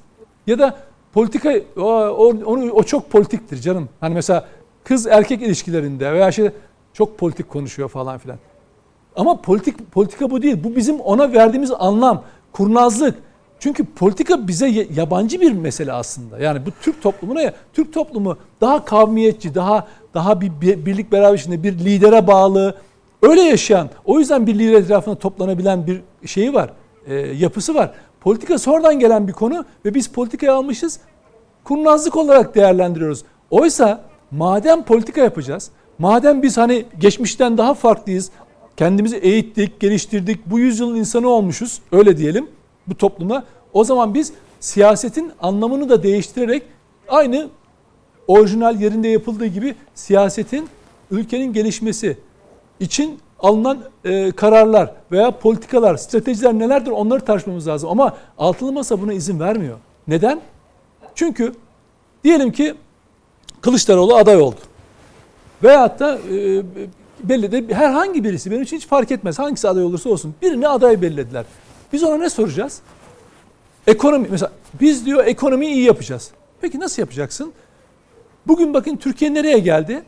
Speaker 2: Ya da politika o, o, onu, o çok politiktir canım. Hani mesela kız erkek ilişkilerinde veya şey çok politik konuşuyor falan filan. Ama politik politika bu değil. Bu bizim ona verdiğimiz anlam, kurnazlık. Çünkü politika bize yabancı bir mesele aslında. Yani bu Türk toplumuna ya Türk toplumu daha kavmiyetçi, daha daha bir bir- birlik beraber içinde bir lidere bağlı, öyle yaşayan, o yüzden bir lider etrafında toplanabilen bir şeyi var, e, yapısı var. Politika sonradan gelen bir konu ve biz politikaya almışız, kurnazlık olarak değerlendiriyoruz. Oysa madem politika yapacağız, madem biz hani geçmişten daha farklıyız, kendimizi eğittik, geliştirdik, bu yüzyılın insanı olmuşuz, öyle diyelim bu topluma. O zaman biz siyasetin anlamını da değiştirerek aynı orijinal yerinde yapıldığı gibi siyasetin ülkenin gelişmesi için alınan e, kararlar veya politikalar, stratejiler nelerdir onları tartışmamız lazım. Ama altılı masa buna izin vermiyor. Neden? Çünkü diyelim ki Kılıçdaroğlu aday oldu. Veyahut da e, belli de herhangi birisi benim için hiç fark etmez. Hangisi aday olursa olsun. Birini aday belirlediler. Biz ona ne soracağız? Ekonomi mesela biz diyor ekonomiyi iyi yapacağız. Peki nasıl yapacaksın? Bugün bakın Türkiye nereye geldi?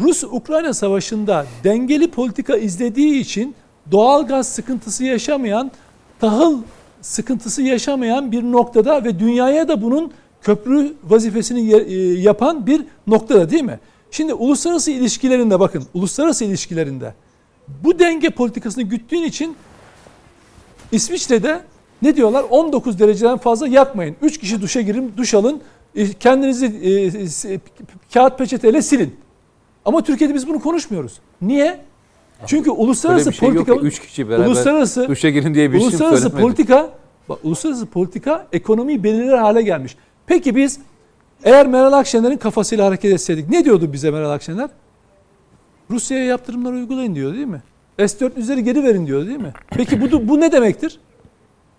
Speaker 2: Rus-Ukrayna savaşında dengeli politika izlediği için doğal gaz sıkıntısı yaşamayan, tahıl sıkıntısı yaşamayan bir noktada ve dünyaya da bunun köprü vazifesini e, yapan bir noktada değil mi? Şimdi uluslararası ilişkilerinde bakın, uluslararası ilişkilerinde bu denge politikasını güttüğün için İsviçre'de ne diyorlar? 19 dereceden fazla yakmayın. 3 kişi duşa girin, duş alın. e, Kendinizi e, s- kağıt peçeteyle silin. Ama Türkiye'de biz bunu konuşmuyoruz. Niye? Çünkü
Speaker 5: Böyle
Speaker 2: uluslararası
Speaker 5: şey yok
Speaker 2: politika
Speaker 5: ki. Üç kişi beraber
Speaker 2: uluslararası
Speaker 5: duşa girin diye bir şey
Speaker 2: uluslararası
Speaker 5: söylemedim.
Speaker 2: politika Bak, uluslararası politika ekonomiyi belirler hale gelmiş. Peki biz eğer Meral Akşener'in kafasıyla hareket etseydik ne diyordu bize Meral Akşener? Rusya'ya yaptırımlar uygulayın diyor değil mi? S-400'leri geri verin diyor değil mi? Peki bu, bu ne demektir?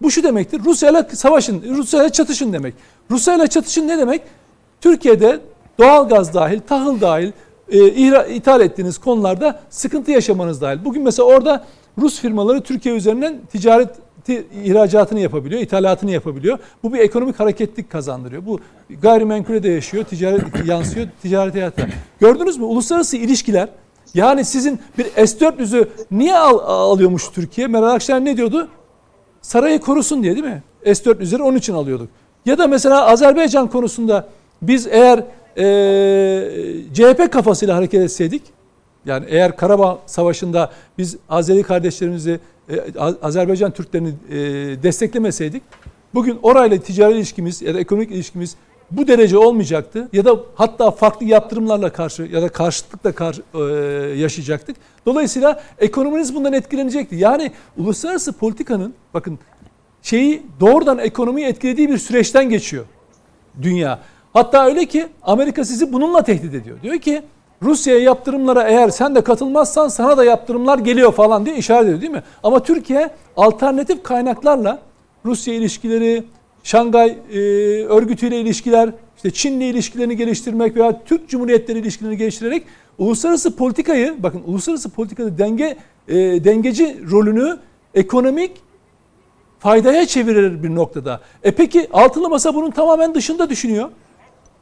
Speaker 2: Bu şu demektir. Rusya'yla savaşın, Rusya'yla çatışın demek. Rusya'yla çatışın ne demek? Türkiye'de doğal gaz dahil, tahıl dahil, e, ithal ettiğiniz konularda sıkıntı yaşamanız dahil. Bugün mesela orada Rus firmaları Türkiye üzerinden ticaret ihracatını yapabiliyor, ithalatını yapabiliyor. Bu bir ekonomik hareketlik kazandırıyor. Bu gayrimenkule de yaşıyor, ticaret yansıyor, ticaret hayatına. Gördünüz mü? Uluslararası ilişkiler yani sizin bir S-400'ü niye al, alıyormuş Türkiye? Meral Akşener ne diyordu? Sarayı korusun diye değil mi? S-400'leri onun için alıyorduk. Ya da mesela Azerbaycan konusunda biz eğer e, CHP kafasıyla hareket etseydik, yani eğer Karabağ Savaşı'nda biz Azeri kardeşlerimizi, e, Azerbaycan Türklerini e, desteklemeseydik, bugün orayla ticari ilişkimiz ya da ekonomik ilişkimiz bu derece olmayacaktı ya da hatta farklı yaptırımlarla karşı ya da karşıtlıkla karşı, e, yaşayacaktık. Dolayısıyla ekonominiz bundan etkilenecekti. Yani uluslararası politikanın bakın şeyi doğrudan ekonomiyi etkilediği bir süreçten geçiyor dünya. Hatta öyle ki Amerika sizi bununla tehdit ediyor. Diyor ki Rusya'ya yaptırımlara eğer sen de katılmazsan sana da yaptırımlar geliyor falan diye işaret ediyor değil mi? Ama Türkiye alternatif kaynaklarla Rusya ilişkileri, Şangay e, örgütüyle ilişkiler, işte Çin'le ilişkilerini geliştirmek veya Türk Cumhuriyetleri ilişkilerini geliştirerek uluslararası politikayı, bakın uluslararası politikada denge e, dengeci rolünü ekonomik faydaya çevirir bir noktada. E peki altılı masa bunun tamamen dışında düşünüyor.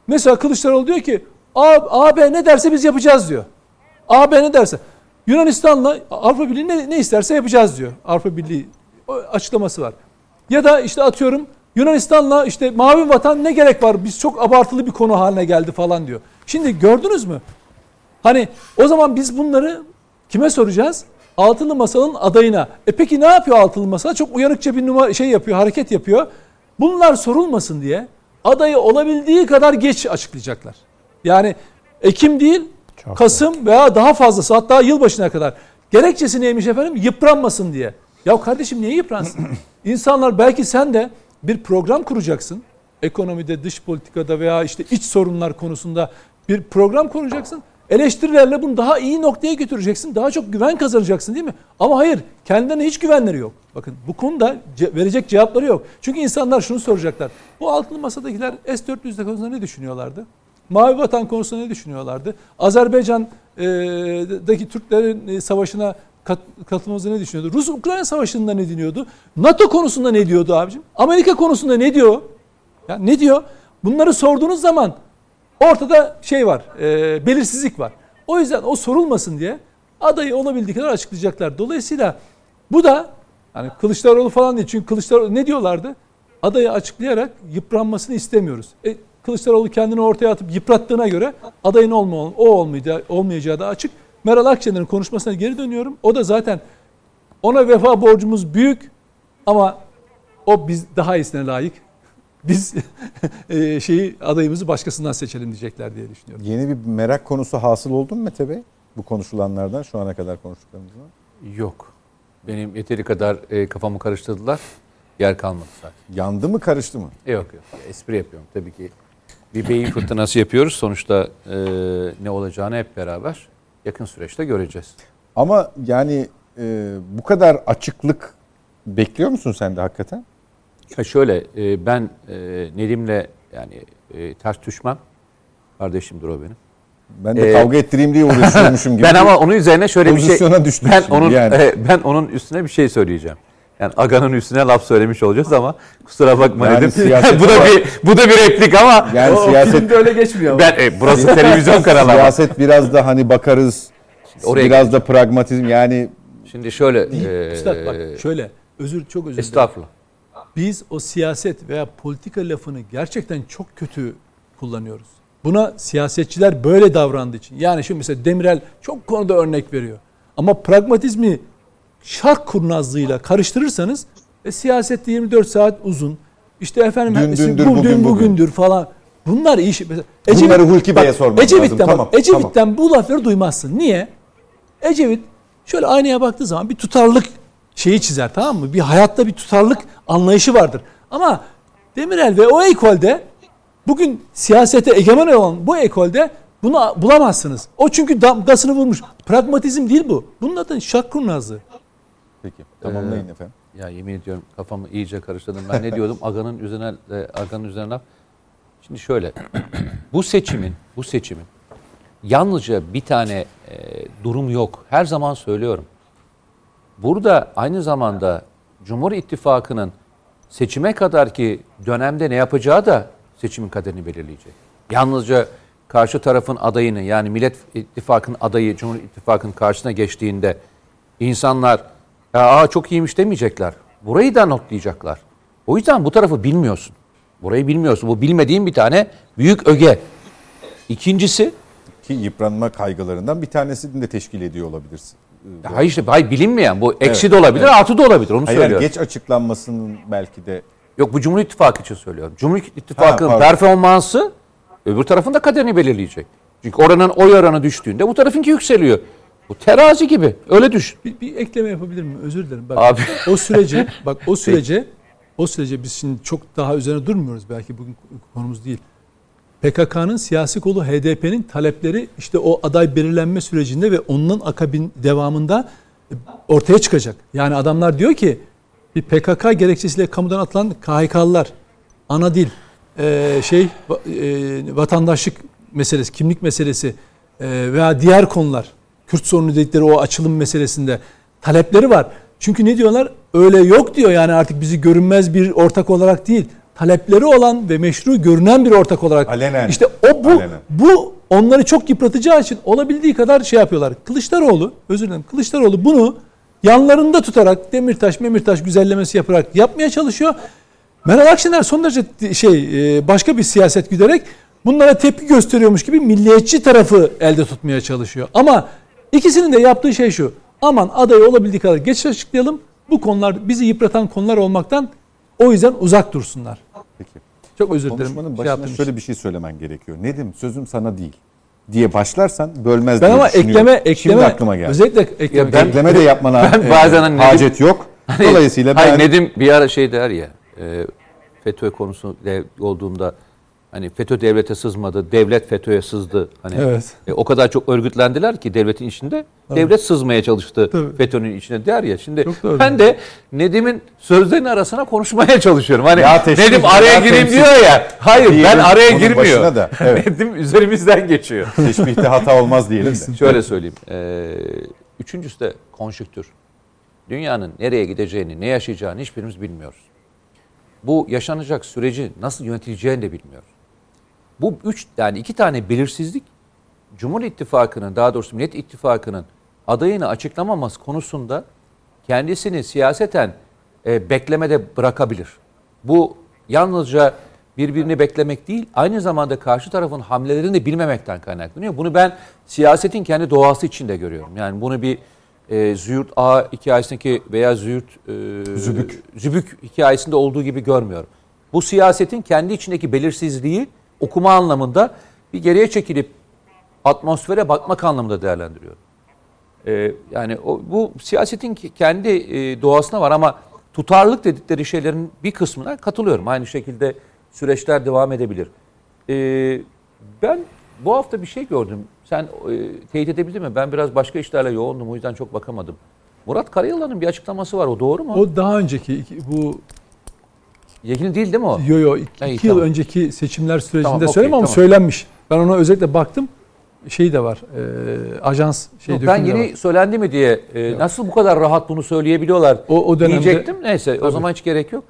Speaker 2: Mesela Kılıçdaroğlu diyor ki AB ne derse biz yapacağız diyor. AB ne derse. Yunanistan'la Avrupa Birliği ne, ne isterse yapacağız diyor. Avrupa Birliği açıklaması var. Ya da işte atıyorum Yunanistan'la işte mavi vatan ne gerek var? Biz çok abartılı bir konu haline geldi falan diyor. Şimdi gördünüz mü? Hani o zaman biz bunları kime soracağız? Altılı Masa'nın adayına. E peki ne yapıyor Altılı Masa? Çok uyanıkça bir numara şey yapıyor, hareket yapıyor. Bunlar sorulmasın diye adayı olabildiği kadar geç açıklayacaklar. Yani Ekim değil, Çok Kasım doğru. veya daha fazlası hatta yılbaşına kadar. Gerekçesi neymiş efendim? Yıpranmasın diye. Ya kardeşim niye yıpransın? (clears throat) İnsanlar belki sen de bir program kuracaksın. Ekonomide, dış politikada veya işte iç sorunlar konusunda bir program kuracaksın. Eleştirilerle bunu daha iyi noktaya götüreceksin. Daha çok güven kazanacaksın değil mi? Ama hayır, kendilerine hiç güvenleri yok. Bakın bu konuda ce- verecek cevapları yok. Çünkü insanlar şunu soracaklar. Bu altılı masadakiler S-400'de konusunda ne düşünüyorlardı? Mavi Vatan konusunda ne düşünüyorlardı? Azerbaycan'daki Türklerin savaşına kat, ne düşünüyordu? Rus-Ukrayna savaşında ne dinliyordu? NATO konusunda ne diyordu abicim? Amerika konusunda ne diyor? Ya ne diyor? Bunları sorduğunuz zaman ortada şey var, e, belirsizlik var. O yüzden o sorulmasın diye adayı olabildiği kadar açıklayacaklar. Dolayısıyla bu da hani Kılıçdaroğlu falan değil. Çünkü Kılıçdaroğlu ne diyorlardı? Adayı açıklayarak yıpranmasını istemiyoruz. E, Kılıçdaroğlu kendini ortaya atıp yıprattığına göre adayın olma, o olmayacağı, olmayacağı da açık. Meral Akşener'in konuşmasına geri dönüyorum. O da zaten ona vefa borcumuz büyük ama o biz daha iyisine layık. (laughs) Biz (laughs) e, şeyi adayımızı başkasından seçelim diyecekler diye düşünüyorum.
Speaker 1: Yeni bir merak konusu hasıl oldu mu Mete Bey? Bu konuşulanlardan şu ana kadar konuştuklarımızdan.
Speaker 5: Yok. Benim yeteri kadar e, kafamı karıştırdılar. Yer kalmadı zaten.
Speaker 1: Yandı mı karıştı mı?
Speaker 5: Yok yok. Espri yapıyorum tabii ki. Bir beyin fırtınası yapıyoruz. Sonuçta e, ne olacağını hep beraber yakın süreçte göreceğiz.
Speaker 1: Ama yani e, bu kadar açıklık bekliyor musun sen de hakikaten?
Speaker 5: Ya şöyle e, ben e, Nedim'le yani e, ters düşmem. Kardeşimdir o benim.
Speaker 1: Ben de ee, kavga ettireyim diye uğraşıyormuşum (laughs) gibi.
Speaker 5: ben ama onun üzerine şöyle bir şey
Speaker 1: düştüm
Speaker 5: ben onun yani. (laughs) e, ben onun üstüne bir şey söyleyeceğim. Yani Aga'nın üstüne laf söylemiş olacağız ama kusura bakma yani dedim. (laughs) bu da bir bu da bir replik ama
Speaker 1: yani o, siyaset
Speaker 2: o öyle geçmiyor.
Speaker 5: Ben e, burası televizyon kanalı.
Speaker 1: Siyaset biraz da hani bakarız. Oraya biraz geldim. da pragmatizm yani
Speaker 5: Şimdi şöyle
Speaker 2: e, Üstad bak şöyle özür çok özür dilerim.
Speaker 5: Estağfurullah.
Speaker 2: Biz o siyaset veya politika lafını gerçekten çok kötü kullanıyoruz. Buna siyasetçiler böyle davrandığı için. Yani şimdi mesela Demirel çok konuda örnek veriyor. Ama pragmatizmi şark kurnazlığıyla karıştırırsanız e, siyasette 24 saat uzun. İşte efendim
Speaker 1: dün, dündür,
Speaker 2: bugün,
Speaker 1: bugün,
Speaker 2: bugündür bugün. falan. Bunlar iyi şey.
Speaker 1: Ecevit, Bunları Hulki Bey'e sormak
Speaker 2: Ecevit'ten
Speaker 1: lazım.
Speaker 2: Tamam, Ecevit'ten tamam. bu lafları duymazsın. Niye? Ecevit şöyle aynaya baktığı zaman bir tutarlılık şeyi çizer tamam mı? Bir hayatta bir tutarlılık anlayışı vardır. Ama Demirel ve o ekolde bugün siyasete egemen olan bu ekolde bunu bulamazsınız. O çünkü damgasını vurmuş. Pragmatizm değil bu. Bunun adı şak kurnazlığı.
Speaker 1: Peki tamamlayın efendim.
Speaker 5: Ya yemin ediyorum kafamı iyice karıştırdım. Ben ne diyordum? (laughs) Aganın üzerine e, Aganın üzerine laf. Şimdi şöyle. (clears throat) bu seçimin, bu seçimin yalnızca bir tane e, durum yok. Her zaman söylüyorum. Burada aynı zamanda Cumhur İttifakı'nın seçime kadar ki dönemde ne yapacağı da seçimin kaderini belirleyecek. Yalnızca karşı tarafın adayını yani Millet İttifakı'nın adayı Cumhur İttifakı'nın karşısına geçtiğinde insanlar ya aa çok iyiymiş demeyecekler. Burayı da notlayacaklar. O yüzden bu tarafı bilmiyorsun. Burayı bilmiyorsun. Bu bilmediğin bir tane büyük öge. İkincisi
Speaker 1: Ki yıpranma kaygılarından bir tanesini de teşkil ediyor olabilirsin.
Speaker 5: Hayır işte hayır bilinmeyen bu eksi
Speaker 1: Evet,
Speaker 5: de olabilir,
Speaker 1: evet.
Speaker 5: artı da olabilir. Onu
Speaker 1: Hayır
Speaker 5: söylüyorum.
Speaker 1: geç açıklanmasının belki de
Speaker 5: Yok bu Cumhur İttifakı için söylüyorum. Cumhur İttifakı'nın
Speaker 1: Ha,
Speaker 5: performansı öbür tarafın da kaderini belirleyecek. Çünkü oranın oy oranı düştüğünde bu tarafınki yükseliyor. Bu terazi gibi. Öyle düşün.
Speaker 2: Bir, bir ekleme yapabilir miyim? Özür dilerim. Bak,
Speaker 5: Abi.
Speaker 2: o sürece (laughs) bak o sürece o sürece biz şimdi çok daha üzerine durmuyoruz belki bugün konumuz değil. PKK'nın siyasi kolu HDP'nin talepleri işte o aday belirlenme sürecinde ve onun akabin devamında e, ortaya çıkacak. Yani adamlar diyor ki bir PKK gerekçesiyle kamudan atılan KHK'lılar, ana dil, e, şey e, vatandaşlık meselesi, kimlik meselesi e, veya diğer konular, Kürt sorunu dedikleri o açılım meselesinde talepleri var. Çünkü ne diyorlar? Öyle yok diyor yani artık bizi görünmez bir ortak olarak değil, talepleri olan ve meşru görünen bir ortak olarak.
Speaker 1: Alenen.
Speaker 2: İşte o bu
Speaker 1: Alenen.
Speaker 2: bu onları çok yıpratacağı için olabildiği kadar şey yapıyorlar. Kılıçdaroğlu, özür dilerim. Kılıçdaroğlu bunu yanlarında tutarak Demirtaş, Memirtaş güzellemesi yaparak yapmaya çalışıyor. Meral Akşener son derece şey e, başka bir siyaset güderek bunlara tepki gösteriyormuş gibi milliyetçi tarafı elde tutmaya çalışıyor. Ama ikisinin de yaptığı şey şu. Aman adayı olabildiği kadar geç açıklayalım. Bu konular bizi yıpratan konular olmaktan o yüzden uzak dursunlar.
Speaker 1: peki.
Speaker 2: Çok özür dilerim.
Speaker 1: Konuşmanın
Speaker 2: şey
Speaker 1: başına
Speaker 2: için.
Speaker 1: şöyle bir şey söylemen gerekiyor. Nedim sözüm sana değil diye başlarsan bölmez
Speaker 2: Ben
Speaker 1: diye
Speaker 2: ama ekleme ekleme
Speaker 1: Şimdi aklıma geldi.
Speaker 2: özellikle ekleme.
Speaker 5: Ya ben-
Speaker 1: Ekleme de yapmana
Speaker 5: Ben
Speaker 1: e,
Speaker 5: bazen hani Nedim-
Speaker 1: hacet yok. Dolayısıyla ben
Speaker 5: Hayır Nedim bir ara şey der ya. E, FETÖ konusu olduğunda hani FETÖ devlete sızmadı, devlet FETÖ'ye sızdı. Hani
Speaker 2: Evet.
Speaker 5: e, o kadar çok örgütlendiler ki devletin içinde devlet sızmaya çalıştı
Speaker 2: Tabii.
Speaker 5: FETÖ'nün içine der ya. Şimdi ben de Nedim'in sözlerinin arasına konuşmaya çalışıyorum. Hani
Speaker 1: Ya
Speaker 5: Nedim
Speaker 1: ya
Speaker 5: araya gireyim
Speaker 1: temsil.
Speaker 5: diyor ya. Hayır
Speaker 1: Diyelim,
Speaker 5: ben araya girmiyor.
Speaker 1: da, evet. (laughs)
Speaker 5: Nedim üzerimizden geçiyor.
Speaker 1: teşbihte hata olmaz diyelim de.
Speaker 5: Şöyle söyleyeyim. Ee, üçüncüsü de konjüktür. Dünyanın nereye gideceğini, ne yaşayacağını hiçbirimiz bilmiyoruz. Bu yaşanacak süreci nasıl yönetileceğini de bilmiyoruz. Bu üç yani iki tane belirsizlik Cumhur İttifakı'nın daha doğrusu Millet İttifakı'nın adayını açıklamaması konusunda kendisini siyaseten e, beklemede bırakabilir. Bu yalnızca birbirini beklemek değil, aynı zamanda karşı tarafın hamlelerini de bilmemekten kaynaklanıyor. Bunu ben siyasetin kendi doğası içinde görüyorum. Yani bunu bir e, Züğürt A hikayesindeki veya Züğürt e,
Speaker 1: Zübük.
Speaker 5: Zübük hikayesinde olduğu gibi görmüyorum. Bu siyasetin kendi içindeki belirsizliği okuma anlamında bir geriye çekilip atmosfere bakmak anlamında değerlendiriyorum. Ee, yani o, bu siyasetin kendi e, doğasına var ama tutarlılık dedikleri şeylerin bir kısmına katılıyorum. Aynı şekilde süreçler devam edebilir. Ee, ben bu hafta bir şey gördüm. Sen e, teyit edebildin mi? Ben biraz başka işlerle yoğundum o yüzden çok bakamadım. Murat Karayılan'ın bir açıklaması var. O doğru mu?
Speaker 2: O daha önceki bu
Speaker 5: Yekini değil değil mi o?
Speaker 2: yo yo iki,
Speaker 5: İyi,
Speaker 2: iki yıl
Speaker 5: tamam.
Speaker 2: önceki seçimler sürecinde
Speaker 5: Tamam,
Speaker 2: söyleyeyim ama
Speaker 5: tamam.
Speaker 2: söylenmiş. Ben ona özellikle baktım. Şey de var. E, ajans şey
Speaker 5: Yok, ben yeni
Speaker 2: var.
Speaker 5: söylendi mi diye e, nasıl bu kadar rahat bunu söyleyebiliyorlar
Speaker 2: O- o dönemde-
Speaker 5: diyecektim. Neyse o
Speaker 2: Tabii.
Speaker 5: zaman hiç gerek yok.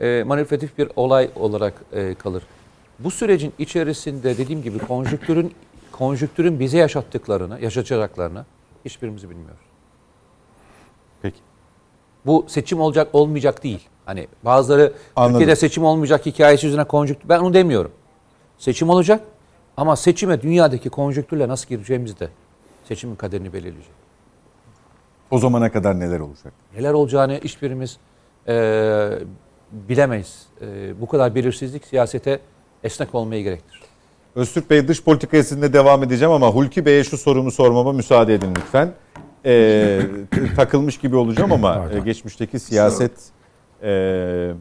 Speaker 5: E, manipülatif bir olay olarak e, kalır. Bu sürecin içerisinde dediğim gibi konjüktürün konjüktürün bize yaşattıklarını, yaşatacaklarını hiçbirimiz bilmiyoruz.
Speaker 1: Peki.
Speaker 5: Bu seçim olacak olmayacak değil. Hani bazıları
Speaker 1: Anladım.
Speaker 5: Türkiye'de seçim olmayacak hikayesi yüzüne konjüktür. Ben onu demiyorum. Seçim olacak ama seçime dünyadaki konjüktürle nasıl gireceğimiz de seçimin kaderini belirleyecek.
Speaker 1: O zamana kadar neler olacak?
Speaker 5: Neler olacağını hiçbirimiz e, bilemeyiz. E, bu kadar belirsizlik siyasete esnek olmayı gerektirir.
Speaker 1: Öztürk Bey dış politika izinde devam edeceğim ama Hulki Bey'e şu sorumu sormama müsaade edin lütfen. e, t- takılmış gibi olacağım ama e, geçmişteki siyaset e,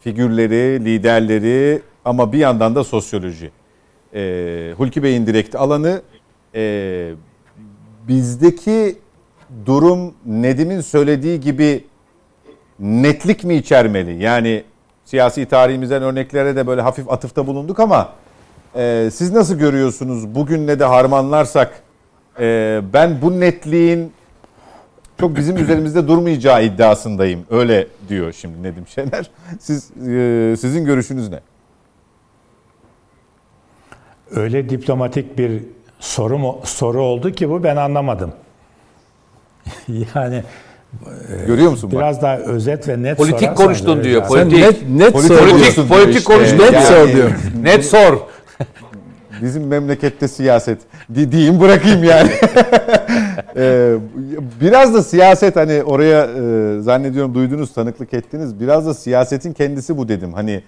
Speaker 1: figürleri, liderleri ama bir yandan da sosyoloji. E, Hulki Bey'in direkt alanı e, bizdeki durum Nedim'in söylediği gibi netlik mi içermeli? Yani siyasi tarihimizden örneklere de böyle hafif atıfta bulunduk ama e, siz nasıl görüyorsunuz? Bugünle de harmanlarsak e, ben bu netliğin çok bizim üzerimizde durmayacağı iddiasındayım. Öyle diyor şimdi Nedim Şener. (laughs) Siz e, sizin görüşünüz ne?
Speaker 4: Öyle diplomatik bir soru mu, soru oldu ki bu ben anlamadım. (laughs) yani
Speaker 1: Görüyor musun? bak?
Speaker 4: biraz daha özet ve net
Speaker 5: Politik konuştun diyor, Politik.
Speaker 2: net, net
Speaker 1: Politik
Speaker 2: sor.
Speaker 1: konuştun
Speaker 5: Politik,
Speaker 1: diyor
Speaker 5: politik
Speaker 1: işte.
Speaker 5: konuştun
Speaker 2: Net
Speaker 5: diyor.
Speaker 2: sor diyor. (laughs)
Speaker 5: Net sor.
Speaker 1: Bizim memlekette siyaset di- diyeyim bırakayım yani. Ee, biraz da siyaset hani oraya e, zannediyorum duydunuz tanıklık ettiniz. Biraz da siyasetin kendisi bu dedim. Hani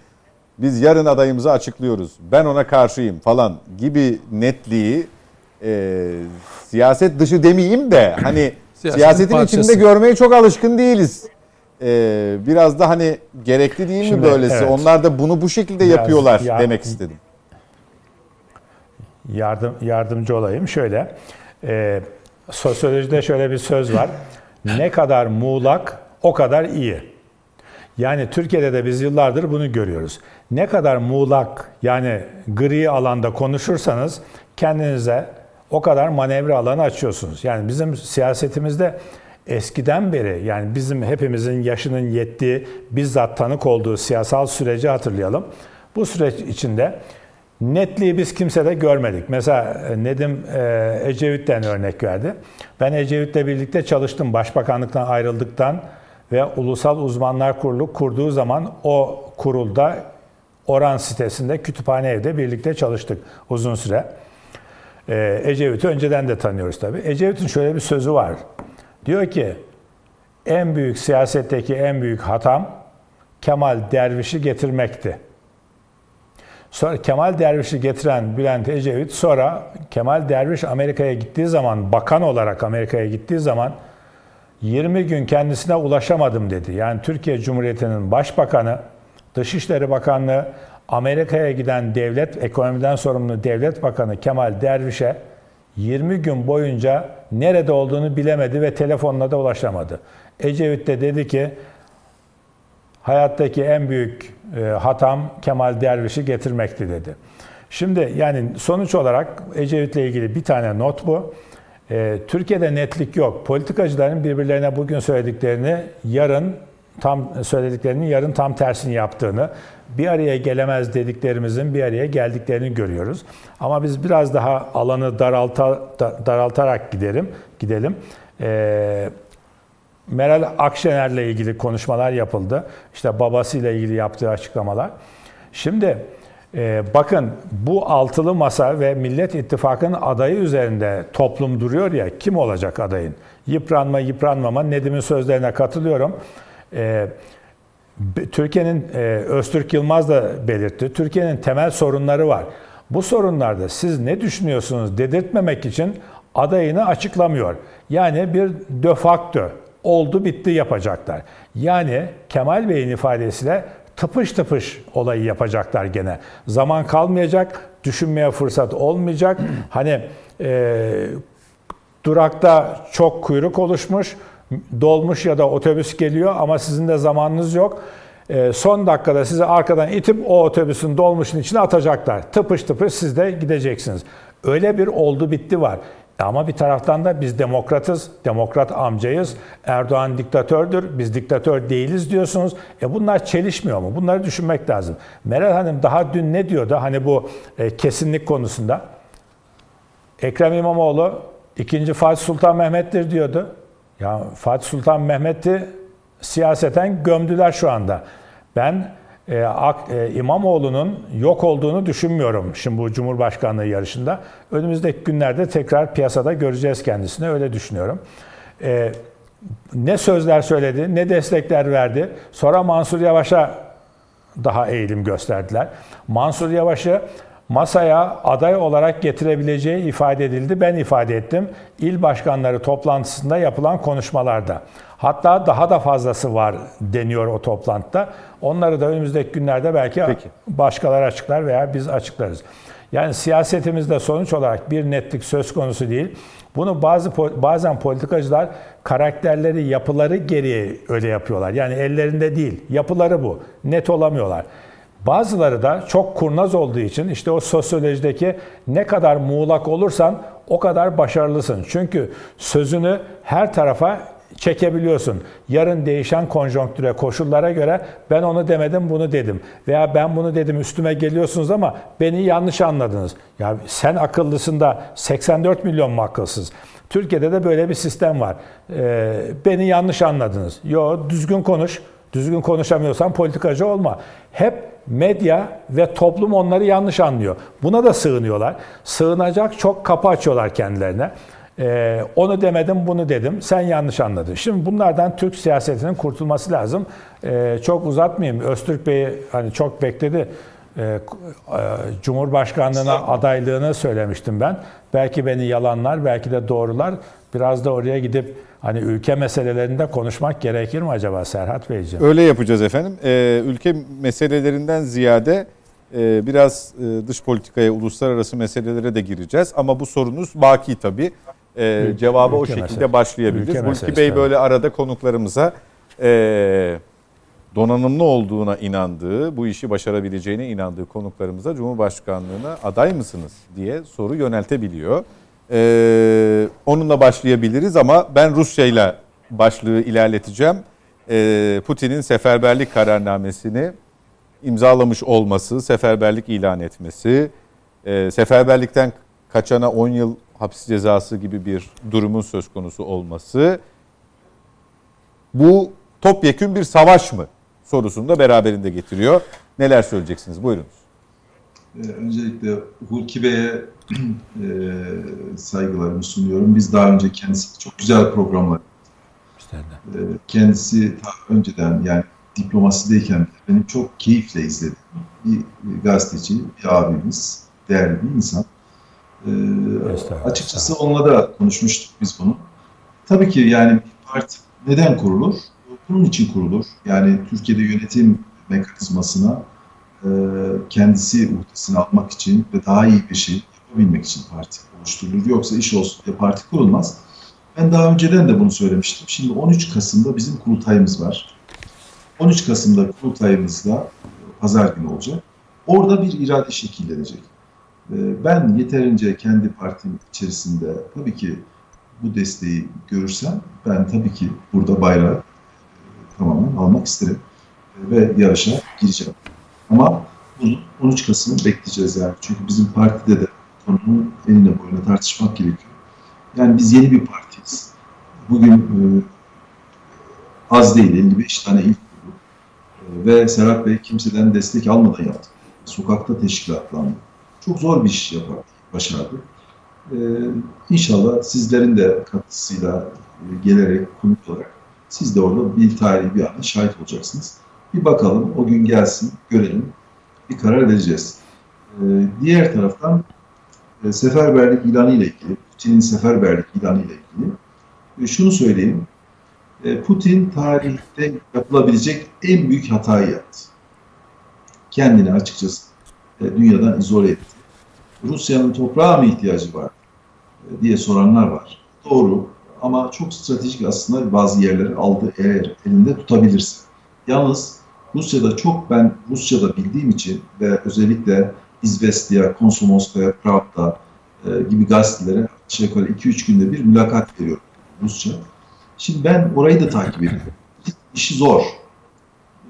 Speaker 1: biz yarın adayımızı açıklıyoruz. Ben ona karşıyım falan gibi netliği e, siyaset dışı demeyeyim de hani (clears throat)
Speaker 2: Siyasetin
Speaker 1: siyasetin
Speaker 2: parçası.
Speaker 1: içinde görmeye çok alışkın değiliz. Ee, biraz da hani gerekli değil mi
Speaker 4: Şimdi,
Speaker 1: böylesi?
Speaker 4: evet.
Speaker 1: Onlar da bunu bu şekilde
Speaker 4: Biraz
Speaker 1: yapıyorlar
Speaker 4: ya-
Speaker 1: demek istedim.
Speaker 4: yardım yardımcı olayım. Şöyle, e, sosyolojide şöyle bir söz var. Ne kadar muğlak o kadar iyi. Yani Türkiye'de de biz yıllardır bunu görüyoruz. Ne kadar muğlak yani gri alanda konuşursanız kendinize o kadar manevra alanı açıyorsunuz. Yani bizim siyasetimizde eskiden beri yani bizim hepimizin yaşının yettiği bizzat tanık olduğu siyasal süreci hatırlayalım. Bu süreç içinde netliği biz kimsede görmedik. Mesela e, Nedim e, Ecevit'ten örnek verdi. Ben Ecevit'le birlikte çalıştım başbakanlıktan ayrıldıktan ve Ulusal Uzmanlar Kurulu kurduğu zaman o kurulda Oran sitesinde kütüphane evde birlikte çalıştık uzun süre. Ee, Ecevit'i önceden de tanıyoruz tabii. Ecevit'in şöyle bir sözü var. Diyor ki en büyük siyasetteki en büyük hatam Kemal Derviş'i getirmekti. Sonra Kemal Derviş'i getiren Bülent Ecevit sonra Kemal Derviş Amerika'ya gittiği zaman bakan olarak Amerika'ya gittiği zaman 20 gün kendisine ulaşamadım dedi. Yani Türkiye Cumhuriyeti'nin başbakanı, Dışişleri Bakanlığı, Amerika'ya giden devlet, ekonomiden sorumlu devlet bakanı Kemal Derviş'e 20 gün boyunca nerede olduğunu bilemedi ve telefonla da ulaşamadı. Ecevit de dedi ki hayattaki en büyük e, hatam Kemal Derviş'i getirmekti dedi. Şimdi yani sonuç olarak Ecevit'le ilgili bir tane not bu. E, Türkiye'de netlik yok. Politikacıların birbirlerine bugün söylediklerini yarın tam söylediklerinin yarın tam tersini yaptığını, bir araya gelemez dediklerimizin bir araya geldiklerini görüyoruz. Ama biz biraz daha alanı daralta, da- daraltarak gidelim. Gidelim. E, Meral Akşener'le ilgili konuşmalar yapıldı. İşte babasıyla ilgili yaptığı açıklamalar. Şimdi e, bakın bu altılı masa ve Millet İttifakı'nın adayı üzerinde toplum duruyor ya kim olacak adayın? Yıpranma yıpranmama Nedim'in sözlerine katılıyorum. E, Türkiye'nin e, Öztürk Yılmaz da belirtti. Türkiye'nin temel sorunları var. Bu sorunlarda siz ne düşünüyorsunuz dedirtmemek için adayını açıklamıyor. Yani bir de facto oldu bitti yapacaklar. Yani Kemal Bey'in ifadesiyle tıpış tıpış olayı yapacaklar gene. Zaman kalmayacak, düşünmeye fırsat olmayacak. (clears throat) Hani e, durakta çok kuyruk oluşmuş, dolmuş ya da otobüs geliyor ama sizin de zamanınız yok. Ee, son dakikada sizi arkadan itip o otobüsün dolmuşun içine atacaklar. Tıpış tıpış siz de gideceksiniz. Öyle bir oldu bitti var. Ama bir taraftan da biz demokratız, demokrat amcayız. Erdoğan diktatördür, biz diktatör değiliz diyorsunuz. E bunlar çelişmiyor mu? Bunları düşünmek lazım. Meral Hanım daha dün ne diyordu? Hani bu e, kesinlik konusunda. Ekrem İmamoğlu ikinci Fatih Sultan Mehmet'tir diyordu. Ya Fatih Sultan Mehmet'i siyaseten gömdüler şu anda. Ben e, Ak- e, İmamoğlu'nun yok olduğunu düşünmüyorum şimdi bu Cumhurbaşkanlığı yarışında. Önümüzdeki günlerde tekrar piyasada göreceğiz kendisini öyle düşünüyorum. E, ne sözler söyledi, ne destekler verdi. Sonra Mansur Yavaş'a daha eğilim gösterdiler. Mansur Yavaş'ı masaya aday olarak getirebileceği ifade edildi. Ben ifade ettim. İl başkanları toplantısında yapılan konuşmalarda. Hatta daha da fazlası var deniyor o toplantıda. Onları da önümüzdeki günlerde belki
Speaker 1: Peki.
Speaker 4: başkaları açıklar veya biz açıklarız. Yani siyasetimizde sonuç olarak bir netlik söz konusu değil. Bunu bazı bazen politikacılar karakterleri, yapıları gereği öyle yapıyorlar. Yani ellerinde değil, yapıları bu. Net olamıyorlar. Bazıları da çok kurnaz olduğu için işte o sosyolojideki ne kadar muğlak olursan o kadar başarılısın. Çünkü sözünü her tarafa çekebiliyorsun. Yarın değişen konjonktüre, koşullara göre ben onu demedim, bunu dedim. Veya ben bunu dedim, üstüme geliyorsunuz ama beni yanlış anladınız. Ya sen akıllısın da 84 milyon mu akılsız? Türkiye'de de böyle bir sistem var. Ee, beni yanlış anladınız. Yo düzgün konuş. Düzgün konuşamıyorsan politikacı olma. Hep medya ve toplum onları yanlış anlıyor. Buna da sığınıyorlar. Sığınacak çok kapı açıyorlar kendilerine. Ee, onu demedim, bunu dedim. Sen yanlış anladın. Şimdi bunlardan Türk siyasetinin kurtulması lazım. Ee, çok uzatmayayım. Öztürk Bey hani çok bekledi. Ee, Cumhurbaşkanlığına adaylığını söylemiştim ben. Belki beni yalanlar, belki de doğrular. Biraz da oraya gidip hani ülke meselelerinde konuşmak gerekir mi acaba Serhat Beyciğim?
Speaker 1: Öyle yapacağız efendim. Ee, ülke meselelerinden ziyade e, biraz e, dış politikaya, uluslararası meselelere de gireceğiz. Ama bu sorunuz baki tabii. Ee,
Speaker 4: Ülke-
Speaker 1: cevabı o
Speaker 4: ülke
Speaker 1: şekilde
Speaker 4: meselesi.
Speaker 1: başlayabiliriz.
Speaker 4: Ülke
Speaker 1: Hulki Bey
Speaker 4: tabii.
Speaker 1: böyle arada konuklarımıza e, donanımlı olduğuna inandığı, bu işi başarabileceğine inandığı konuklarımıza Cumhurbaşkanlığına aday mısınız diye soru yöneltebiliyor. Ee, onunla başlayabiliriz ama ben Rusya ile başlığı ilerleteceğim. Ee, Putin'in seferberlik kararnamesini imzalamış olması, seferberlik ilan etmesi, e, seferberlikten kaçana 10 yıl hapis cezası gibi bir durumun söz konusu olması bu topyekün bir savaş mı sorusunu da beraberinde getiriyor. Neler söyleyeceksiniz? Buyurunuz.
Speaker 3: Ee, Öncelikle Hulki Bey'e (clears throat) e, saygılarımı sunuyorum. Biz daha önce kendisi çok güzel programlar. E, kendisi ta önceden yani diplomasideyken benim çok keyifle izlediğim bir gazeteci, bir abimiz, değerli bir insan.
Speaker 4: Estağfurullah.
Speaker 3: açıkçası onunla da konuşmuştuk biz bunu. Tabii ki yani bir parti neden kurulur? Bunun için kurulur. Yani Türkiye'de yönetim mekanizmasına e, kendisi uhdesine almak için ve daha iyi bir şey yapabilmek için parti oluşturulur. Yoksa iş olsun diye parti kurulmaz. Ben daha önceden de bunu söylemiştim. Şimdi 13 Kasım'da bizim kurultayımız var. 13 Kasım'da kurultayımızda pazar günü olacak. Orada bir irade şekillenecek. Ee, Ben yeterince kendi partim içerisinde tabii ki bu desteği görürsem ben tabii ki burada bayrağı e, tamamen almak isterim E, ve yarışa gireceğim. Ama bunu 13 Kasım'ı bekleyeceğiz yani. Çünkü bizim partide de konunun enine boyuna tartışmak gerekiyor. Yani biz yeni bir partiyiz. Bugün e, az değil 55 tane il kurduk. E, ve Serhat Bey kimseden destek almadan yaptı. Sokakta teşkilatlandı. Çok zor bir iş yapar, başardı. E, inşallah sizlerin de katkısıyla e, gelerek konuk olarak siz de orada bir tarihi bir ana şahit olacaksınız. Bir bakalım o gün gelsin görelim bir karar vereceğiz. E, diğer taraftan e, seferberlik ilanı ile ilgili, Putin'in seferberlik ilanı ile ilgili e, şunu söyleyeyim. E, Putin tarihte yapılabilecek en büyük hatayı yaptı. Kendini açıkçası e, dünyadan izole etti. Rusya'nın toprağa mı ihtiyacı var e, diye soranlar var. Doğru ama çok stratejik aslında bazı yerleri aldı eğer elinde tutabilirse. Yalnız Rusya'da çok ben Rusça'da bildiğim için ve özellikle İzvestiya, Komsomolskaya, Pravda e, gibi gazetelere aşağı yukarı 2-3 günde bir mülakat veriyorum Rusça. Şimdi ben orayı da takip ediyorum. İşi zor. E,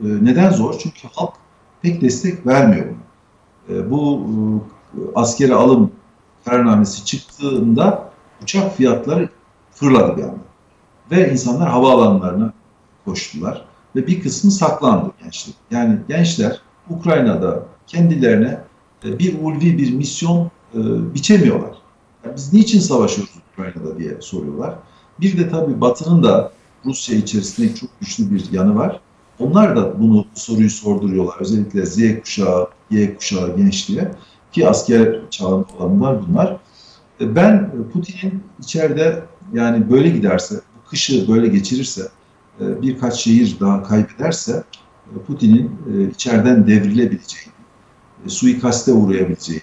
Speaker 3: neden zor? Çünkü halk pek destek vermiyor buna. E, bu e, askeri alım kararnamesi çıktığında uçak fiyatları fırladı bir anda. Ve insanlar havaalanlarına koştular. Ve bir kısmı saklandı gençlik. Yani gençler Ukrayna'da kendilerine e, bir ulvi bir misyon e, biçemiyorlar. Yani biz niçin savaşıyoruz Ukrayna'da diye soruyorlar. Bir de tabii Batı'nın da Rusya içerisinde çok güçlü bir yanı var. Onlar da bunu bu soruyu sorduruyorlar. Özellikle Z kuşağı, Y kuşağı gençliğe. ki asker çağında olanlar bunlar. E, Ben Putin'in içeride yani böyle giderse, kışı böyle geçirirse, birkaç şehir daha kaybederse e, Putin'in e, içeriden devrilebileceği, e, suikaste uğrayabileceği,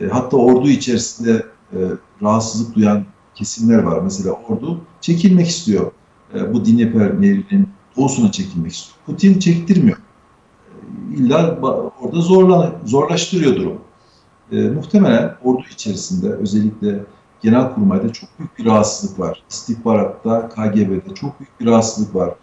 Speaker 3: e, hatta ordu içerisinde e, rahatsızlık duyan kesimler var. Mesela ordu çekilmek istiyor. E, bu Dnieper Nehri'nin doğusuna çekilmek istiyor. Putin çektirmiyor. E, İlla orada zorla, zorlaştırıyor durumu. E, muhtemelen ordu içerisinde özellikle Genelkurmay'da çok büyük bir rahatsızlık var. İstihbaratta, KGB'de çok büyük bir rahatsızlık var.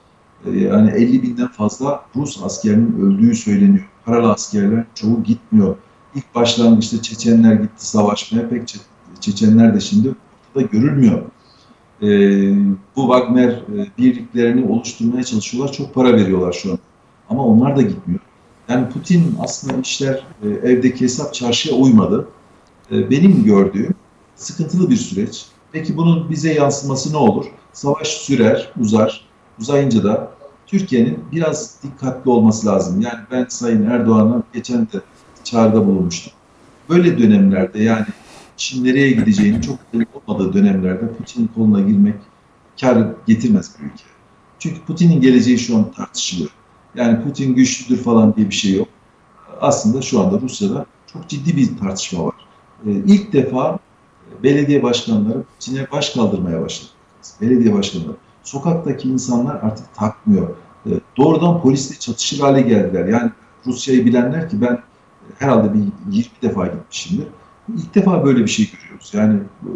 Speaker 3: E, yani 50 binden fazla Rus askerinin öldüğü söyleniyor. Paralı askerler çoğu gitmiyor. İlk başlangıçta Çeçenler gitti savaşmaya. Pek Çe- Çeçenler de şimdi ortada görülmüyor. E, bu Wagner e, birliklerini oluşturmaya çalışıyorlar. Çok para veriyorlar şu an. Ama onlar da gitmiyor. Yani Putin aslında işler e, evdeki hesap çarşıya uymadı. E, benim gördüğüm sıkıntılı bir süreç. Peki bunun bize yansıması ne olur? Savaş sürer, uzar. Uzayınca da Türkiye'nin biraz dikkatli olması lazım. Yani ben Sayın Erdoğan'a geçen de çağrıda bulunmuştum. Böyle dönemlerde yani Çin nereye gideceğini çok belli olmadığı dönemlerde Putin'in koluna girmek kar getirmez bir ülke. Çünkü Putin'in geleceği şu an tartışılıyor. Yani Putin güçlüdür falan diye bir şey yok. Aslında şu anda Rusya'da çok ciddi bir tartışma var. Ee, ilk defa belediye başkanları Putin'e baş kaldırmaya başladı. Belediye başkanları. Sokaktaki insanlar artık takmıyor. Ee, doğrudan polisle çatışır hale geldiler. Yani Rusya'yı bilenler ki ben herhalde bir 20 defa gitmişimdir. İlk defa böyle bir şey görüyoruz. Yani e,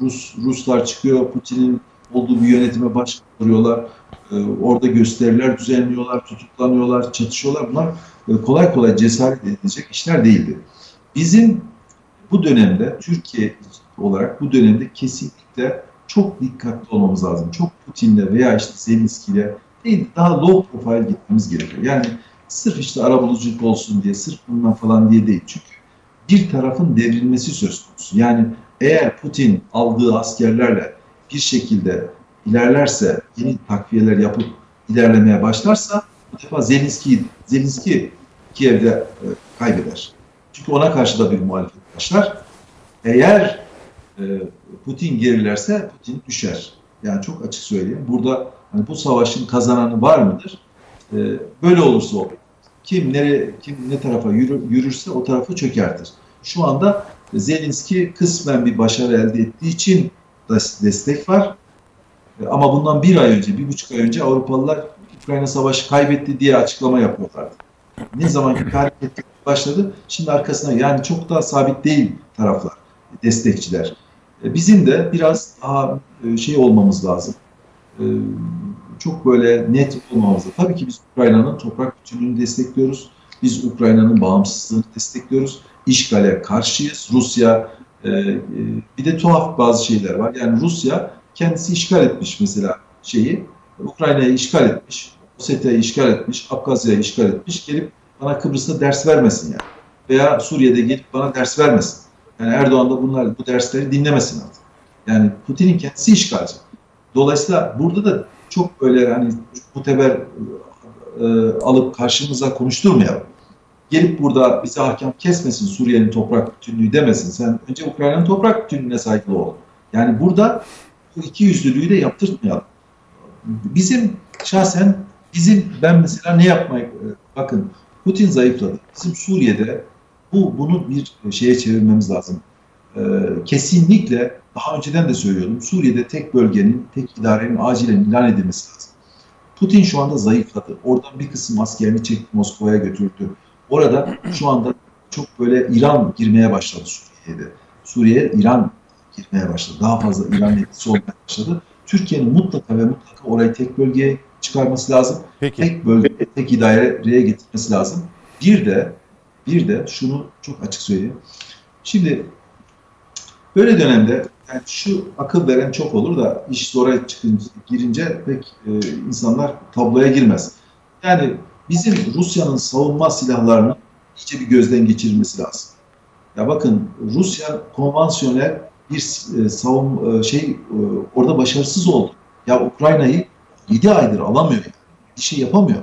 Speaker 3: Rus Ruslar çıkıyor, Putin'in olduğu bir yönetime baş kaldırıyorlar. Ee, orada gösteriler düzenliyorlar, tutuklanıyorlar, çatışıyorlar. Bunlar e, kolay kolay cesaret edilecek işler değildi. Bizim bu dönemde Türkiye olarak bu dönemde kesinlikle çok dikkatli olmamız lazım. Çok Putin'le veya işte Zelenski'yle değil daha low profile gitmemiz gerekiyor. Yani sırf işte arabuluculuk olsun diye, sırf bundan falan diye değil. Çünkü bir tarafın devrilmesi söz konusu. Yani eğer Putin aldığı askerlerle bir şekilde ilerlerse, yeni takviyeler yapıp ilerlemeye başlarsa bu defa Zelenski, Zelenski Kiev'de e, kaybeder. Çünkü ona karşı da bir muhalefet başlar. Eğer Putin gerilerse Putin düşer. Yani çok açık söyleyeyim. Burada hani bu savaşın kazananı var mıdır? E, böyle olursa olur. Kim nereye, kim ne tarafa yürü, yürürse o tarafı çökertir. Şu anda Zelenski kısmen bir başarı elde ettiği için destek var. E, Ama bundan bir ay önce, bir buçuk ay önce Avrupalılar Ukrayna savaşı kaybetti diye açıklama yapıyorlardı. Ne zaman ki hareket başladı, şimdi arkasına yani çok daha sabit değil taraflar, destekçiler. E, Bizim de biraz daha e, şey olmamız lazım. E, Çok böyle net olmamız lazım. Tabii ki biz Ukrayna'nın toprak bütünlüğünü destekliyoruz. Biz Ukrayna'nın bağımsızlığını destekliyoruz. İşgale karşıyız. Rusya bir de tuhaf bazı şeyler var. Yani Rusya kendisi işgal etmiş mesela şeyi. Ukrayna'yı işgal etmiş. Ossetya'yı işgal etmiş. Abkazya'yı işgal etmiş. Gelip bana Kıbrıs'ta ders vermesin yani. Veya Suriye'de gelip bana ders vermesin. Yani Erdoğan da bunlar bu dersleri dinlemesin artık. Yani Putin'in kendisi işgalci. Dolayısıyla burada da çok böyle hani muteber e, alıp karşımıza konuşturmayalım. Gelip burada bize hakem kesmesin Suriye'nin toprak bütünlüğü demesin. Sen önce Ukrayna'nın toprak bütünlüğüne saygılı ol. Yani burada bu iki yüzlülüğü de yaptırtmayalım. Bizim şahsen bizim ben mesela ne yapmayı bakın Putin zayıfladı. Bizim Suriye'de bu bunu bir şeye çevirmemiz lazım. Ee, kesinlikle daha önceden de söylüyordum. Suriye'de tek bölgenin, tek idarenin acilen ilan edilmesi lazım. Putin şu anda zayıfladı. Oradan bir kısım askerini çekti Moskova'ya götürdü. Orada şu anda çok böyle İran girmeye başladı Suriye'de. Suriye'ye İran girmeye başladı. Daha fazla İran etkisi olmaya başladı. Türkiye'nin mutlaka ve mutlaka orayı tek bölgeye çıkarması lazım.
Speaker 1: Peki.
Speaker 3: Tek bölge, tek idareye getirmesi lazım. Bir de bir de şunu çok açık söyleyeyim. Şimdi böyle dönemde yani şu akıl veren çok olur da iş zora çıkınca, girince pek e, insanlar tabloya girmez. Yani bizim Rusya'nın savunma silahlarını iyice bir gözden geçirilmesi lazım. Ya bakın Rusya konvansiyonel bir e, savun e, şey e, orada başarısız oldu. Ya Ukrayna'yı 7 aydır alamıyor. Bir şey yapamıyor.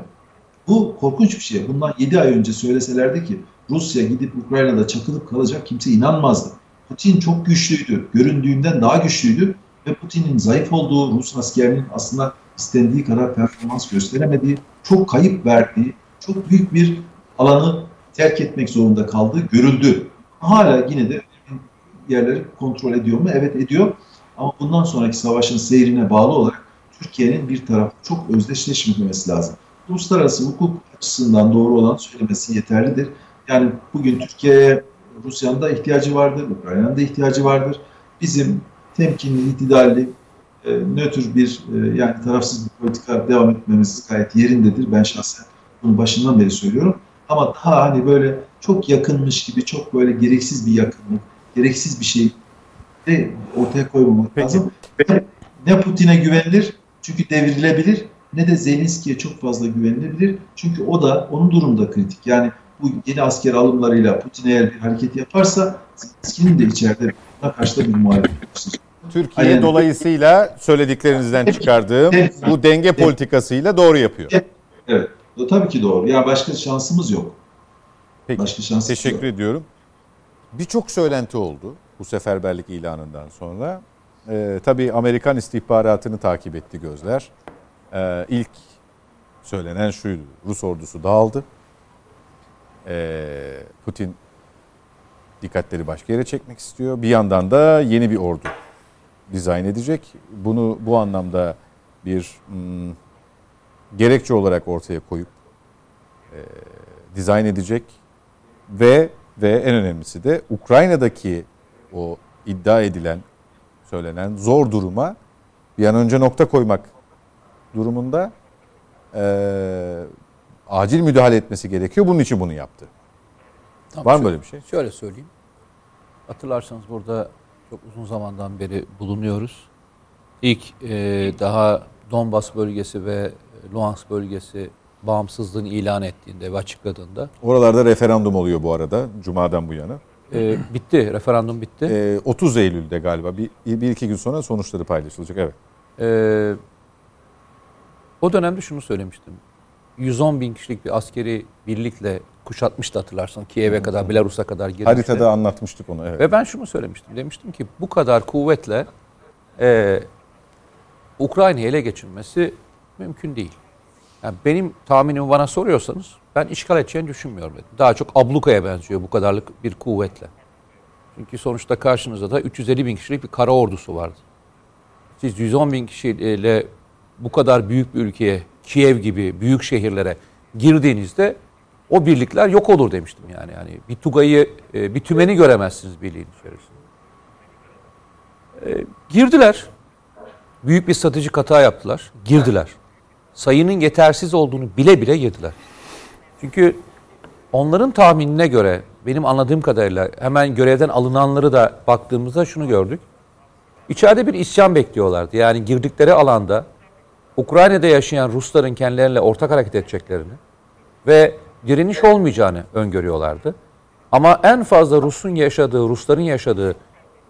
Speaker 3: Bu korkunç bir şey. Bundan 7 ay önce söyleselerdi ki Rusya gidip Ukrayna'da çakılıp kalacak kimse inanmazdı. Putin çok güçlüydü. Göründüğünden daha güçlüydü ve Putin'in zayıf olduğu, Rus askerinin aslında istendiği kadar performans gösteremediği, çok kayıp verdiği, çok büyük bir alanı terk etmek zorunda kaldığı görüldü. Hala yine de yerleri kontrol ediyor mu? Evet ediyor. Ama bundan sonraki savaşın seyrine bağlı olarak Türkiye'nin bir tarafı çok özdeşleşmemesi lazım. Uluslararası hukuk açısından doğru olan söylemesi yeterlidir. Yani bugün Türkiye'ye Rusya'nın da ihtiyacı vardır, Ukrayna'nın da ihtiyacı vardır. Bizim temkinli, itidalli, e, nötr bir e, yani tarafsız bir politika devam etmemiz gayet yerindedir. Ben şahsen bunu başından beri söylüyorum. Ama daha hani böyle çok yakınmış gibi, çok böyle gereksiz bir yakınlık, gereksiz bir şey de ortaya koymamak
Speaker 1: Peki.
Speaker 3: lazım. Ne, ne Putin'e güvenilir çünkü devrilebilir ne de Zelenski'ye çok fazla güvenilebilir. Çünkü o da onun durumu da kritik. Yani bu yeni asker alımlarıyla Putin eğer bir hareket yaparsa Zelenski'nin de içeride buna karşı da bir muhalefet.
Speaker 1: Türkiye
Speaker 3: Aynen.
Speaker 1: dolayısıyla söylediklerinizden çıkardığım
Speaker 3: Evet.
Speaker 1: bu denge politikasıyla doğru yapıyor.
Speaker 3: Evet. O tabii ki doğru. Ya başka şansımız yok.
Speaker 1: Peki.
Speaker 3: Başka şansımız
Speaker 1: Teşekkür
Speaker 3: yok.
Speaker 1: ediyorum. Birçok söylenti oldu bu seferberlik ilanından sonra. Ee, tabii Amerikan istihbaratını takip etti gözler. Ee, ilk söylenen şuydu. Rus ordusu dağıldı. Ee, Putin dikkatleri başka yere çekmek istiyor. Bir yandan da yeni bir ordu dizayn edecek. Bunu bu anlamda bir hmm, gerekçe olarak ortaya koyup e, dizayn edecek ve ve en önemlisi de Ukrayna'daki o iddia edilen, söylenen zor duruma bir an önce nokta koymak durumunda eee, acil müdahale etmesi gerekiyor. Bunun için bunu yaptı.
Speaker 5: Tam
Speaker 1: Var mı
Speaker 5: şu-
Speaker 1: böyle bir şey?
Speaker 5: Şöyle söyleyeyim. Hatırlarsanız burada çok uzun zamandan beri bulunuyoruz. İlk e, daha Donbas bölgesi ve Luhansk bölgesi bağımsızlığını ilan ettiğinde ve açıkladığında
Speaker 1: Oralarda referandum oluyor bu arada Cuma'dan bu yana.
Speaker 5: e, bitti, referandum bitti.
Speaker 1: Eee, 30 Eylül'de galiba bir, bir iki gün sonra sonuçları paylaşılacak. Evet.
Speaker 5: Ee, o dönemde şunu söylemiştim. 110 bin kişilik bir askeri birlikle kuşatmıştı hatırlarsan. Kiev'e kadar, Belarus'a kadar girmişti.
Speaker 1: Haritada anlatmıştık onu. Evet.
Speaker 5: Ve ben şunu söylemiştim. Demiştim ki bu kadar kuvvetle e, Ukrayna'yı ele geçirmesi mümkün değil. Yani benim tahminimi bana soruyorsanız ben işgal edeceğini düşünmüyorum. dedim. Daha çok ablukaya benziyor bu kadarlık bir kuvvetle. Çünkü sonuçta karşınızda da 350 bin kişilik bir kara ordusu vardı. Siz 110 bin kişiyle bu kadar büyük bir ülkeye, Kiev gibi büyük şehirlere girdiğinizde o birlikler yok olur demiştim yani. Yani bir Tugay'ı, e, bir tümeni göremezsiniz birliğin içerisinde. E, girdiler. Büyük bir stratejik hata yaptılar. Girdiler. Sayının yetersiz olduğunu bile bile girdiler. Çünkü onların tahminine göre benim anladığım kadarıyla hemen görevden alınanları da baktığımızda şunu gördük. İçeride bir isyan bekliyorlardı. Yani girdikleri alanda Ukrayna'da yaşayan Rusların kendileriyle ortak hareket edeceklerini ve direniş olmayacağını öngörüyorlardı. Ama en fazla Rus'un yaşadığı, Rusların yaşadığı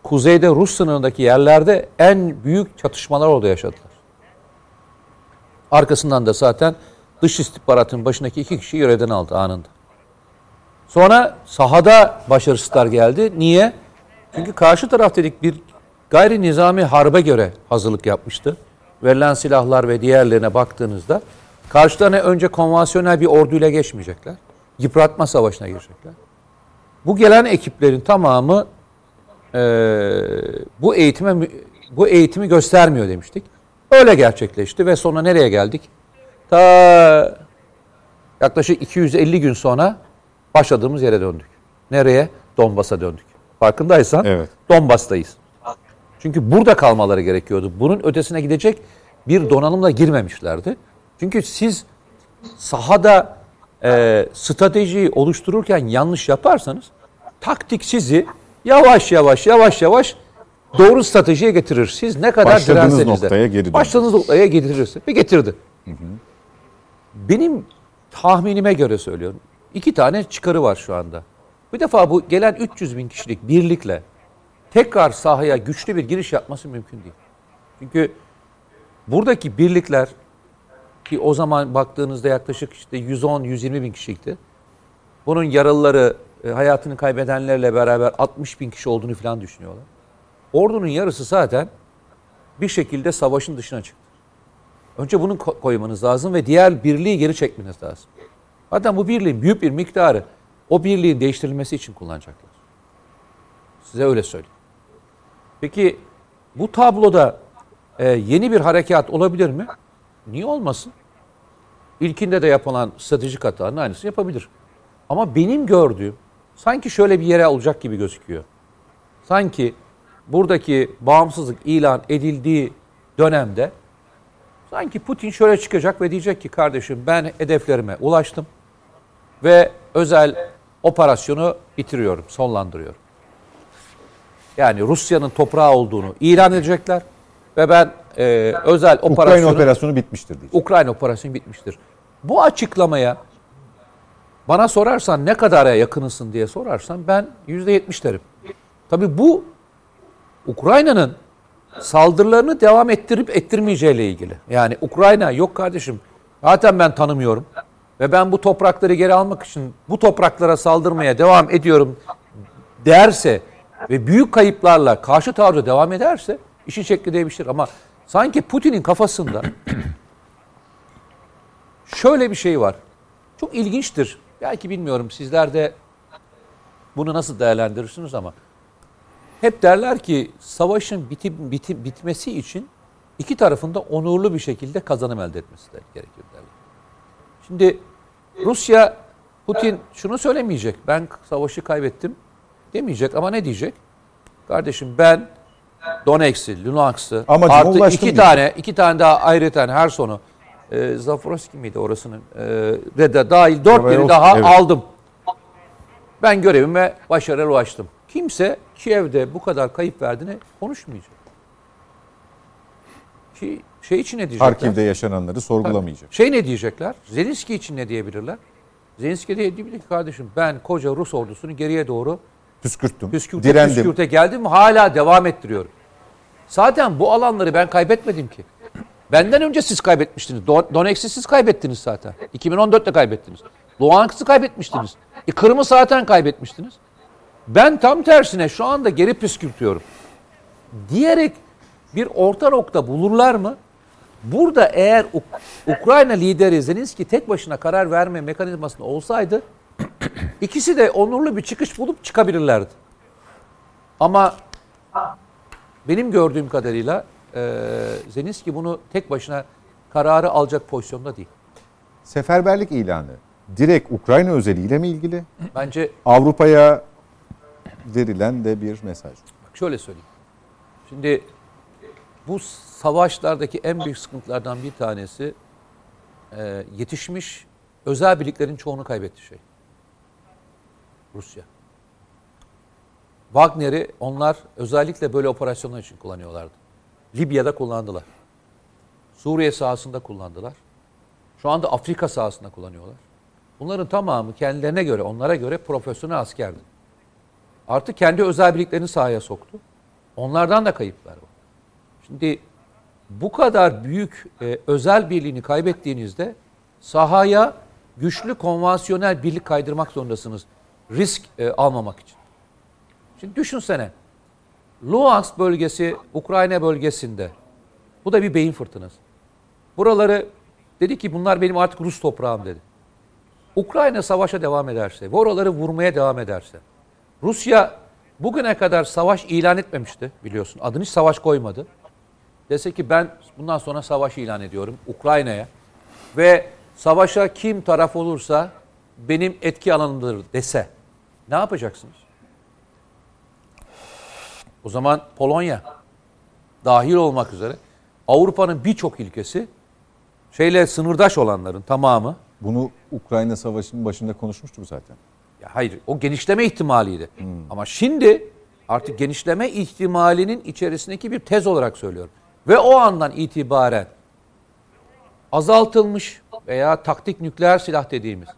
Speaker 5: kuzeyde Rus sınırındaki yerlerde en büyük çatışmalar orada yaşadılar. Arkasından da zaten dış istihbaratın başındaki iki kişi görevden aldı anında. Sonra sahada başarısızlar geldi. Niye? Çünkü karşı taraf dedik bir gayri nizami harbe göre hazırlık yapmıştı. Verilen silahlar ve diğerlerine baktığınızda karşılarına önce konvansiyonel bir orduyla geçmeyecekler. Yıpratma savaşına girecekler. Bu gelen ekiplerin tamamı eee, bu eğitime bu eğitimi göstermiyor demiştik. Öyle gerçekleşti ve sonra nereye geldik? Ta yaklaşık 250 gün sonra başladığımız yere döndük. Nereye? Donbas'a döndük. Farkındaysan
Speaker 1: Evet.
Speaker 5: Donbas'tayız. Çünkü burada kalmaları gerekiyordu. Bunun ötesine gidecek bir donanımla girmemişlerdi. Çünkü siz sahada e, stratejiyi oluştururken yanlış yaparsanız taktik sizi yavaş yavaş yavaş yavaş doğru stratejiye getirir. Siz ne kadar
Speaker 1: Başladığınız noktaya geri.
Speaker 5: Başladığınız noktaya getirirse. Ve getirdi. Benim tahminime göre söylüyorum. İki tane çıkarı var şu anda. Bir defa bu gelen 300 bin kişilik birlikle tekrar sahaya güçlü bir giriş yapması mümkün değil. Çünkü buradaki birlikler ki o zaman baktığınızda yaklaşık işte 110-120 bin kişiydi. Bunun yaralıları, e, hayatını kaybedenlerle beraber 60 bin kişi olduğunu falan düşünüyorlar. Ordunun yarısı zaten bir şekilde savaşın dışına çıktı. Önce bunu ko- koymanız lazım ve diğer birliği geri çekmeniz lazım. Zaten bu birliğin büyük bir miktarı o birliğin değiştirilmesi için kullanacaklar. Size öyle söyleyeyim. Peki bu tabloda e, yeni bir harekat olabilir mi? Niye olmasın? İlkinde de yapılan stratejik hatanın aynısını yapabilir. Ama benim gördüğüm sanki şöyle bir yere olacak gibi gözüküyor. Sanki buradaki bağımsızlık ilan edildiği dönemde sanki Putin şöyle çıkacak ve diyecek ki kardeşim ben hedeflerime ulaştım ve özel operasyonu bitiriyorum, sonlandırıyorum. Yani Rusya'nın toprağı olduğunu ilan edecekler ve ben e, özel
Speaker 1: Ukrayna
Speaker 5: operasyonu
Speaker 1: operasyonu bitmiştir diyecek.
Speaker 5: Ukrayna operasyonu bitmiştir. Bu açıklamaya bana sorarsan ne kadara yakınısın diye sorarsan ben yüzde yetmiş derim. Tabii bu Ukrayna'nın saldırılarını devam ettirip ettirmeyeceğiyle ilgili. Yani Ukrayna yok kardeşim zaten ben tanımıyorum ve ben bu toprakları geri almak için bu topraklara saldırmaya devam ediyorum derse ve büyük kayıplarla karşı taarruza devam ederse işin şekli değişir. Ama sanki Putin'in kafasında şöyle bir şey var. Çok ilginçtir. Belki bilmiyorum sizler de bunu nasıl değerlendirirsiniz ama hep derler ki savaşın biti, biti, bitmesi için iki tarafında onurlu bir şekilde kazanım elde etmesi gerekir derler. Şimdi Rusya Putin şunu söylemeyecek. Ben savaşı kaybettim demeyecek ama ne diyecek? Kardeşim ben Donetsk'i,
Speaker 1: Amacıma
Speaker 5: artı iki
Speaker 1: diyecek.
Speaker 5: tane iki tane daha ayrıca her sonu e, Zaporozhye miydi orasının e, de, de dahil dört yeri daha
Speaker 1: evet.
Speaker 5: aldım. Ben görevime başarılı ulaştım. Kimse Kiev'de bu kadar kayıp verdiğini konuşmayacak. Ki şey için ne diyecekler?
Speaker 1: Harkiv'de yaşananları sorgulamayacak.
Speaker 5: Şey ne diyecekler? Zelenski için ne diyebilirler? Zelenski diyebilir ki kardeşim ben koca Rus ordusunu geriye doğru
Speaker 1: Püskürttüm,
Speaker 5: püskürte
Speaker 1: direndim.
Speaker 5: püskürte geldim hala devam ettiriyorum. Zaten bu alanları ben kaybetmedim ki. Benden önce siz kaybetmiştiniz. Don- Donetsk'i siz kaybettiniz zaten. 2014'te kaybettiniz. Luhansk'ı kaybetmiştiniz. E, Kırım'ı zaten kaybetmiştiniz. Ben tam tersine şu anda geri püskürtüyorum. Diyerek bir orta nokta bulurlar mı? Burada eğer Uk- Ukrayna lideri Zelenski tek başına karar verme mekanizmasında olsaydı (clears throat) ikisi de onurlu bir çıkış bulup çıkabilirlerdi. Ama benim gördüğüm kadarıyla e, Zelenski bunu tek başına kararı alacak pozisyonda değil.
Speaker 1: Seferberlik ilanı direkt Ukrayna özeliyle mi ilgili? (clears throat)
Speaker 5: Bence
Speaker 1: Avrupa'ya verilen de bir mesaj.
Speaker 5: Bak şöyle söyleyeyim. Şimdi bu savaşlardaki en büyük sıkıntılardan bir tanesi e, yetişmiş özel birliklerin çoğunu kaybetti şey. Rusya. Wagner'i onlar özellikle böyle operasyonlar için kullanıyorlardı. Libya'da kullandılar. Suriye sahasında kullandılar. Şu anda Afrika sahasında kullanıyorlar. Bunların tamamı kendilerine göre, onlara göre profesyonel askerdi. Artık kendi özel birliklerini sahaya soktu. Onlardan da kayıplar var. Şimdi bu kadar büyük e, özel birliğini kaybettiğinizde sahaya güçlü konvansiyonel birlik kaydırmak zorundasınız. Risk e, almamak için. Şimdi düşünsene. Luhansk bölgesi Ukrayna bölgesinde. Bu da bir beyin fırtınası. Buraları dedi ki bunlar benim artık Rus toprağım dedi. Ukrayna savaşa devam ederse oraları vurmaya devam ederse Rusya bugüne kadar savaş ilan etmemişti biliyorsun. Adını hiç savaş koymadı. Dese ki ben bundan sonra savaş ilan ediyorum Ukrayna'ya ve savaşa kim taraf olursa benim etki alanımdır dese ne yapacaksınız? O zaman Polonya dahil olmak üzere Avrupa'nın birçok ülkesi şeyle sınırdaş olanların tamamı
Speaker 1: Bunu Ukrayna Savaşı'nın başında konuşmuştuk zaten.
Speaker 5: Ya hayır, o genişleme ihtimaliydi. Ama şimdi artık genişleme ihtimalinin içerisindeki bir tez olarak söylüyorum. Ve o andan itibaren azaltılmış veya taktik nükleer silah dediğimiz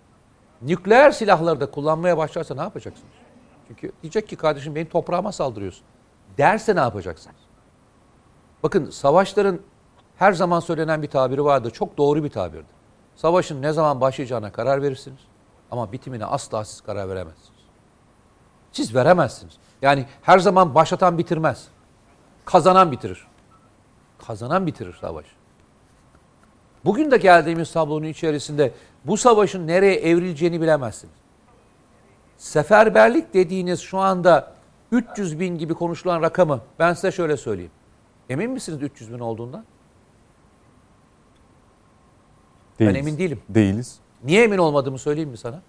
Speaker 5: nükleer silahları da kullanmaya başlarsa ne yapacaksınız? Çünkü diyecek ki kardeşim benim toprağıma saldırıyorsun. Derse ne yapacaksınız? Bakın savaşların her zaman söylenen bir tabiri vardı. Çok doğru bir tabirdi. Savaşın ne zaman başlayacağına karar verirsiniz. Ama bitimine asla siz karar veremezsiniz. Siz veremezsiniz. Yani her zaman başlatan bitirmez. Kazanan bitirir. Kazanan bitirir savaş. Bugün de geldiğimiz tablonun içerisinde bu savaşın nereye evrileceğini bilemezsiniz. Seferberlik dediğiniz şu anda 300 bin gibi konuşulan rakamı ben size şöyle söyleyeyim. Emin misiniz 300 bin olduğundan?
Speaker 1: Değiliz.
Speaker 5: emin değilim.
Speaker 1: Değiliz.
Speaker 5: Niye emin olmadığımı söyleyeyim mi sana?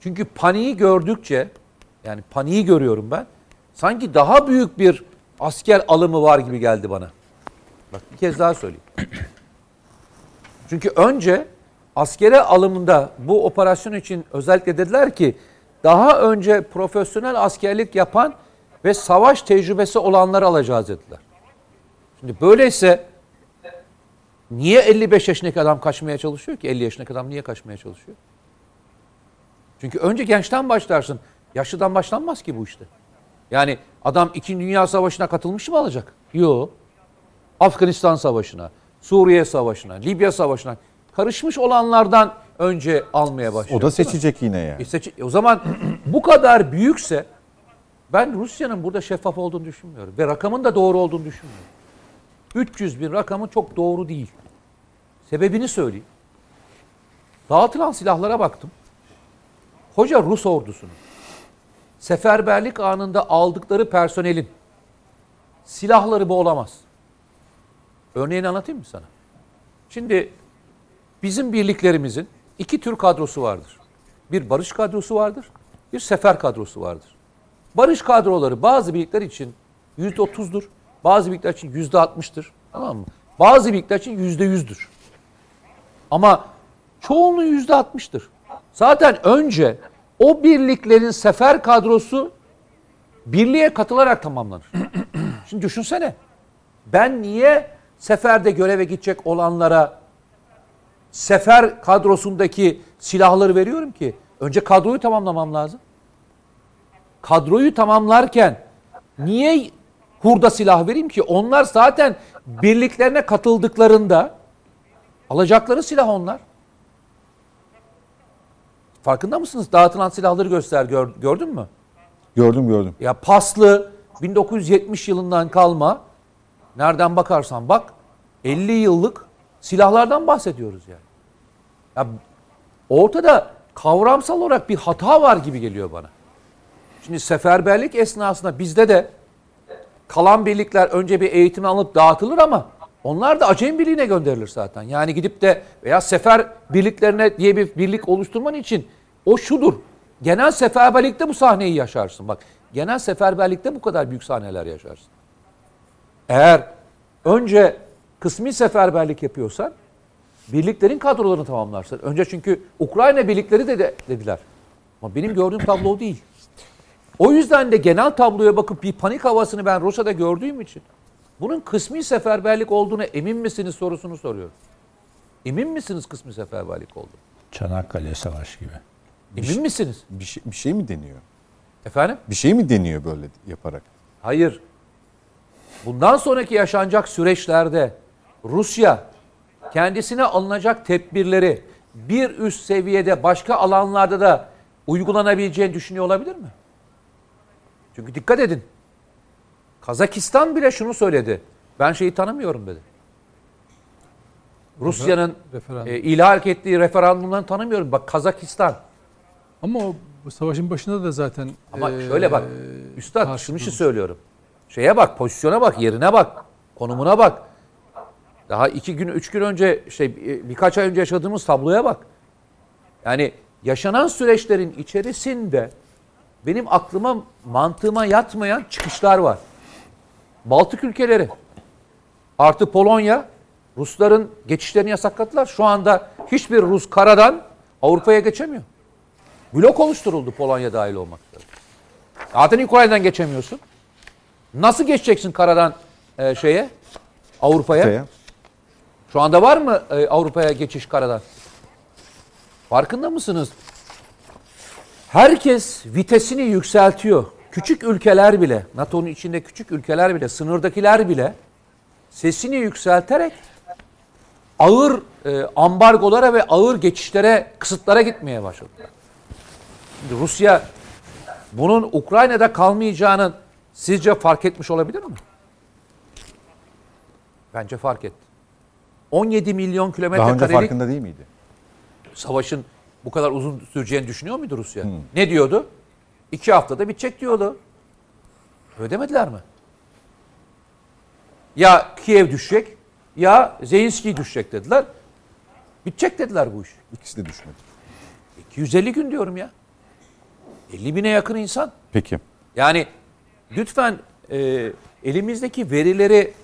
Speaker 5: Çünkü paniği gördükçe, yani paniği görüyorum ben, sanki daha büyük bir asker alımı var gibi geldi bana. Bak bir kez daha söyleyeyim. Çünkü önce askere alımında bu operasyon için özellikle dediler ki daha önce profesyonel askerlik yapan ve savaş tecrübesi olanları alacağız dediler. Şimdi böyleyse niye 55 yaşındaki adam kaçmaya çalışıyor ki? 50 yaşındaki adam niye kaçmaya çalışıyor? Çünkü önce gençten başlarsın. Yaşlıdan başlanmaz ki bu işte. Yani adam 2. Dünya Savaşı'na katılmış mı alacak? Yok. Afganistan Savaşı'na, Suriye Savaşı'na, Libya Savaşı'na karışmış olanlardan önce almaya başlıyor.
Speaker 1: O da seçecek yine yani.
Speaker 5: E seçi- o zaman (clears throat) bu kadar büyükse ben Rusya'nın burada şeffaf olduğunu düşünmüyorum. Ve rakamın da doğru olduğunu düşünmüyorum. 300 bin rakamı çok doğru değil. Sebebini söyleyeyim. Dağıtılan silahlara baktım. Hoca Rus ordusunun seferberlik anında aldıkları personelin silahları bu olamaz. Örneğini anlatayım mı sana? Şimdi bizim birliklerimizin iki tür kadrosu vardır. Bir barış kadrosu vardır, bir sefer kadrosu vardır. Barış kadroları bazı birlikler için yüzde otuzdur, bazı birlikler için yüzde altmıştır. Tamam mı? Bazı birlikler için yüzde yüzdür. Ama çoğunluğu yüzde altmıştır. Zaten önce o birliklerin sefer kadrosu birliğe katılarak tamamlanır. (clears throat) Şimdi düşünsene. Ben niye seferde göreve gidecek olanlara sefer kadrosundaki silahları veriyorum ki? Önce kadroyu tamamlamam lazım. Kadroyu tamamlarken niye hurda silah vereyim ki? Onlar zaten birliklerine katıldıklarında alacakları silah onlar. Farkında mısınız? Dağıtılan silahları göster gör- gördün mü?
Speaker 1: Gördüm gördüm.
Speaker 5: Ya paslı 1970 yılından kalma nereden bakarsan bak 50 yıllık silahlardan bahsediyoruz yani. Ya ortada kavramsal olarak bir hata var gibi geliyor bana. Şimdi seferberlik esnasında bizde de kalan birlikler önce bir eğitim alıp dağıtılır ama onlar da acem birliğine gönderilir zaten. Yani gidip de veya sefer birliklerine diye bir birlik oluşturman için o şudur. Genel seferberlikte bu sahneyi yaşarsın. Bak genel seferberlikte bu kadar büyük sahneler yaşarsın. Eğer önce kısmi seferberlik yapıyorsan birliklerin kadrolarını tamamlarsın. Önce çünkü Ukrayna birlikleri de, de dediler. Ama benim gördüğüm tablo o değil. O yüzden de genel tabloya bakıp bir panik havasını ben Rusya'da gördüğüm için bunun kısmi seferberlik olduğuna emin misiniz sorusunu soruyorum. Emin misiniz kısmi seferberlik olduğunu?
Speaker 4: Çanakkale Savaşı gibi.
Speaker 5: Emin misiniz?
Speaker 1: Bir şey, bir şey mi deniyor?
Speaker 5: Efendim?
Speaker 1: Bir şey mi deniyor böyle yaparak?
Speaker 5: Hayır. Bundan sonraki yaşanacak süreçlerde Rusya kendisine alınacak tedbirleri bir üst seviyede başka alanlarda da uygulanabileceğini düşünüyor olabilir mi? Çünkü dikkat edin. Kazakistan bile şunu söyledi. Ben şeyi tanımıyorum dedi. Rusya'nın e, ilhak ettiği referandumlarını tanımıyorum. Bak Kazakistan.
Speaker 2: Ama o savaşın başında da zaten
Speaker 5: Ama
Speaker 2: eee,
Speaker 5: şöyle bak. Üstad
Speaker 2: karşı
Speaker 5: şunu söylüyorum. Şeye bak, pozisyona bak, yerine bak, konumuna bak. Daha iki gün, üç gün önce, şey bir- birkaç ay önce yaşadığımız tabloya bak. Yani yaşanan süreçlerin içerisinde benim aklıma, mantığıma yatmayan çıkışlar var. Baltık ülkeleri, artı Polonya, Rusların geçişlerini yasakladılar. Şu anda hiçbir Rus karadan Avrupa'ya geçemiyor. Blok oluşturuldu Polonya dahil olmak üzere. Zaten Ukrayna'dan geçemiyorsun. Nasıl geçeceksin karadan e, şeye? Avrupa'ya? Şu anda var mı e, Avrupa'ya geçiş karadan? Farkında mısınız? Herkes vitesini yükseltiyor. Küçük ülkeler bile, NATO'nun içinde küçük ülkeler bile, sınırdakiler bile sesini yükselterek ağır e, ambargolara ve ağır geçişlere, kısıtlara gitmeye başladı. Şimdi Rusya bunun Ukrayna'da kalmayacağını sizce fark etmiş olabilir mi? Bence fark etti. 17 milyon
Speaker 1: Daha
Speaker 5: kilometre
Speaker 1: önce
Speaker 5: karelik
Speaker 1: farkında değil miydi?
Speaker 5: savaşın bu kadar uzun süreceğini düşünüyor muydu Rusya? Ne diyordu? İki haftada bitecek diyordu. Öyle demediler mi? Ya Kiev düşecek ya Zelenski düşecek dediler. Bitecek dediler bu iş.
Speaker 1: İkisi de düşmedi.
Speaker 5: 250 gün diyorum ya. 50 bine yakın insan.
Speaker 1: Peki.
Speaker 5: Yani lütfen e, elimizdeki verileri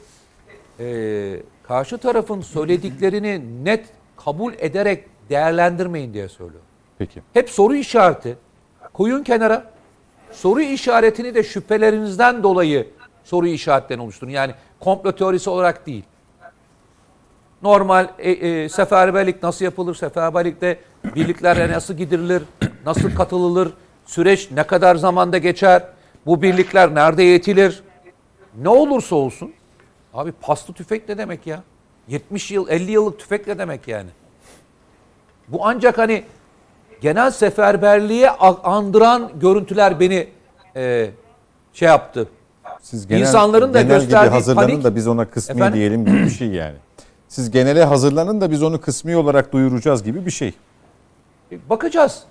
Speaker 5: e, karşı tarafın söylediklerini net kabul ederek değerlendirmeyin diye söylüyorum.
Speaker 1: Peki.
Speaker 5: Hep soru işareti. Koyun kenara. Soru işaretini de şüphelerinizden dolayı soru işaretten oluşturun. Yani komplo teorisi olarak değil. Normal e, e, seferberlik nasıl yapılır? Seferberlikte birliklere nasıl gidirilir? Nasıl katılılır? Süreç ne kadar zamanda geçer? Bu birlikler nerede yetilir? Ne olursa olsun. Abi paslı tüfek ne demek ya? 70 yıl, 50 yıllık tüfek ne demek yani? Bu ancak hani genel seferberliğe andıran görüntüler beni e, şey yaptı.
Speaker 1: Siz genel,
Speaker 5: İnsanların da
Speaker 1: genel
Speaker 5: gösterdiği
Speaker 1: gibi hazırlanın
Speaker 5: panik-
Speaker 1: da biz ona kısmi
Speaker 5: Efendim?
Speaker 1: diyelim gibi bir şey yani. Siz genele hazırlanın da biz onu kısmi olarak duyuracağız gibi bir şey.
Speaker 5: E, Bakacağız.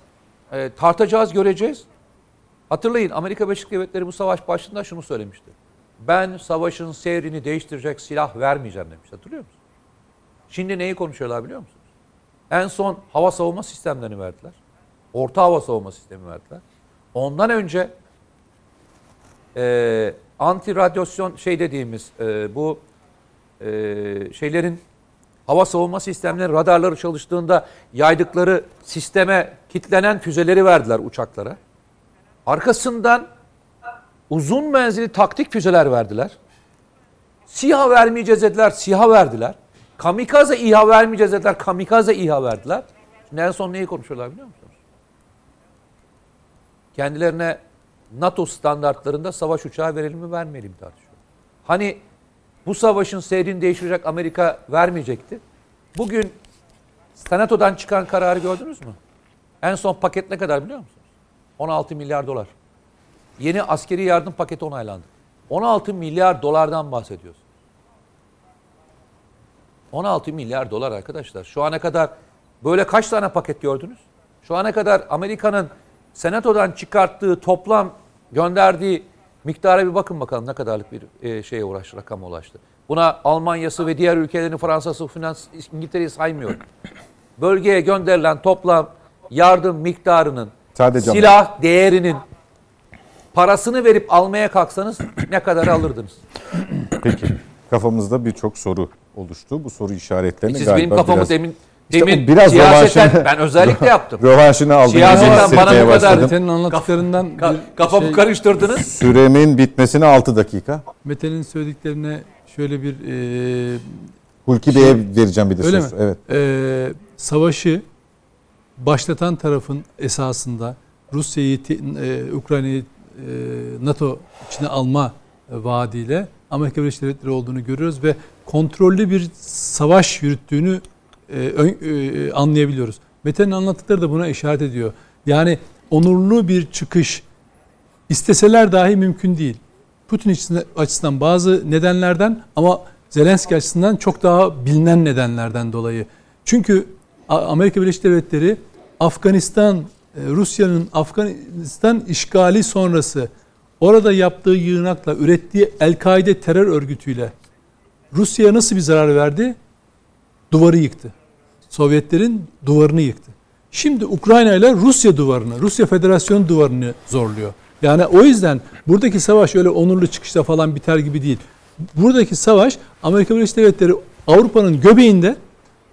Speaker 5: E, tartacağız, göreceğiz. Hatırlayın Amerika Birleşik Devletleri bu savaş başında şunu söylemişti. Ben savaşın seyrini değiştirecek silah vermeyeceğim demiş. Hatırlıyor musunuz? Şimdi neyi konuşuyorlar biliyor musunuz? En son hava savunma sistemlerini verdiler. Orta hava savunma sistemi verdiler. Ondan önce e, anti radyasyon şey dediğimiz e, bu e, şeylerin hava savunma sistemleri radarları çalıştığında yaydıkları sisteme kitlenen füzeleri verdiler uçaklara. Arkasından uzun menzilli taktik füzeler verdiler. SİHA vermeyeceğiz dediler, SİHA verdiler. Kamikaze İHA vermeyeceğiz dediler, kamikaze İHA verdiler. Şimdi en son neyi konuşuyorlar biliyor musunuz? Kendilerine NATO standartlarında savaş uçağı verelim mi vermeyelim mi tartışıyor. Hani bu savaşın seyrini değiştirecek Amerika vermeyecekti. Bugün Senato'dan çıkan kararı gördünüz mü? En son paket ne kadar biliyor musunuz? 16 milyar dolar. Yeni askeri yardım paketi onaylandı. 16 milyar dolardan bahsediyoruz. 16 milyar dolar arkadaşlar. Şu ana kadar böyle kaç tane paket gördünüz? Şu ana kadar Amerika'nın Senato'dan çıkarttığı toplam gönderdiği miktara bir bakın bakalım ne kadarlık bir e, şeye uğraştı, rakama ulaştı. Buna Almanya'sı ve diğer ülkelerin Fransa'sı, Finans, İngiltere'yi saymıyorum. Bölgeye gönderilen toplam yardım miktarının
Speaker 1: Sadece
Speaker 5: silah değerinin parasını verip almaya kalksanız ne kadar alırdınız?
Speaker 1: Peki. Kafamızda birçok soru oluştu. Bu soru işaretlerini
Speaker 5: Siz
Speaker 1: galiba
Speaker 5: benim kafamı
Speaker 1: biraz,
Speaker 5: demin
Speaker 1: İşte
Speaker 5: demin
Speaker 1: o biraz
Speaker 5: siyaseten ben özellikle (laughs) yaptım.
Speaker 1: rövanşını aldığınızı
Speaker 5: Siyaseten bana bu kadar-.
Speaker 2: Mete'nin anlattıklarından
Speaker 5: Ka-
Speaker 2: bir
Speaker 5: kafamı
Speaker 2: şey-
Speaker 5: karıştırdınız.
Speaker 1: Süremin bitmesine 6 dakika.
Speaker 2: Mete'nin söylediklerine şöyle bir e,
Speaker 1: Hulki Bey'e vereceğim bir de
Speaker 2: Öyle
Speaker 1: söz.
Speaker 2: mi?
Speaker 1: Evet.
Speaker 2: e, savaşı başlatan tarafın esasında Rusya'yı, e, Ukrayna'yı NATO içine alma e, vaadiyle Amerika Birleşik Devletleri olduğunu görüyoruz ve kontrollü bir savaş yürüttüğünü e, e, anlayabiliyoruz. Mete'nin anlattıkları da buna işaret ediyor. Yani onurlu bir çıkış isteseler dahi mümkün değil. Putin açısından- bazı nedenlerden ama Zelenski açısından çok daha bilinen nedenlerden dolayı. Çünkü Amerika Birleşik Devletleri Afganistan, e, Rusya'nın Afganistan işgali sonrası orada yaptığı yığınakla, ürettiği El-Kaide terör örgütüyle Rusya'ya nasıl bir zarar verdi? Duvarı yıktı. Sovyetlerin duvarını yıktı. Şimdi Ukrayna ile Rusya duvarını, Rusya Federasyonu duvarını zorluyor. Yani o yüzden buradaki savaş öyle onurlu çıkışta falan biter gibi değil. Buradaki savaş Amerika Birleşik Devletleri Avrupa'nın göbeğinde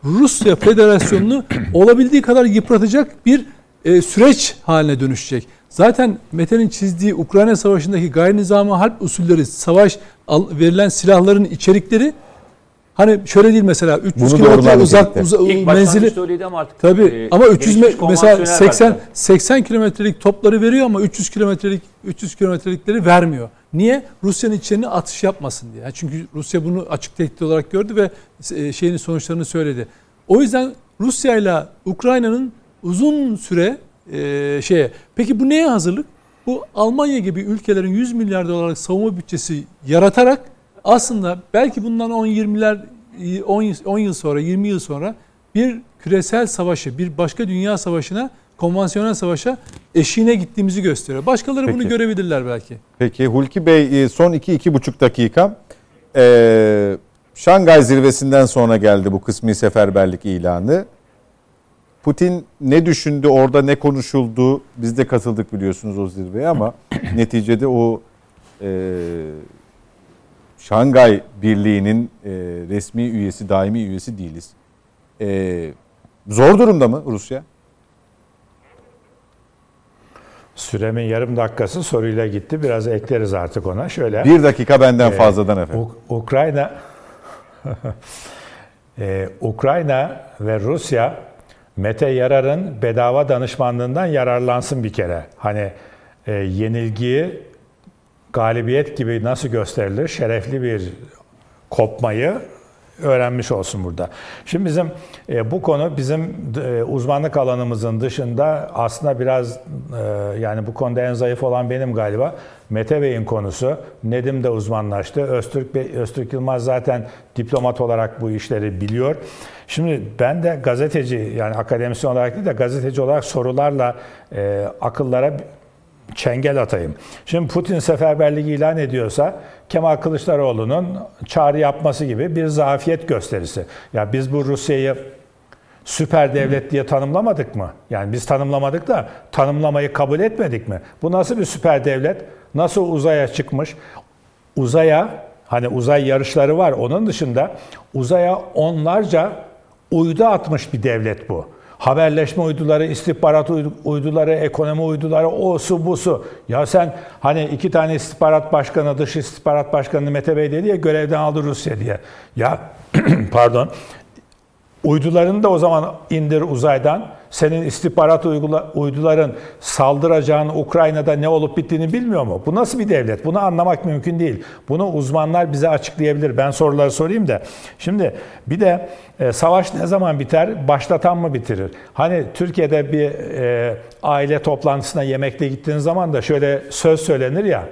Speaker 2: Rusya Federasyonu'nu (clears throat) olabildiği kadar yıpratacak bir e, süreç haline dönüşecek. Zaten Mete'nin çizdiği Ukrayna Savaşı'ndaki gayri nizami harp usulleri, savaş al- verilen silahların içerikleri hani şöyle değil mesela 300
Speaker 1: Bunu
Speaker 2: kilometre uzak
Speaker 1: nitelikte.
Speaker 2: uza-
Speaker 5: İlk
Speaker 2: menzili
Speaker 5: söyledi ama artık
Speaker 2: Tabii
Speaker 5: e,
Speaker 2: ama 300 me- mesela
Speaker 5: konvansiyonel
Speaker 2: 80
Speaker 5: verdiler.
Speaker 2: 80 kilometrelik topları veriyor ama 300 kilometrelik 300 kilometrelikleri vermiyor. Niye? Rusya'nın içlerine atış yapmasın diye. Yani çünkü Rusya bunu açık tehdit olarak gördü ve e, şeyin sonuçlarını söyledi. O yüzden Rusya ile Ukrayna'nın uzun süre e, şeye. Peki bu neye hazırlık? Bu Almanya gibi ülkelerin 100 milyar dolarlık savunma bütçesi yaratarak aslında belki bundan 10-20'ler 10, 10 yıl sonra 20 yıl sonra bir küresel savaşı, bir başka dünya savaşına, konvansiyonel savaşa eşiğine gittiğimizi gösteriyor. Başkaları
Speaker 1: Peki.
Speaker 2: bunu görebilirler belki.
Speaker 1: Peki Hulki Bey e, son 2-2,5 dakika. Ee, Şangay zirvesinden sonra geldi bu kısmi seferberlik ilanı. Putin ne düşündü, orada ne konuşuldu? Biz de katıldık biliyorsunuz o zirveye ama (clears throat) neticede o e, Şangay Birliği'nin e, resmi üyesi, daimi üyesi değiliz. E, zor durumda mı Rusya?
Speaker 4: Süremin yarım dakikası soruyla gitti. Biraz ekleriz artık ona. Şöyle.
Speaker 1: Bir dakika benden fazladan efendim.
Speaker 4: Uk- Ukrayna Ee, (laughs) Ukrayna ve Rusya Mete Yarar'ın bedava danışmanlığından yararlansın bir kere. Hani e, yenilgiyi galibiyet gibi nasıl gösterilir? Şerefli bir kopmayı öğrenmiş olsun burada. Şimdi bizim e, bu konu bizim e, uzmanlık alanımızın dışında aslında biraz e, yani bu konuda en zayıf olan benim galiba. Mete Bey'in konusu. Nedim de uzmanlaştı. Öztürk Bey, Öztürk Yılmaz zaten diplomat olarak bu işleri biliyor. Şimdi ben de gazeteci yani akademisyen olarak değil de gazeteci olarak sorularla e, akıllara çengel atayım. Şimdi Putin seferberliği ilan ediyorsa Kemal Kılıçdaroğlu'nun çağrı yapması gibi bir zafiyet gösterisi. Ya biz bu Rusya'yı süper devlet diye tanımlamadık mı? Yani biz tanımlamadık da tanımlamayı kabul etmedik mi? Bu nasıl bir süper devlet? Nasıl uzaya çıkmış? Uzaya hani uzay yarışları var. Onun dışında uzaya onlarca uydu atmış bir devlet bu. Haberleşme uyduları, istihbarat uydu- uyduları, ekonomi uyduları, o su bu su. Ya sen hani iki tane istihbarat başkanı, dış istihbarat başkanı Mete Bey dedi ya görevden aldı Rusya diye. Ya (clears throat) pardon Uydularını da o zaman indir uzaydan. Senin istihbarat uyduların saldıracağın Ukrayna'da ne olup bittiğini bilmiyor mu? Bu nasıl bir devlet? Bunu anlamak mümkün değil. Bunu uzmanlar bize açıklayabilir. Ben soruları sorayım da. Şimdi bir de e, savaş ne zaman biter? Başlatan mı bitirir? Hani Türkiye'de bir e, aile toplantısına yemekle gittiğin zaman da şöyle söz söylenir ya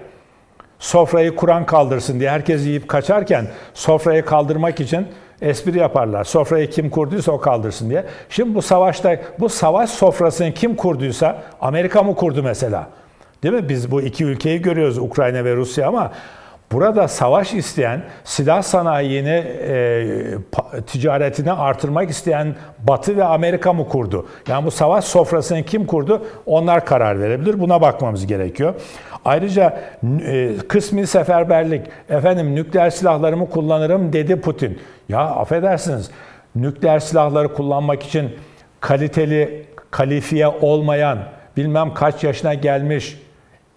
Speaker 4: sofrayı Kur'an kaldırsın diye herkes yiyip kaçarken sofrayı kaldırmak için espri yaparlar. Sofrayı kim kurduysa o kaldırsın diye. Şimdi bu savaşta bu savaş sofrasını kim kurduysa Amerika mı kurdu mesela? Değil mi? Biz bu iki ülkeyi görüyoruz Ukrayna ve Rusya ama burada savaş isteyen, silah sanayini, e, ticaretini artırmak isteyen Batı ve Amerika mı kurdu? Yani bu savaş sofrasını kim kurdu? Onlar karar verebilir. Buna bakmamız gerekiyor. Ayrıca e, kısmi seferberlik, efendim nükleer silahlarımı kullanırım dedi Putin. Ya affedersiniz, nükleer silahları kullanmak için kaliteli, kalifiye olmayan, bilmem kaç yaşına gelmiş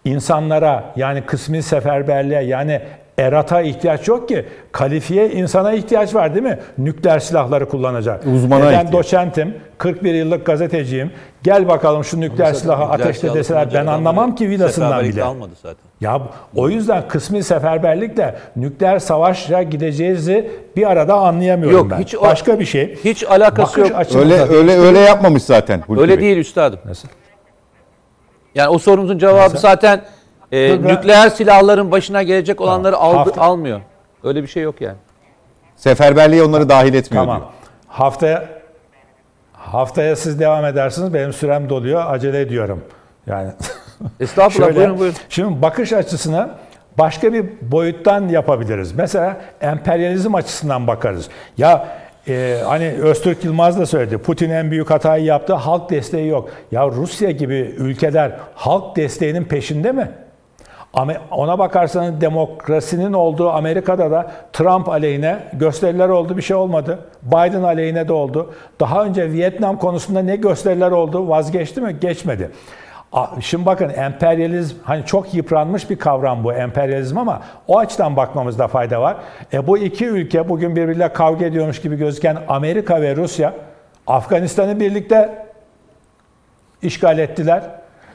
Speaker 4: insanlara yani kısmi seferberliğe yani erata ihtiyaç yok ki. Kalifiye insana ihtiyaç var değil mi? Nükleer silahları kullanacak.
Speaker 1: Uzmana
Speaker 5: E
Speaker 4: ben
Speaker 1: ihtiyaç.
Speaker 4: doçentim, 41 yıllık gazeteciyim. Gel bakalım şu nükleer silahı ateşle deseler ben anlamam ki vidasından bile.
Speaker 5: almadı zaten.
Speaker 4: Ya o yüzden kısmi seferberlikle nükleer savaşa gideceğizi bir arada anlayamıyorum
Speaker 5: Yok,
Speaker 4: ben.
Speaker 5: hiç o-
Speaker 4: Başka bir şey.
Speaker 5: Hiç alakası
Speaker 4: Bakış
Speaker 5: yok.
Speaker 1: Öyle öyle öyle yapmamış zaten Hulki
Speaker 5: Öyle
Speaker 1: Bey.
Speaker 5: değil üstadım.
Speaker 4: Nasıl?
Speaker 5: Yani o sorumuzun cevabı zaten e,
Speaker 4: Dur ben-
Speaker 5: nükleer silahların başına gelecek olanları aldı,
Speaker 4: Hafta-
Speaker 5: almıyor. Öyle bir şey yok yani.
Speaker 1: Seferberliğe onları dahil etmiyor
Speaker 4: Tamam.
Speaker 1: diyor.
Speaker 4: Haftaya haftaya siz devam edersiniz. Benim sürem doluyor. Acele ediyorum. Yani (laughs)
Speaker 5: Estağfurullah
Speaker 4: Şöyle,
Speaker 5: buyurun buyurun.
Speaker 4: Şimdi bakış açısını başka bir boyuttan yapabiliriz. Mesela emperyalizm açısından bakarız. Ya e, hani Öztürk Yılmaz da söyledi. Putin en büyük hatayı yaptı. Halk desteği yok. Ya Rusya gibi ülkeler halk desteğinin peşinde mi? Ama ona bakarsanız demokrasinin olduğu Amerika'da da Trump aleyhine gösteriler oldu bir şey olmadı. Biden aleyhine de oldu. Daha önce Vietnam konusunda ne gösteriler oldu vazgeçti mi? Geçmedi. Şimdi bakın emperyalizm hani çok yıpranmış bir kavram bu emperyalizm ama o açıdan bakmamızda fayda var. E bu iki ülke bugün birbiriyle kavga ediyormuş gibi gözüken Amerika ve Rusya Afganistan'ı birlikte işgal ettiler.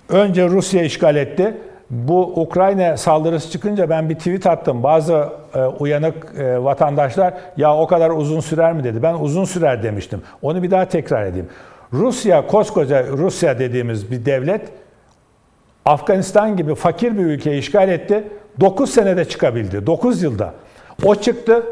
Speaker 4: Önce Rusya işgal etti. bu Ukrayna saldırısı çıkınca ben bir tweet attım. Bazı e, uyanık e, vatandaşlar ya o kadar uzun sürer mi dedi. Ben uzun sürer demiştim. Onu bir daha tekrar edeyim. Rusya, koskoca Rusya dediğimiz bir devlet Afganistan gibi fakir bir ülkeyi işgal etti. 9 senede çıkabildi. 9 yılda. O çıktı.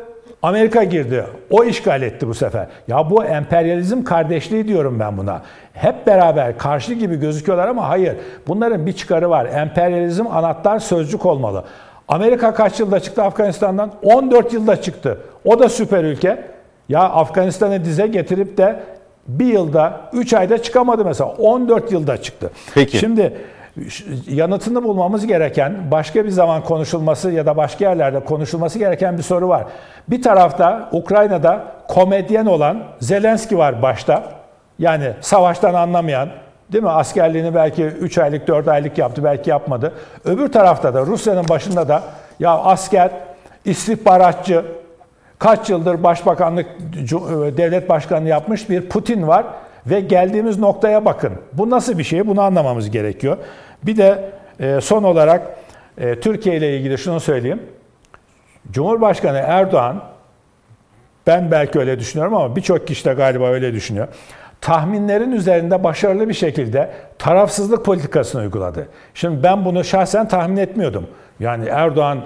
Speaker 4: Amerika girdi. O işgal etti bu sefer. Ya bu emperyalizm kardeşliği diyorum ben buna. Hep beraber karşı gibi gözüküyorlar ama hayır. Bunların bir çıkarı var. Emperyalizm anahtar sözcük olmalı. Amerika kaç yılda çıktı Afganistan'dan? 14 yılda çıktı. O da süper ülke. Ya Afganistan'ı dize getirip de bir yılda, 3 ayda çıkamadı mesela. 14 yılda çıktı.
Speaker 1: Peki.
Speaker 4: Şimdi yanıtını bulmamız gereken, başka bir zaman konuşulması ya da başka yerlerde konuşulması gereken bir soru var. Bir tarafta Ukrayna'da komedyen olan Zelenski var başta. Yani savaştan anlamayan, değil mi? Askerliğini belki 3 aylık, 4 aylık yaptı, belki yapmadı. Öbür tarafta da Rusya'nın başında da ya asker, istihbaratçı, kaç yıldır başbakanlık, devlet başkanlığı yapmış bir Putin var ve geldiğimiz noktaya bakın. Bu nasıl bir şey? Bunu anlamamız gerekiyor. Bir de e, son olarak e, Türkiye ile ilgili şunu söyleyeyim. Cumhurbaşkanı Erdoğan, ben belki öyle düşünüyorum ama birçok kişi de galiba öyle düşünüyor. Tahminlerin üzerinde başarılı bir şekilde tarafsızlık politikasını uyguladı. Şimdi ben bunu şahsen tahmin etmiyordum. Yani Erdoğan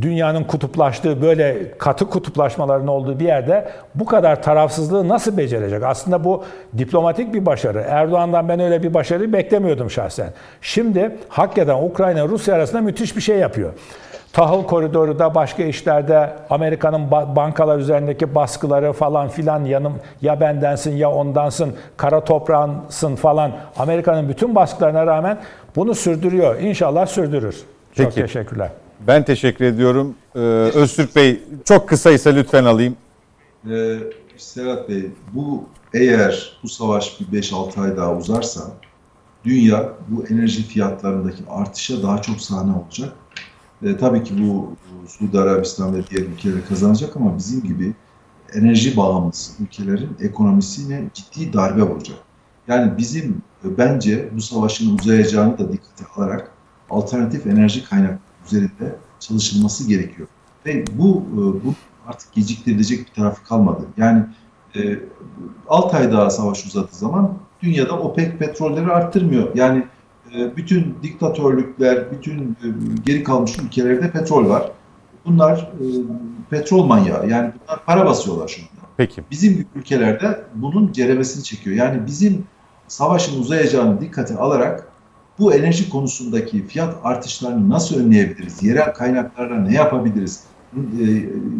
Speaker 4: dünyanın kutuplaştığı böyle katı kutuplaşmaların olduğu bir yerde bu kadar tarafsızlığı nasıl becerecek? Aslında bu diplomatik bir başarı. Erdoğan'dan ben öyle bir başarı beklemiyordum şahsen. Şimdi hakikaten Ukrayna Rusya arasında müthiş bir şey yapıyor. Tahıl koridoru da başka işlerde Amerika'nın ba- bankalar üzerindeki baskıları falan filan yanım ya bendensin ya ondansın kara toprağınsın falan Amerika'nın bütün baskılarına rağmen bunu sürdürüyor. İnşallah sürdürür. Çok
Speaker 1: Peki.
Speaker 4: teşekkürler.
Speaker 1: Ben teşekkür ediyorum. Ee, Öztürk Bey çok kısaysa lütfen alayım.
Speaker 3: Ee, Serhat Bey, bu eğer bu savaş bir 5-6 ay daha uzarsa dünya bu enerji fiyatlarındaki artışa daha çok sahne olacak. Ee, tabii ki bu, bu Suudi Arabistan ve diğer ülkeler kazanacak ama bizim gibi enerji bağımlısı ülkelerin ekonomisine ciddi darbe vuracak. Yani bizim e, bence bu savaşın uzayacağını da dikkate alarak alternatif enerji kaynakları üzerinde çalışılması gerekiyor. Ve bu, e, bu artık geciktirilecek bir tarafı kalmadı. Yani e, 6 ay daha savaş uzadığı zaman dünyada OPEC petrolleri arttırmıyor. Yani e, bütün diktatörlükler, bütün e, geri kalmış ülkelerde petrol var. Bunlar e, petrol manyağı. Yani bunlar para basıyorlar şu anda.
Speaker 1: Peki.
Speaker 3: Bizim ülkelerde bunun ceremesini çekiyor. Yani bizim savaşın uzayacağını dikkate alarak bu enerji konusundaki fiyat artışlarını nasıl önleyebiliriz? Yerel kaynaklarla ne yapabiliriz? E,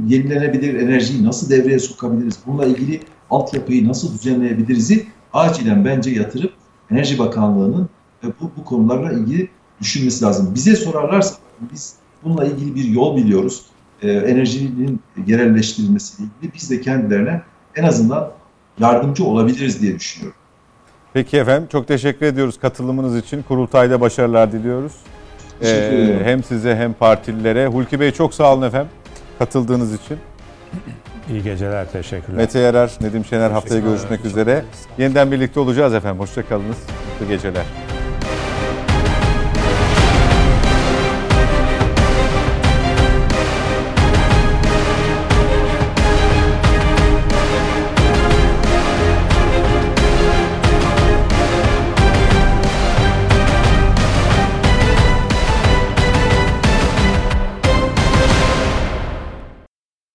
Speaker 3: yenilenebilir enerjiyi nasıl devreye sokabiliriz? Bununla ilgili altyapıyı nasıl düzenleyebiliriz'i acilen bence yatırıp Enerji Bakanlığı'nın e, bu, bu konularla ilgili düşünmesi lazım. Bize sorarlarsa biz bununla ilgili bir yol biliyoruz. E, enerjinin yerelleştirilmesiyle ilgili biz de kendilerine en azından yardımcı olabiliriz diye düşünüyorum.
Speaker 1: Peki efendim çok teşekkür ediyoruz katılımınız için. Kurultayda başarılar diliyoruz. Ee, hem size hem partililere. Hulki Bey çok sağ olun efendim katıldığınız için.
Speaker 4: İyi geceler, teşekkürler.
Speaker 1: Mete Yarar, Nedim Şener haftaya görüşmek üzere. Yeniden birlikte olacağız efendim. Hoşçakalınız. Mutlu geceler.